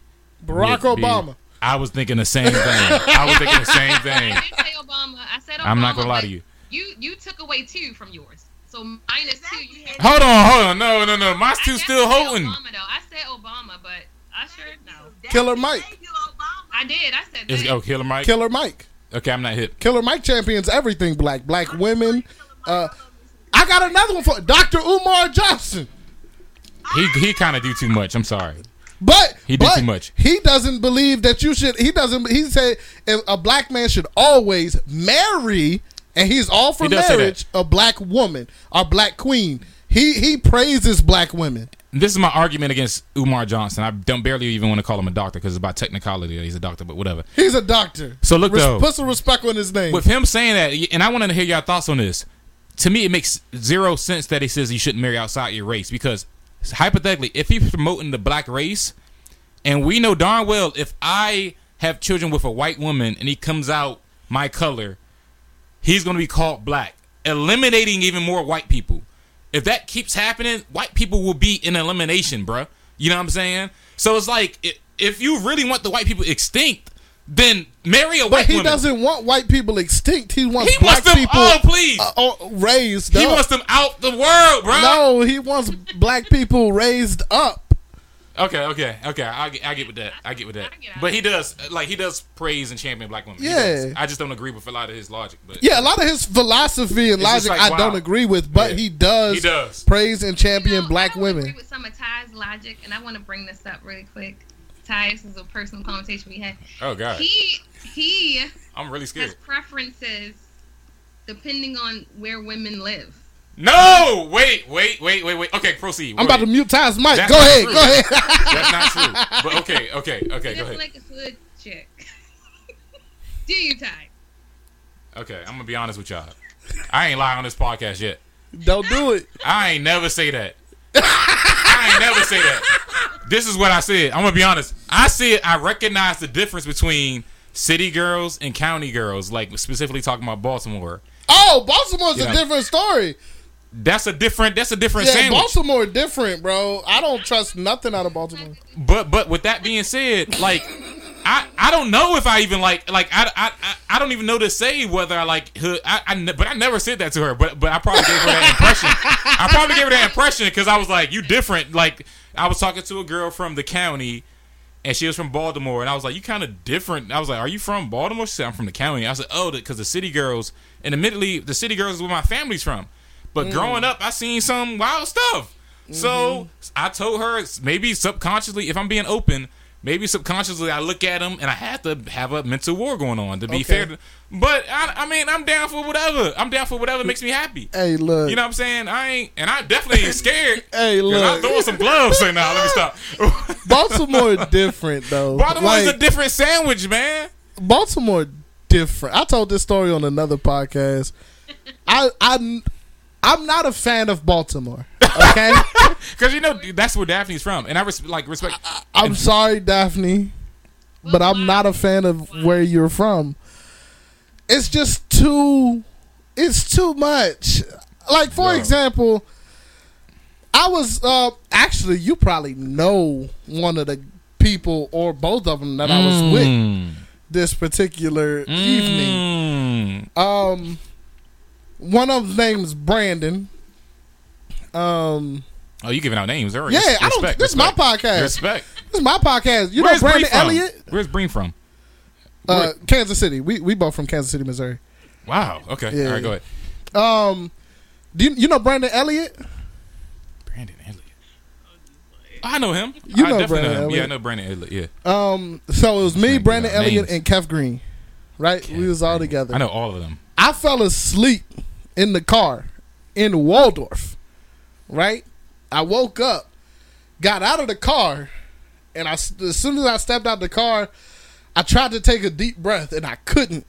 Barack would be- Obama. I was thinking the same thing. I was thinking the same thing. I thing. didn't say Obama. I said Obama. I'm not gonna lie to you. You you took away two from yours. So minus two. You had Hold on, hold on. No, no, no. My I two still I said holding. Obama though. I said Obama, but Usher no. Killer Mike. Thank you, Obama. I did. I said Is, that. oh, Killer Mike. Killer Mike. Okay, I'm not hip. Killer Mike champions everything black. Black women. Uh, I got another one for Dr. Umar Johnson. He he kind of do too much. I'm sorry. But He did but too much. He doesn't believe that you should. He doesn't. He said if a black man should always marry, and he's all for He does say that. marriage, a black woman, a black queen. He he praises black women. This is my argument against Umar Johnson. I don't barely even want to call him a doctor because it's about technicality. that He's a doctor, but whatever. He's a doctor. So look, Res- though. put some respect on his name. With him saying that, and I want to hear your thoughts on this. To me, it makes zero sense that he says you shouldn't marry outside your race because hypothetically, if he's promoting the black race, and we know darn well if I have children with a white woman and he comes out my color, he's going to be called black, eliminating even more white people. If that keeps happening, white people will be in elimination, bruh. You know what I'm saying? So it's like if you really want the white people extinct, then marry a But he woman. doesn't want white people extinct. He wants He black wants them people all, please. uh, uh, raised he up. wants them out the world, bruh. no, he wants black people raised up. Okay, okay, okay. I get, I get with that. I get with that. I get it. But he does like he does praise and champion black women. Yeah. I just don't agree with a lot of his logic. But Yeah, a lot of his philosophy and logic like, I don't agree with, but Yeah. he does. He does. praise and champion You know, black I don't women. Agree with some of Tye's logic, and I want to bring this up really quick. Tye, this is a personal conversation we had. oh god, He he I'm really has scared. preferences depending on where women live. No, wait, wait, wait, wait, wait. Okay, proceed. I'm Go about to mute Tye's mic. That's Go ahead. true. Go ahead. That's not true. But okay, okay, okay. Go Just ahead. like a hood chick. Do you, Tye? Okay, I'm gonna be honest with y'all. I ain't lying on this podcast yet. don't do it. I ain't never say that. I ain't never say that. This is what I said. I'm gonna be honest. I said I recognize the difference between city girls and county girls, like specifically talking about Baltimore. Oh, Baltimore's Yeah. a different story. That's a different. That's a different Yeah, sandwich. Baltimore different, bro. I don't trust nothing out of Baltimore. But but with that being said, like I I don't know if I even like like I I, I, I don't even know to say whether I like hood. I, I but I never said that to her. But but I probably gave her that impression. I probably gave her that impression because I was like, you different. Like I was talking to a girl from the county. And she was from Baltimore, and I was like, "You kind of different." I was like, "Are you from Baltimore?" She said, "I'm from the county." I said, "Oh, because the city girls." And admittedly, the city girls is where my family's from. But mm. growing up, I seen some wild stuff. So mm-hmm. I told her maybe subconsciously, if I'm being open, maybe subconsciously I look at them and I have to have a mental war going on to be Okay. fair. To, but I, I mean, I'm down for whatever. I'm down for whatever makes me happy. Hey, look. You know what I'm saying? I ain't, and I definitely ain't scared. hey, look, I'm throwing some gloves. Say now, let me stop. Baltimore different though. Baltimore's Like, a different sandwich, man. Baltimore different. I told this story on another podcast. I I I'm not a fan of Baltimore. Okay, Because you know that's where Daphne's from, and I res- like respect. I'm sorry, Daphne, but I'm not a fan of where you're from. It's just too. It's too much. Like for example, I was uh actually you probably know one of the people or both of them that I was with Mm. this particular evening. Mm. Um, one of them name's Brandon. Um, Oh, you giving out names? Yeah, Res- I don't. respect, This is my podcast. Respect. This is my podcast. You Where's know Brandon from? Elliott, Where's Breen from? uh, Kansas City. We we both from Kansas City, Missouri. Wow. Okay. Yeah. All right. Go ahead. Um, do you, you know Brandon Elliott? Brandon Elliott. I know him. You I know definitely Brandon know him. Elliott. Yeah, I know Brandon Elliott. Yeah. Um, so it was me, Brandon Elliott, names. and Kev Green. Right, we was all together. I know all of them. I fell asleep in the car in Waldorf. Right? I woke up, got out of the car, and I as soon as I stepped out the car, I tried to take a deep breath and I couldn't.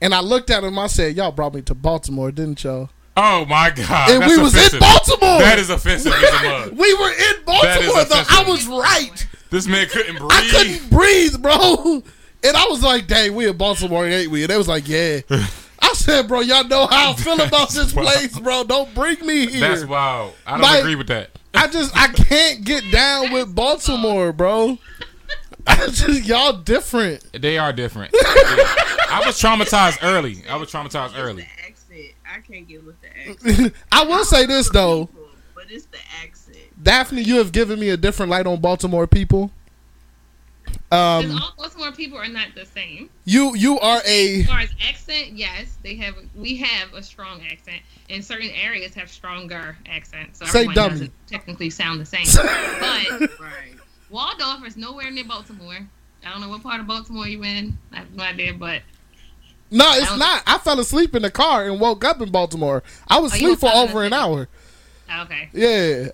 And I looked at him. I said, "Y'all brought me to Baltimore, didn't y'all?" Oh my God. And we was offensive. in Baltimore. That is offensive. We were in Baltimore. Though. I was right. This man couldn't breathe. I couldn't breathe, bro. And I was like, "Dang, we in Baltimore, ain't we?" And they was like, "Yeah." I said, "Bro, y'all know how I feel about this Wow. place, bro. Don't bring me here." That's wild. I don't Like- agree with that. I just I can't get down with Baltimore, bro. I just y'all different. They are different. Yeah. I was traumatized early. I was traumatized early. The accent. I can't get with the accent. I will say this though, People, but it's the accent. Daphne, you have given me a different light on Baltimore people. Because Um, all Baltimore people are not the same. you you are a As far as accent, yes, they have. We have a strong accent, and certain areas have stronger accents. So Say everyone dummy. doesn't technically sound the same. but Right. Waldorf is nowhere near Baltimore. I don't know what part of Baltimore you in. I have no idea, but no, it's don't- I fell asleep in the car and woke up in Baltimore. I was Oh, asleep for was falling over an hour. okay. Yeah,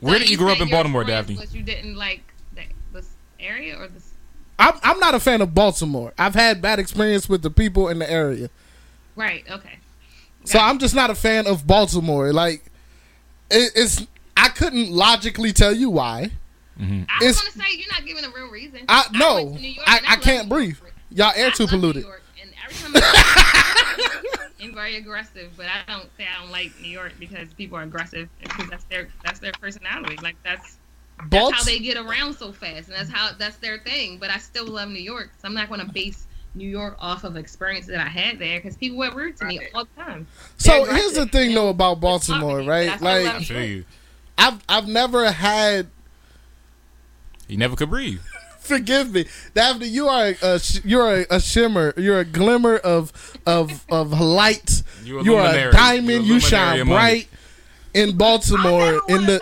Where So did you grow up in Baltimore, friends, Daphne? But you didn't like the, this area or this. I'm I'm not a fan of Baltimore. I've had bad experience with the people in the area. Right. Okay. So I'm just not a fan of Baltimore. Like, it, it's I I couldn't logically tell you why. Mm-hmm. I It's- was gonna say you're not giving a real reason. I went no, to New York I, and I can't New breathe. Y'all air I too love New polluted. York, and every time I am very aggressive, but I don't say I don't like New York because people are aggressive because that's their that's their personality. Like that's that's how they get around so fast, and that's how that's their thing. But I still love New York, so I'm not going to base New York off of experience that I had there because people were rude to me all the time. so They're here's the thing though about Baltimore, right? but I still Like I love feel you. I've I've never had. You never could breathe. Forgive me, Daphne. You are a you're a, a shimmer. You're a glimmer of of of light. You a You are a diamond. You're a You shine bright in I Baltimore. never In would the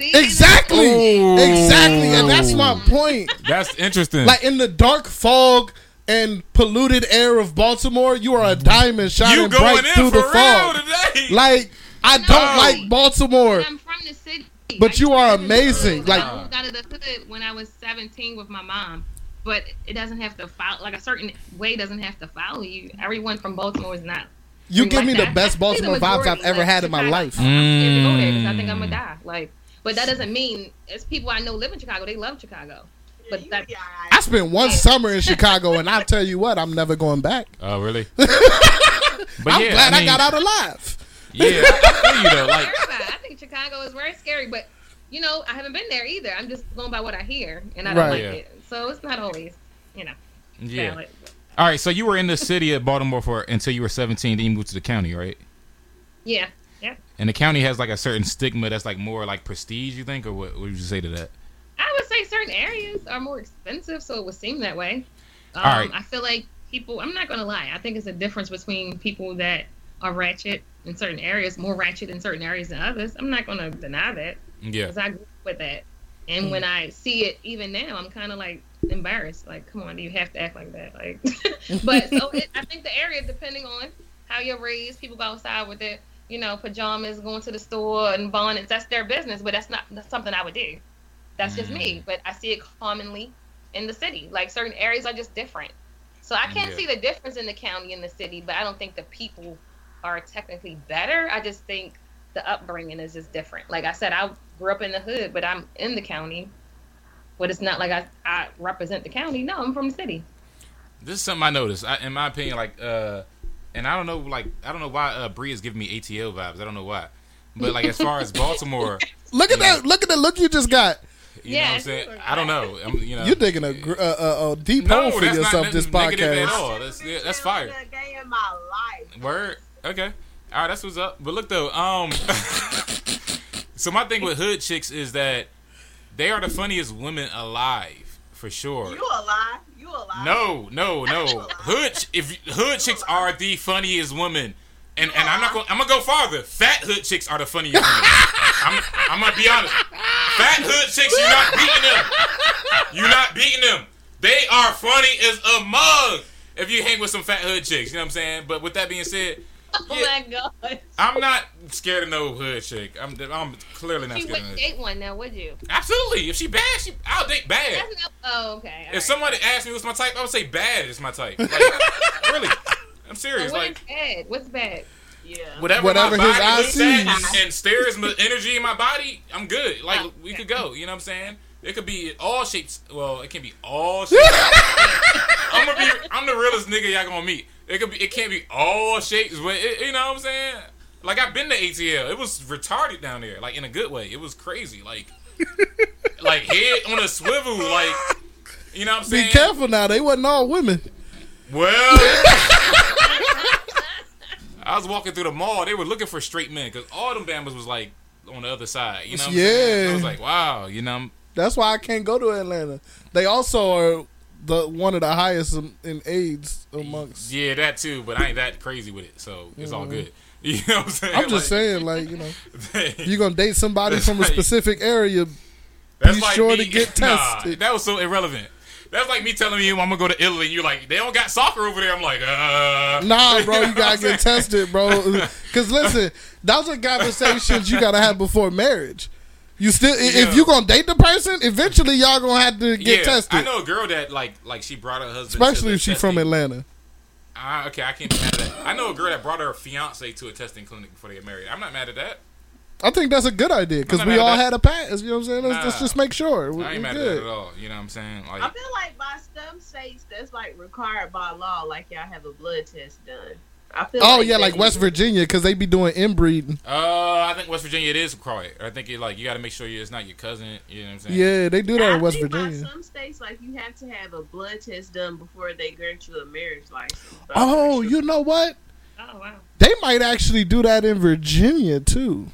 exactly, Ooh. exactly, and that's my point. That's interesting. Like in the dark fog and polluted air of Baltimore, you are a diamond shining you going bright in through for the real fog. today? Like I No. don't like Baltimore. I'm from the city. But I you are live in the amazing, like- I moved out of the hood when I was 17 with my mom. But it doesn't have to follow like a certain way doesn't have to follow you. Everyone from Baltimore is not. You like give me the best Baltimore the vibes I've ever like, had in my Chicago. life. I'm scared to go there because I think Mm. I'm gonna die. Like, but that doesn't mean it's people I know live in Chicago. They love Chicago. But you that- be all I spent one summer in Chicago, and I'll tell you what, I'm never going back. oh, really? But I'm yeah, glad I, mean, got out alive. Yeah, I you though. Like, Everybody. I think Chicago is very scary, but you know, I haven't been there either. I'm just going by what I hear, and I don't Right. like Yeah. it. So it's not always, you know, yeah. valid. All right, so you were in the city of Baltimore for until you were 17, then you moved to the county, right? Yeah, yeah. And the county has like a certain stigma that's like more like prestige, you think, or what, what would you say to that? I would say certain areas are more expensive, so it would seem that way. Um, All right. I feel like people. I'm not gonna lie. I think it's a difference between people that are ratchet in certain areas, more ratchet in certain areas than others. I'm not gonna deny that Yeah. because I grew up with that. And when I see it, even now, I'm kind of like embarrassed. Like, come on, do you have to act like that? Like, but so it, I think the area, depending on how you're raised, people go outside with their, you know, pajamas, going to the store and bonnets. That's their business, but that's not that's something I would do. That's just me. But I see it commonly in the city. Like certain areas are just different. So I can't Yeah. see the difference in the county and the city, but I don't think the people are technically better. I just think the upbringing is just different. Like I said, I grew up in the hood, but I'm in the county. But it's not like I, I represent the county. No, I'm from the city. This is something I noticed. I, in my opinion, like, uh, and I don't know, like, I don't know why uh, Brie is giving me ATL vibes. I don't know why, but like as far as Baltimore, Look at Yeah. that! Look at the look you just got. you Yeah, know what I'm saying? super I don't know. I'm, you know, You're digging a, gr- uh, uh, a deep no, hole for yourself not this negative at all. That's yeah, that's fire. A day in my life. Word. Okay. All right, that's what's up. But look though, um, so my thing with hood chicks is that they are the funniest women alive for sure. You a lie? You a lie? No, no, no. Hood, if hood chicks are the funniest women, and and I'm not going. I'm gonna go farther. Fat hood chicks are the funniest women. I'm, I'm gonna be honest. Fat hood chicks, you're not beating them. You're not beating them. They are funny as a mug. If you hang with some fat hood chicks, you know what I'm saying. But with that being said, Oh Yeah. my god. I'm not scared of no hood chick. I'm, I'm clearly not You scared of would date one now, would you? Absolutely. If she bad, she I'll date bad. That's not, oh, okay. all If right. somebody asked me what's my type, I would say bad is my type. Like, really, I'm serious. What Like is bad? What's bad? Yeah. whatever, Whatever my his body eye looks at and, sees. and stares energy in my body, I'm good. Like Oh, we okay. could go. You know what I'm saying? It could be all shapes. Well, it can be all shapes. I'm gonna be. I'm the realest nigga y'all gonna meet. It could be. It can't be all shapes, but it, you know what I'm saying. Like I've been to ATL. It was retarded down there, like in a good way. It was crazy, like like head on a swivel, like you know what I'm saying. Be careful now; they wasn't all women. Well, I was walking through the mall. They were looking for straight men because all them bambas was like on the other side. You know, what I'm saying? Yeah. I was like, wow. You know, I'm- That's why I can't go to Atlanta. They also are the one of the highest in, AIDS amongst. yeah, that too. But I ain't that crazy with it, so it's all good. You know what I'm saying? Mm-hmm. I'm just Like, saying, like you know, you're gonna date somebody from a like- specific area. That's be sure to get Nah, tested. that was so irrelevant. That's like me telling you I'm gonna go to Italy. and You're like, they don't got soccer over there. I'm like, uh. Nah, bro, you gotta get tested, bro. Because listen, those are conversations you gotta have before marriage. You still, i- Yeah. if you gonna date the person, eventually y'all gonna have to get yeah, tested. I know a girl that like like she brought her husband, Especially to the if she's from Atlanta. Ah, okay, I can't be mad at that. I know a girl that brought her fiance to a testing clinic before they get married. I'm not mad at that. I think that's a good idea because we all that. had a pass. You know what I'm saying? Let's, let's just make sure we, I ain't we mad at good. that at all. You know what I'm saying? Like, I feel like by some states that's like required by law, like y'all have a blood test done. I feel Oh like yeah, like West Virginia because they be doing inbreeding. uh, I think West Virginia it is required. I think it like you got to make sure it's not your cousin. You know what I'm saying? Yeah, they do that I in West Virginia. Some states, like you have to have a blood test done before they grant you a marriage license. Oh, sure- you know what? Oh wow. They might actually do that in Virginia too.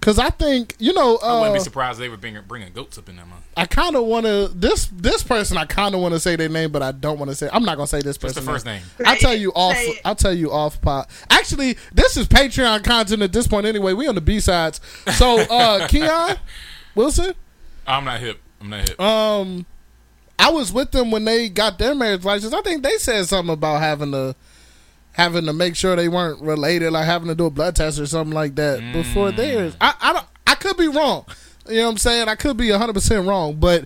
Cause I think you know. I wouldn't Uh, be surprised if they were bringing bringing goats up in there, man. I kind of want to this this person. I kind of want to say their name, but I don't want to say. I'm not gonna say this What's person. the first name? I'll tell you off. Say. I'll tell you off pot. Actually, this is Patreon content at this point anyway. We on the B sides. So, uh, Keon Wilson. I'm not hip. I'm not hip. Um, I was with them when they got their marriage license. I think they said something about having to having to make sure they weren't related, like having to do a blood test or something like that before theirs. I I don't. I could be wrong. You know what I'm saying? I could be 100 percent wrong, but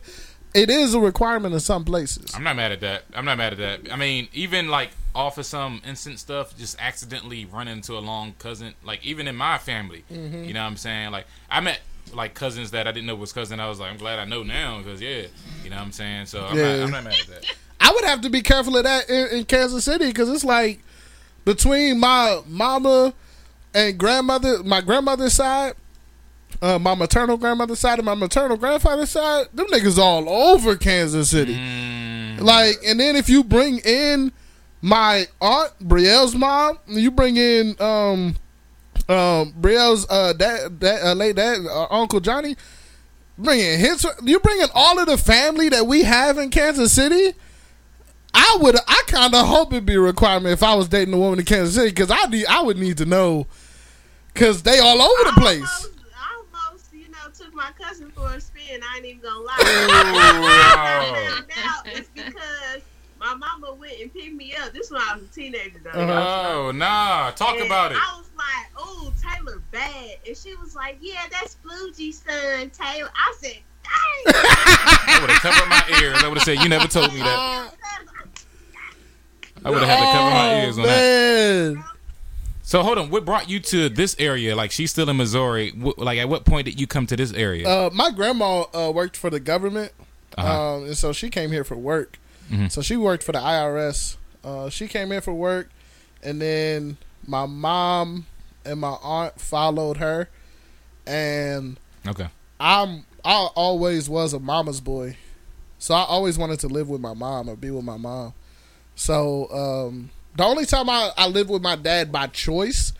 it is a requirement in some places. I'm not mad at that. I'm not mad at that. I mean, even like off of some instant stuff, just accidentally run into a long cousin. Like even in my family, Mm-hmm. you know what I'm saying? Like I met like cousins that I didn't know was cousin. I was like, I'm glad I know now because yeah, you know what I'm saying. So I'm, Yeah. not, I'm not mad at that. I would have to be careful of that in, in Kansas City because it's like between my mama and grandmother, my grandmother's side, uh, my maternal grandmother's side, and my maternal grandfather's side, them niggas all over Kansas City. Mm, Like, and then if you bring in my aunt Brielle's mom, you bring in um um Brielle's uh dad, dad uh, late dad uh, Uncle Johnny, bringing his you bringing all of the family that we have in Kansas City. I would I kind of hope it'd be a requirement if I was dating a woman in Kansas City because I need I would need to know because they all over the place. Almost, I almost, you know, took my cousin for a spin. I ain't even gonna lie. Ooh. I found out it's because my mama went and picked me up. This when I was a teenager, though. Uh-huh. Oh nah, talk And about it. I was like, "Oh, Taylor bad," and she was like, "Yeah, that's Flugy's son, Taylor." I said, "Dang." I would have covered my ears. I would have said, "You never told me that." I would have had to cover my ears on that. Oh. So hold on, what brought you to this area? Like she's still in Missouri. Like at what point did you come to this area? Uh, my grandma uh, worked for the government, Uh-huh. um, and so she came here for work. Mhm. So she worked for the IRS. Uh, she came here for work, and then my mom and my aunt followed her, and okay. I'm I always was a mama's boy, so I always wanted to live with my mom or be with my mom. So um, the only time I, I lived with my dad by choice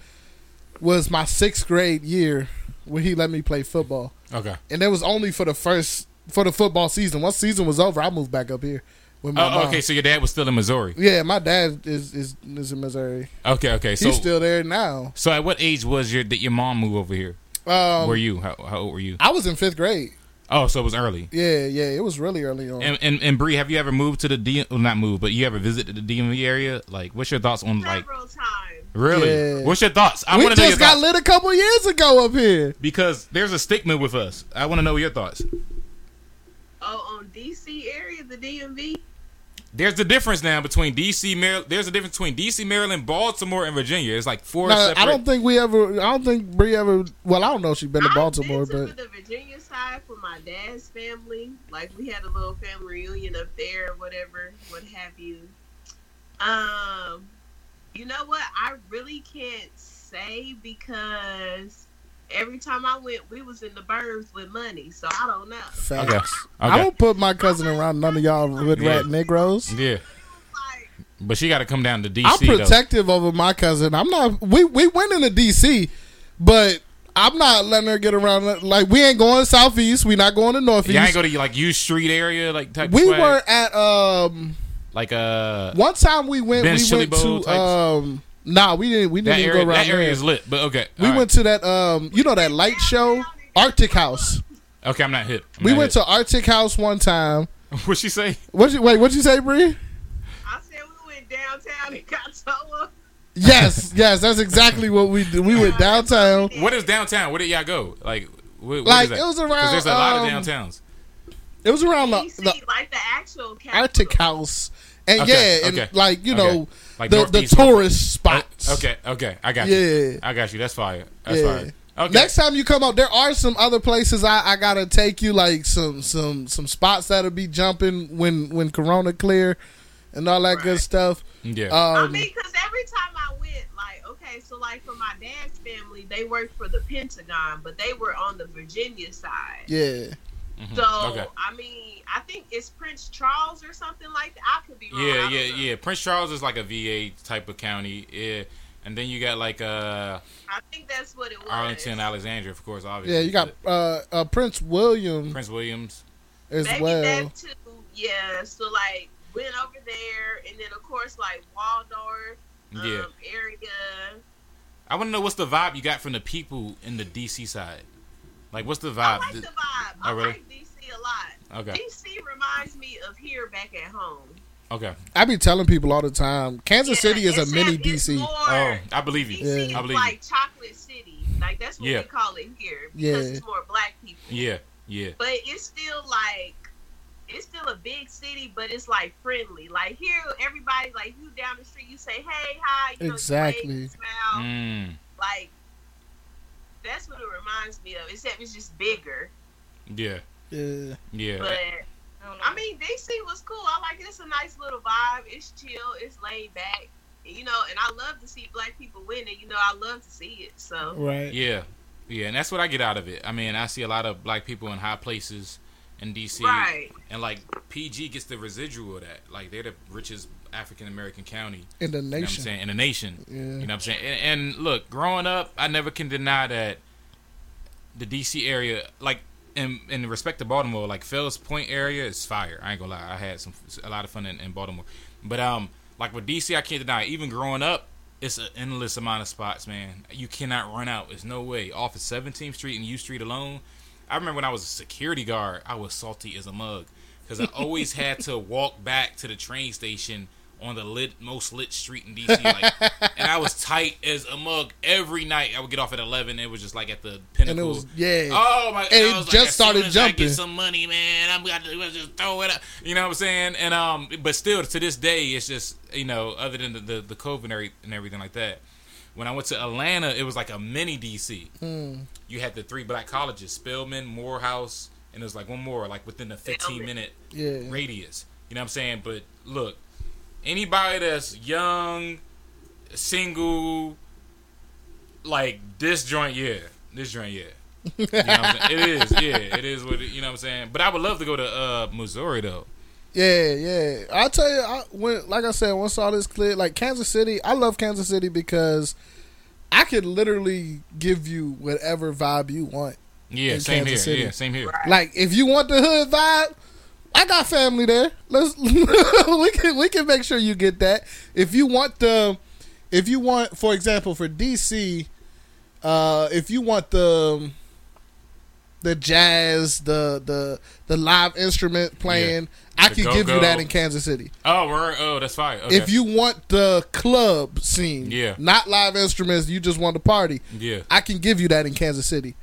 was my sixth grade year when he let me play football Okay. and it was only for the first for the football season. Once season was over, I moved back up here with my Oh, mom. okay. So your dad was still in Missouri. Yeah, my dad is is, is in Missouri. Okay. Okay. So He's still there now. so at what age was your did your mom move over here? Um, were you? How, how old were you? I was in fifth grade. Oh, so it was early. Yeah, yeah, it was really early on. And and, and Brie, have you ever moved to the D? Well, not moved, but you ever visited the DMV area? Like, what's your thoughts on like? Several times. Really? Yeah. What's your thoughts? I we want to know your just got thoughts lit a couple years ago up here. because there's a stigma with us. I want to know your thoughts. Oh, on DC area, the DMV. There's a difference now between DC, Maryland. There's a difference between DC, Maryland, Baltimore, and Virginia. It's like four Nah, separate. I don't think we ever. I don't think Brie ever. Well, I don't know if she's been to I've Baltimore, been but the Virginia side for my dad's family. Like we had a little family reunion up there, or whatever, what have you. Um, you know what? I really can't say because every time I went, we was in the burbs with money, so I don't know. facts. Okay. I Okay. don't put my cousin around none of y'all hood Yeah. rat Negroes. Yeah, but she got to come down to DC. I'm though. protective over my cousin. I'm not. We we went into DC, but I'm not letting her get around. Like we ain't going southeast. We not going to northeast. Y'all ain't go to like U Street area, like type. we swag? were at um like uh one time we went. Ben's we went Bowl to types? um. Nah, we didn't. We didn't even area. go around That area there. is lit, but okay. we went to that um. You know that light show, ARTECHOUSE. Okay, I'm not hit. I'm We not went hit. to ARTECHOUSE one time. What'd she say? What you wait? What'd you say, Brie? I said we went downtown and got towed. Yes, yes, that's exactly what we did. We went downtown. What is downtown? Where did y'all go? Like, what, what Like, is that? it was around, There's a lot um, of downtowns. It was around the, the like the actual capital. ARTECHOUSE, and Okay, yeah, and like you okay. Know Like the the northeast, tourist spots. Okay, okay, I got you. Yeah. I got you. That's fire. That's Yeah. fire. Okay. Next time you come up, there are some other places I, I gotta take you, like some some some spots that'll be jumping when when Corona clear, and all that good stuff. Yeah. I Um, mean, because every time I went, like, okay, so like for my dad's family, they worked for the Pentagon, but they were on the Virginia side. yeah, Mhm. So okay. I mean, I think it's Prince Charles or something like that. I could be wrong. Yeah, yeah, know. yeah. Prince Charles is like a VA type of county. Yeah. And then you got like uh I think that's what it was. Arlington, Alexandria, of course, obviously. yeah. You got uh, uh, Prince William Prince Williams. as Maybe well. that too. Yeah. So like went over there, and then of course like Waldorf um, Yeah. area. I want to know what's the vibe you got from the people in the DC side. Like, what's the I like the vibe. I Oh, really? like DC a lot. Okay. DC reminds me of here back at home. Okay. I be telling people all the time, Kansas Yeah, City is a mini DC. more- Oh, I believe you. DC Yeah. I is believe like chocolate city. Like that's what Yeah. they call it here because Yeah. it's more black people. Yeah. Yeah. But it's still like it's still a big city, but it's like friendly. Like here, everybody like you down the street, you say hey, hi, you know, Exactly. you wave, smile. Mm. Like that's what it reminds me of. Except it's just bigger. Yeah. Yeah, Yeah. But I. I mean, DC was cool. I like it. It's a nice little vibe. It's chill. It's laid back. You know, and I love to see black people win, and you know, I love to see it. So right. Yeah. Yeah. And that's what I get out of it. I mean, I see a lot of black people in high places in DC. right, And like PG gets the residual of that. Like they're the richest African American county. In the You know what I'm nation. saying? In the nation. Yeah. You know what I'm saying? And, and look, growing up, I never can deny that the DC area, like in in respect to Baltimore, like Fells Point area is fire. I ain't gonna lie, I had some a lot of fun in, in Baltimore. But um, like with DC, I can't deny. Even growing up, it's an endless amount of spots, man. You cannot run out. There's no way. Off of 17th Street and U Street alone. I remember when I was a security guard, I was salty as a mug because I always had to walk back to the train station on the lit most lit street in DC, like, and I was tight as a mug every night. I would get off at eleven. It was just like at the pinnacle. And it was yeah. Oh my! And I it was like, just as soon started as I jumping. get some money, man. I'm gonna just throw it up. You know what I'm saying? And um, but still to this day, it's just you know, other than the the, the COVID and every- and everything like that. When I went to Atlanta, it was like a mini DC. Hmm. You had the three black colleges: Spelman, Morehouse, and there's like one more, like within the 15 minute Yeah. radius. You know what I'm saying? But look, anybody that's young, single, like this joint, yeah, this joint, yeah. You know what I'm? It is, yeah, it is what it, you know what I'm saying. But I would love to go to uh, Missouri though. Yeah, yeah. I'll tell you, I, when like I said, once all this clear, like Kansas City, I love Kansas City because I could literally give you whatever vibe you want. Yeah, In same Kansas here. City. Yeah, same here. Like if you want the hood vibe, I got family there. Let's we can we can make sure you get that. If you want the if you want for example for DC, uh if you want the the jazz, the the the live instrument playing, I The can give you that in Kansas City. Oh, we're oh, that's fine. Okay. If you want the club scene, Yeah. not live instruments, you just want to party, yeah, I can give you that in Kansas City.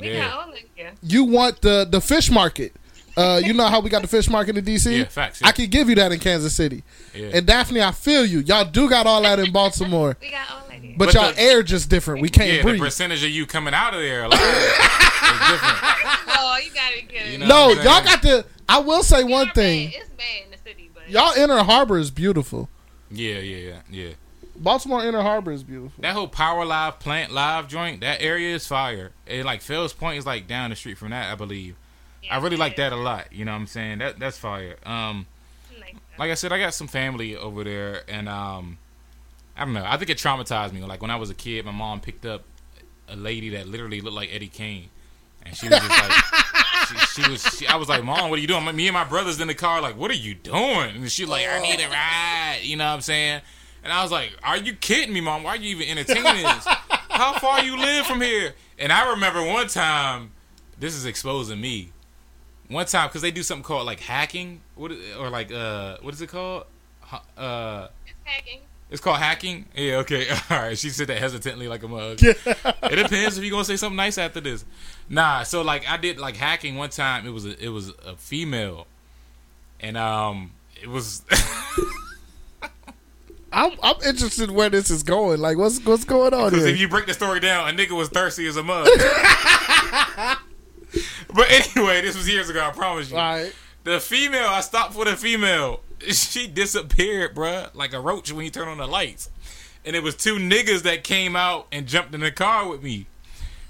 we yeah, got all that here. You want the the fish market. Uh, you know how we got the fish market in DC? yeah, facts. Yeah. I can give you that in Kansas City. yeah. And Daphne, I feel you. Y'all do got all that in Baltimore. We got all that here. But, But y'all the- air just different. We can't yeah, the breathe. percentage of you coming out of there alive is different. oh, you gotta be kidding. You know no, y'all got the. I will say one Yeah, thing. man, It's bad in the city, but Y'all inner harbor is beautiful. Yeah, yeah, yeah, yeah. Baltimore inner harbor is beautiful. That whole Power Live Plant Live joint, that area is fire. It like Fell's Point is like down the street from that, I believe. I really like that a lot. You know what I'm saying? That that's fire. Um, Like, like I said, I got some family over there, and um, I don't know. I think it traumatized me. Like when I was a kid, my mom picked up a lady that literally looked like Eddie Kane, and she was just like, she, she was. She, I was like, Mom, what are you doing? Me and my brothers in the car, like, what are you doing? And she like, I need a ride. You know what I'm saying? And I was like, Are you kidding me, Mom? Why are you even entertaining this? How far you live from here? And I remember one time, this is exposing me. One time, because they do something called like hacking, what or like uh, what is it called? Uh, it's hacking. it's called hacking. Yeah, okay, all right. She said that hesitantly, like a mug. it depends if you're gonna say something nice after this. Nah, so like I did like hacking one time. It was a, it was a female, and um, it was. I'm, I'm interested where this is going. Like, what's what's going on Because here? if you break the story down, a nigga was thirsty as a mug. But anyway, this was years ago. I promise you. Right. The female, I stopped for the female. She disappeared, bruh, like a roach when you turn on the lights. And it was two niggas that came out and jumped in the car with me.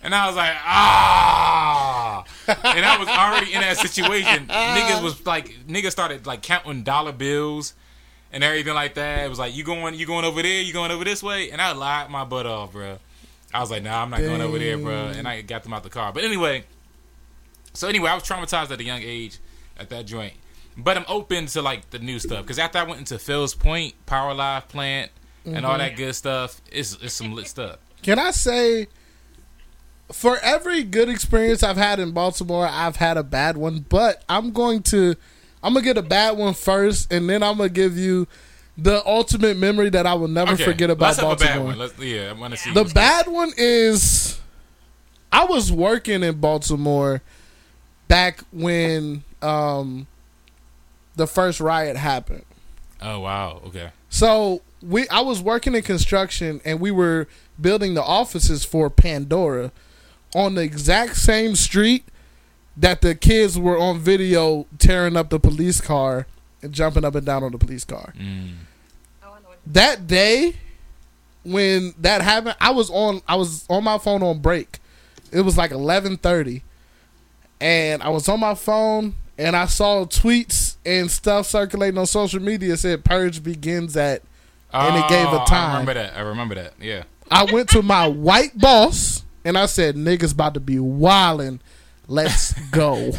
And I was like, ah. And I was already in that situation. niggas was like, niggas started like counting dollar bills and everything like that. It was like, you going, you going over there, you going over this way, and I lied my butt off, bruh. I was like, nah, I'm not going over there, bruh. And I got them out the car. But anyway, so anyway, I was traumatized at a young age at that joint. But I'm open to like the new stuff because after I went into Fell's Point, Power Live Plant, and all that mm-hmm. good stuff, it's it's some lit stuff. Can I say, for every good experience I've had in Baltimore, I've had a bad one. But I'm going to, I'm gonna get a bad one first, and then I'm gonna give you the ultimate memory that I will never Okay, forget about let's have a bad Baltimore. one. Let's, yeah, I want to see The bad one is I was working in Baltimore back when um the first riot happened. Oh wow, okay. So we I was working in construction and we were building the offices for Pandora on the exact same street that the kids were on video tearing up the police car and jumping up and down on the police car Mm. I know what- that day when that happened i was on i was on my phone on break it was like 11.30 and i was on my phone and i saw tweets and stuff circulating on social media said purge begins at And it gave a Oh, time. I remember that. I remember that. Yeah. i went to my white boss and i said niggas about to be wildin' let's go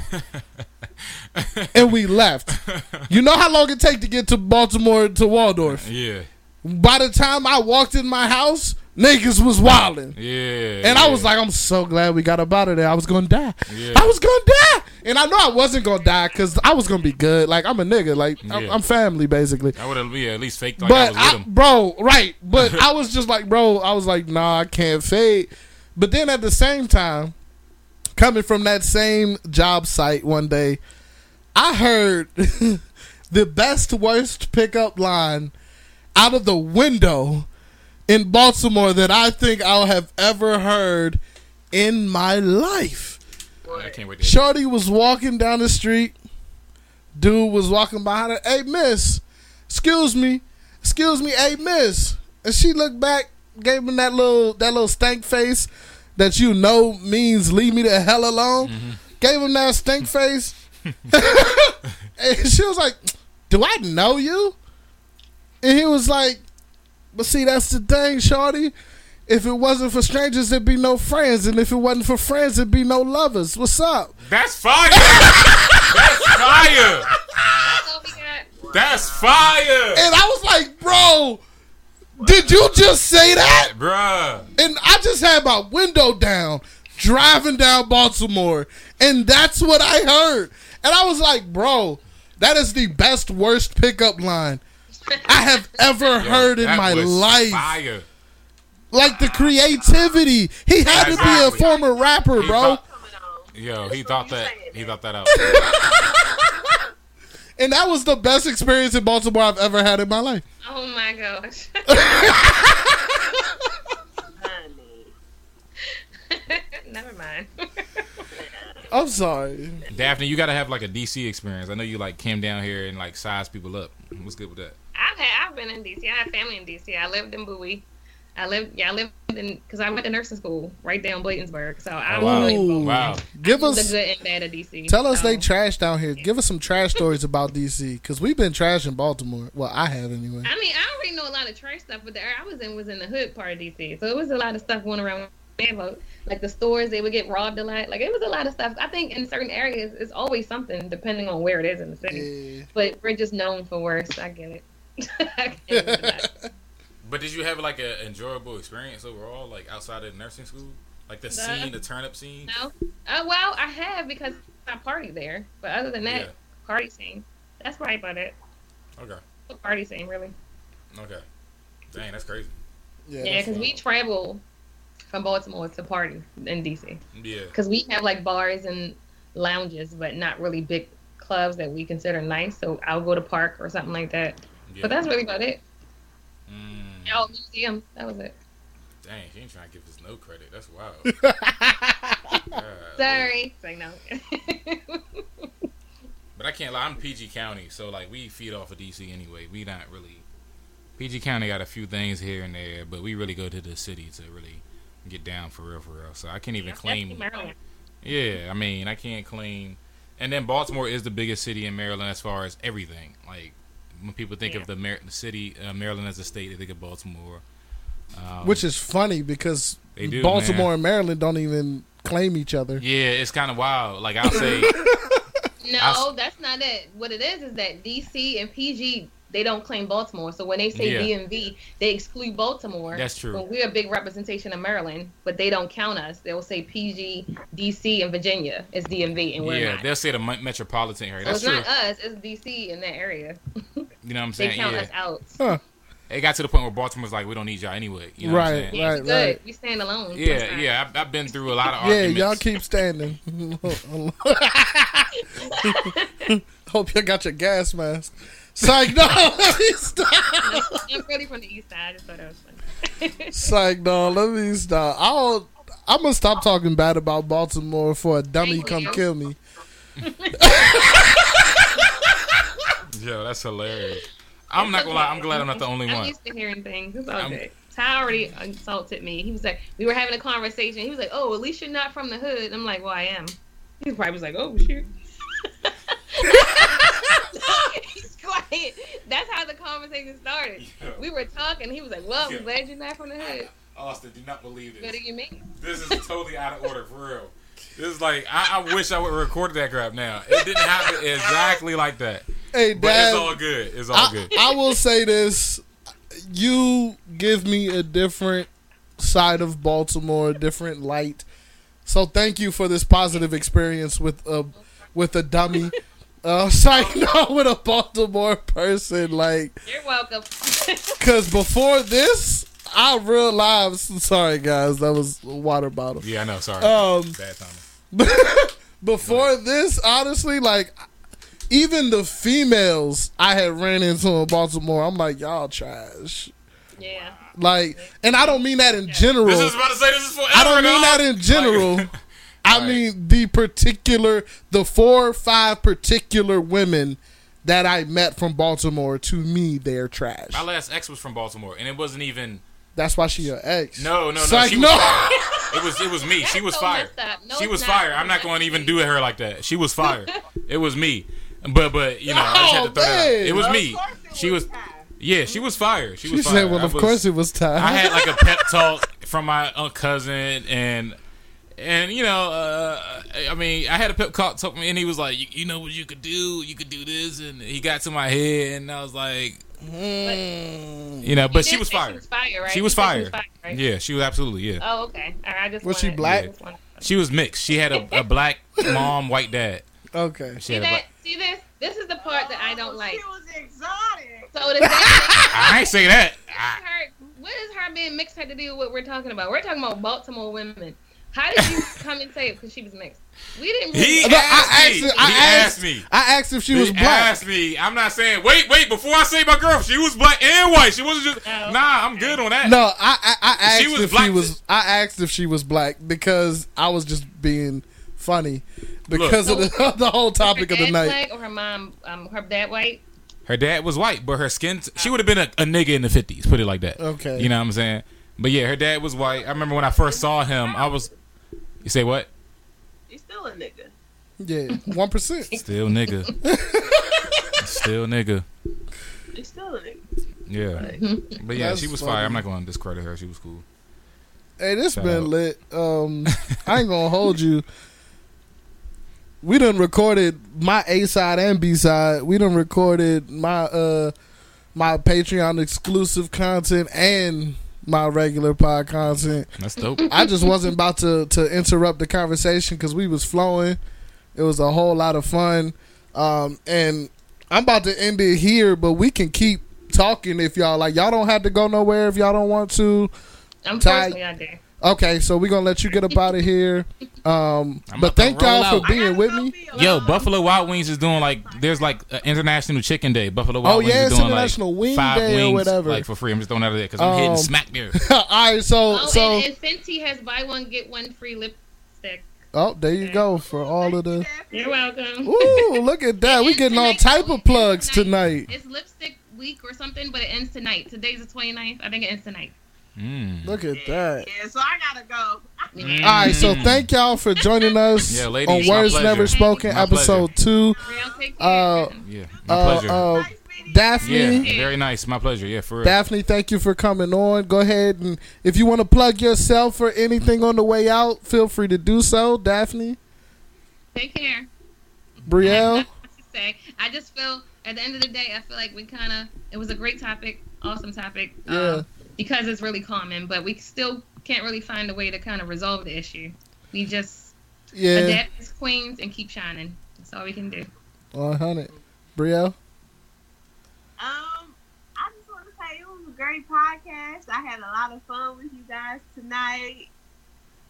and we left you know how long it take to get to baltimore to waldorf Yeah. by the time I walked in my house, niggas was wilding. Yeah. And I was like, I'm so glad we got up out of there. I was gonna die. Yeah. I was gonna die. And I know I wasn't gonna die because I was gonna be good. Like I'm a nigga. Like I'm, Yeah. I'm family basically. I would have yeah, at least faked like I but was with I, him. bro, right. But I was just like, bro, I was like, nah, I can't fade. But then at the same time, coming from that same job site one day, I heard the best worst pickup line out of the window in Baltimore that I think I'll have ever heard in my life. I can't wait to Shorty was walking down the street. Dude was walking behind her. Hey, miss, excuse me, excuse me, hey, miss. And she looked back, gave him that little that little stank face that you know means leave me the hell alone. Mm-hmm. Gave him that stink face, and she was like, "Do I know you?" And he was like, "But see, that's the thing, Shorty." If it wasn't for strangers, there'd be no friends, and if it wasn't for friends, there'd be no lovers. What's up? That's fire. That's fire. That's all we got. That's fire. And I was like, bro, did you just say that? Bruh. And I just had my window down, driving down Baltimore, and that's what I heard. And I was like, bro, that is the best worst pickup line I have ever Yo, heard in my life. Fire. Like the creativity. He had to be a former rapper, He bro. thought- Yo, he thought that. He thought that out. And that was the best experience in Baltimore I've ever had in my life. Oh my gosh. Honey. Never mind. I'm sorry. Daphne, you gotta have like a DC experience. I know you like came down here and like size people up. What's good with that? I've had I've been in DC. I have family in DC. I lived in Bowie. I lived yeah I lived in because I went to nursing school right down Bladensburg. So I Oh, was wow. really Ooh. Wow. Give the us good and bad of DC. Tell us So, they um, trash down here. Give us some trash stories about DC because we've been trash in Baltimore. Well, I have anyway. I mean, I already know a lot of trash stuff, but the area I was in was in the hood part of DC, so it was a lot of stuff going around. there. Like the stores, they would get robbed a lot. Like it was a lot of stuff. I think in certain areas, it's always something depending on where it is in the city. Yeah. But we're just known for worse. I get it. I get it. But did you have like an enjoyable experience overall, like outside of nursing school? Like the Nah. scene, the turn up scene? no, uh, well, I have because I party there. But other than that, Yeah. party scene. That's right about it. Okay. Party scene, really. Okay. Dang, that's crazy. Yeah, Yeah, because we travel from Baltimore to party in DC. Yeah. because we have like bars and lounges, but not really big clubs that we consider nice. So I'll go to park or something like that. Yeah. But that's really about it. Mm. Oh, museum. That was it. Dang, she ain't trying to give us no credit. That's wild. God. Sorry. It's like no. But I can't lie. I'm PG County, so like we feed off of DC anyway. We not really. PG County got a few things here and there, but we really go to the city to really get down for real, for real. So I can't even claim. Maryland. Yeah, I mean, I can't claim. And then Baltimore is the biggest city in Maryland as far as everything. Like when people think Yeah. of the, Mar- the city, uh, Maryland as a state, they think of Baltimore. Um, Which is funny because do, Baltimore man. and Maryland don't even claim each other. yeah, it's kind of wild. Like I'll say, No, I that's not it. What it is is that DC and PG they don't claim Baltimore. So when they say Yeah. DMV, they exclude Baltimore. That's true. But we're a big representation of Maryland, but they don't count us. They'll say PG, DC, and Virginia is DMV, and we're yeah, not. they'll say the metropolitan area. So That's it's true. not us. It's DC in that area. You know what I'm saying? They saying? count Yeah. us out. Huh. It got to the point where Baltimore's like, we don't need y'all anyway. You know what I'm Right. saying? Yeah, Right, it's good. right. We stand alone. Yeah, yeah. I've, I've been through a lot of Yeah, arguments. y'all keep standing. Hope you got your gas mask. Psych, no, let me stop. I'm really from the east side. I just thought that was funny. Psych, no, let me stop. I'll, I'm gonna stop talking bad about Baltimore for a dummy Thank come you. kill me. Yo, that's hilarious. I'm not gonna lie. I'm glad I'm not the only I'm one. used to hearing things. It's all I'm- good. Tye already insulted me. He was like, we were having a conversation. He was like, oh, at least you're not from the hood. I'm like, well, I am. He probably was like, oh, shoot. He's quiet. That's how the conversation started. We were talking. He was like, well, Yeah. I'm glad you're not from the hood. Austin, do not believe this. What do you mean? This is totally out of order for real. This is like I, I wish I would have recorded that crap now. It didn't happen exactly like that. Hey, But Dad, it's all good. It's all I, good. I will say this: you give me a different side of Baltimore, a different light. So thank you for this positive experience with a with a dummy. Uh, sorry, no, with a Baltimore person, like, You're welcome. cause before this, I realized. Sorry, guys, that was a water bottle. Yeah, I know. Sorry. Um, Bad timing. before this, honestly, like even the females I had ran into in Baltimore, I'm like, y'all trash. yeah. Like, and I don't mean that in general. This is about to say this is forever. I don't mean dog. that in general. Like- I Right. mean the particular, the four or five particular women that I met from Baltimore. To me, they're trash. My last ex was from Baltimore, and it wasn't even. That's why she your ex. No, no, no. It's like, she was no. fire. It was. It was me. She was so fire. No, she was not. fire. I'm not going to even do her like that. She was fire. it was me. But but you know I just had to Oh, throw that. Out. It was me. She was. Yeah, she was fire. She She was fire. said, "Well, I of was- course it was time." I had like a pep talk from my uh, cousin and and you know uh, I mean I had a pep talk talk and he was like you, you know what you could do you could do this and he got to my head and I was like Mm. you know but You she did was say fire fire, right? she You was fired fire right? yeah she was absolutely yeah Oh, okay. All right, I just Was she black? I just wanted- she was mixed she had a, a black mom white dad Okay. she See had that? black See this? This is the part that I don't Oh, like. She was exotic. So the I ain't say that I, her, what does her being mixed have to do with what we're talking about? We're talking about Baltimore women. How did you come and say it because she was mixed? We didn't. Really, he No, I asked asked me her- I he asked- asked me I asked if she was he black. asked me. I'm not saying. Wait, wait. Before I say my girl, she was black and white. She wasn't just. Oh. Nah, I'm good on that. No, I I, I asked She was if she black. was. I asked if she was black because I was just being funny because Look. of the, the whole her topic of the dad night. black or her mom, um, her dad white. Her dad was white, but her skin. She would have been a, a nigga in the fifties. Put it like that. Okay. You know what I'm saying? But yeah, her dad was white. I remember when I first saw him. I was. You say what? He's still a nigga. Yeah, one percent. Still nigga. Still nigga. He's still a nigga. Yeah. But yeah, That's she was funny. fire. I'm not going to discredit her. She was cool. Hey, this Shout been out. lit. Um, I ain't gonna hold you. We done recorded my A side and B side. We done recorded my uh my Patreon exclusive content and my regular pod content. That's dope. I just wasn't about to to interrupt the conversation because we was flowing. It was a whole lot of fun, um, and I'm about to end it here. But we can keep talking if y'all like. Y'all don't have to go nowhere if y'all don't want to. I'm Tye- personally out there. Okay, so we're gonna let you get up out of here. Um, but thank y'all for out. I being with me. Yo. Buffalo Wild Wings is doing like there's like uh, International Chicken Day. Buffalo Wild Oh, Wings yeah, is it's doing International like Wing five Day or wings whatever. like for free. I'm just throwing that out there because I'm hitting Um, smack there. All right, so Oh, so and, and Fenty has buy one get one free lipstick. oh, there you go for all of the. You're welcome. Ooh, look at that. We It's getting all type of It's plugs tonight. It's lipstick week or something, but it ends tonight. Today's the 29th. I think it ends tonight. Mm. Look at that. Yeah, so I gotta go. Mm. All right, so thank y'all for joining us Yeah, on ladies, my Words. Never Spoken, My episode two. Real, take care. Uh, Yeah, my Uh, pleasure. uh, Nice meeting you. Daphne, yeah, very nice. My pleasure. Yeah, for real. Daphne, thank you for coming on. Go ahead and if you want to plug yourself or anything on the way out, feel free to do so. Daphne, take care. Brielle, Nothing. I just feel at the end of the day, I feel like we kind of it was a great topic, awesome topic. Yeah. Um, because it's really common, but we still can't really find a way to kind of resolve the issue. We just yeah, adapt as queens and keep shining. That's all we can do. one hundred. Brio? Um, I just want to say it was a great podcast. I had a lot of fun with you guys tonight.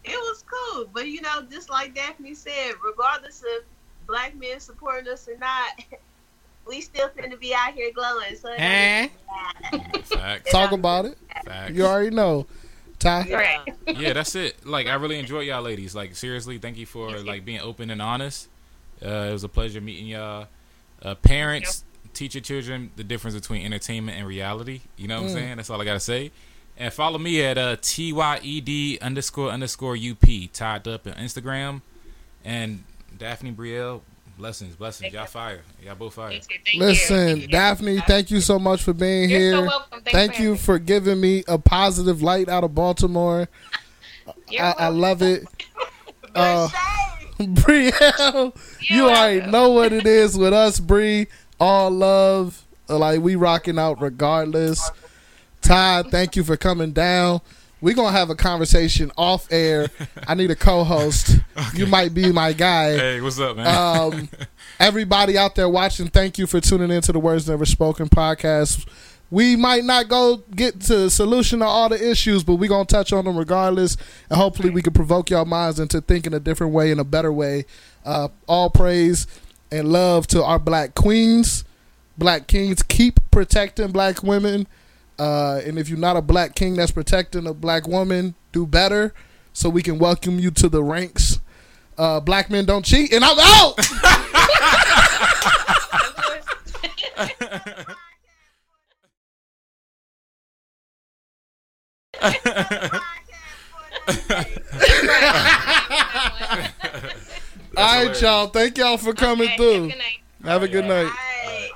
It was cool, but you know, just like Daphne said, regardless of black men supporting us or not, we still finna be out here glowing. So it Eh? Facts. talk about it. Facts. You already know. Tye, Right. yeah, that's it. Like I really enjoy y'all ladies. Like seriously, thank you for like being open and honest. Uh, it was a pleasure meeting y'all. Uh, parents, teach your children the difference between entertainment and reality. You know what Mm. I'm saying? That's all I gotta say. And follow me at uh, tyed underscore underscore up tied up on Instagram. And Daphne Brielle, blessings, blessings. Y'all fire. Y'all both fire. Thank you. Thank listen, you. Daphne, thank you so much for being You're here. so welcome. Thanks Thank for you having for giving me a positive light out of Baltimore. I, I love it. But Uh, Shay, Brielle, you already welcome. know what it is with us, Brie. All love. Like we rocking out regardless. Todd, thank you for coming down. We're gonna have a conversation off air. I need a co-host. You might be my guy. Hey, what's up, man? Um, everybody out there watching, thank you for tuning into the Words Never Spoken podcast. We might not go get to the solution to all the issues, but we're gonna touch on them regardless, and hopefully we can provoke your minds into thinking a different way, in a better way. Uh, all praise and love to our black queens, black kings. Keep protecting black women, uh, and if you're not a black king that's protecting a black woman, do better, so we can welcome you to the ranks. Uh, black men don't cheat, and I'm out. All right, y'all. Thank y'all for coming Okay, through. Good night. Have a good night. Bye.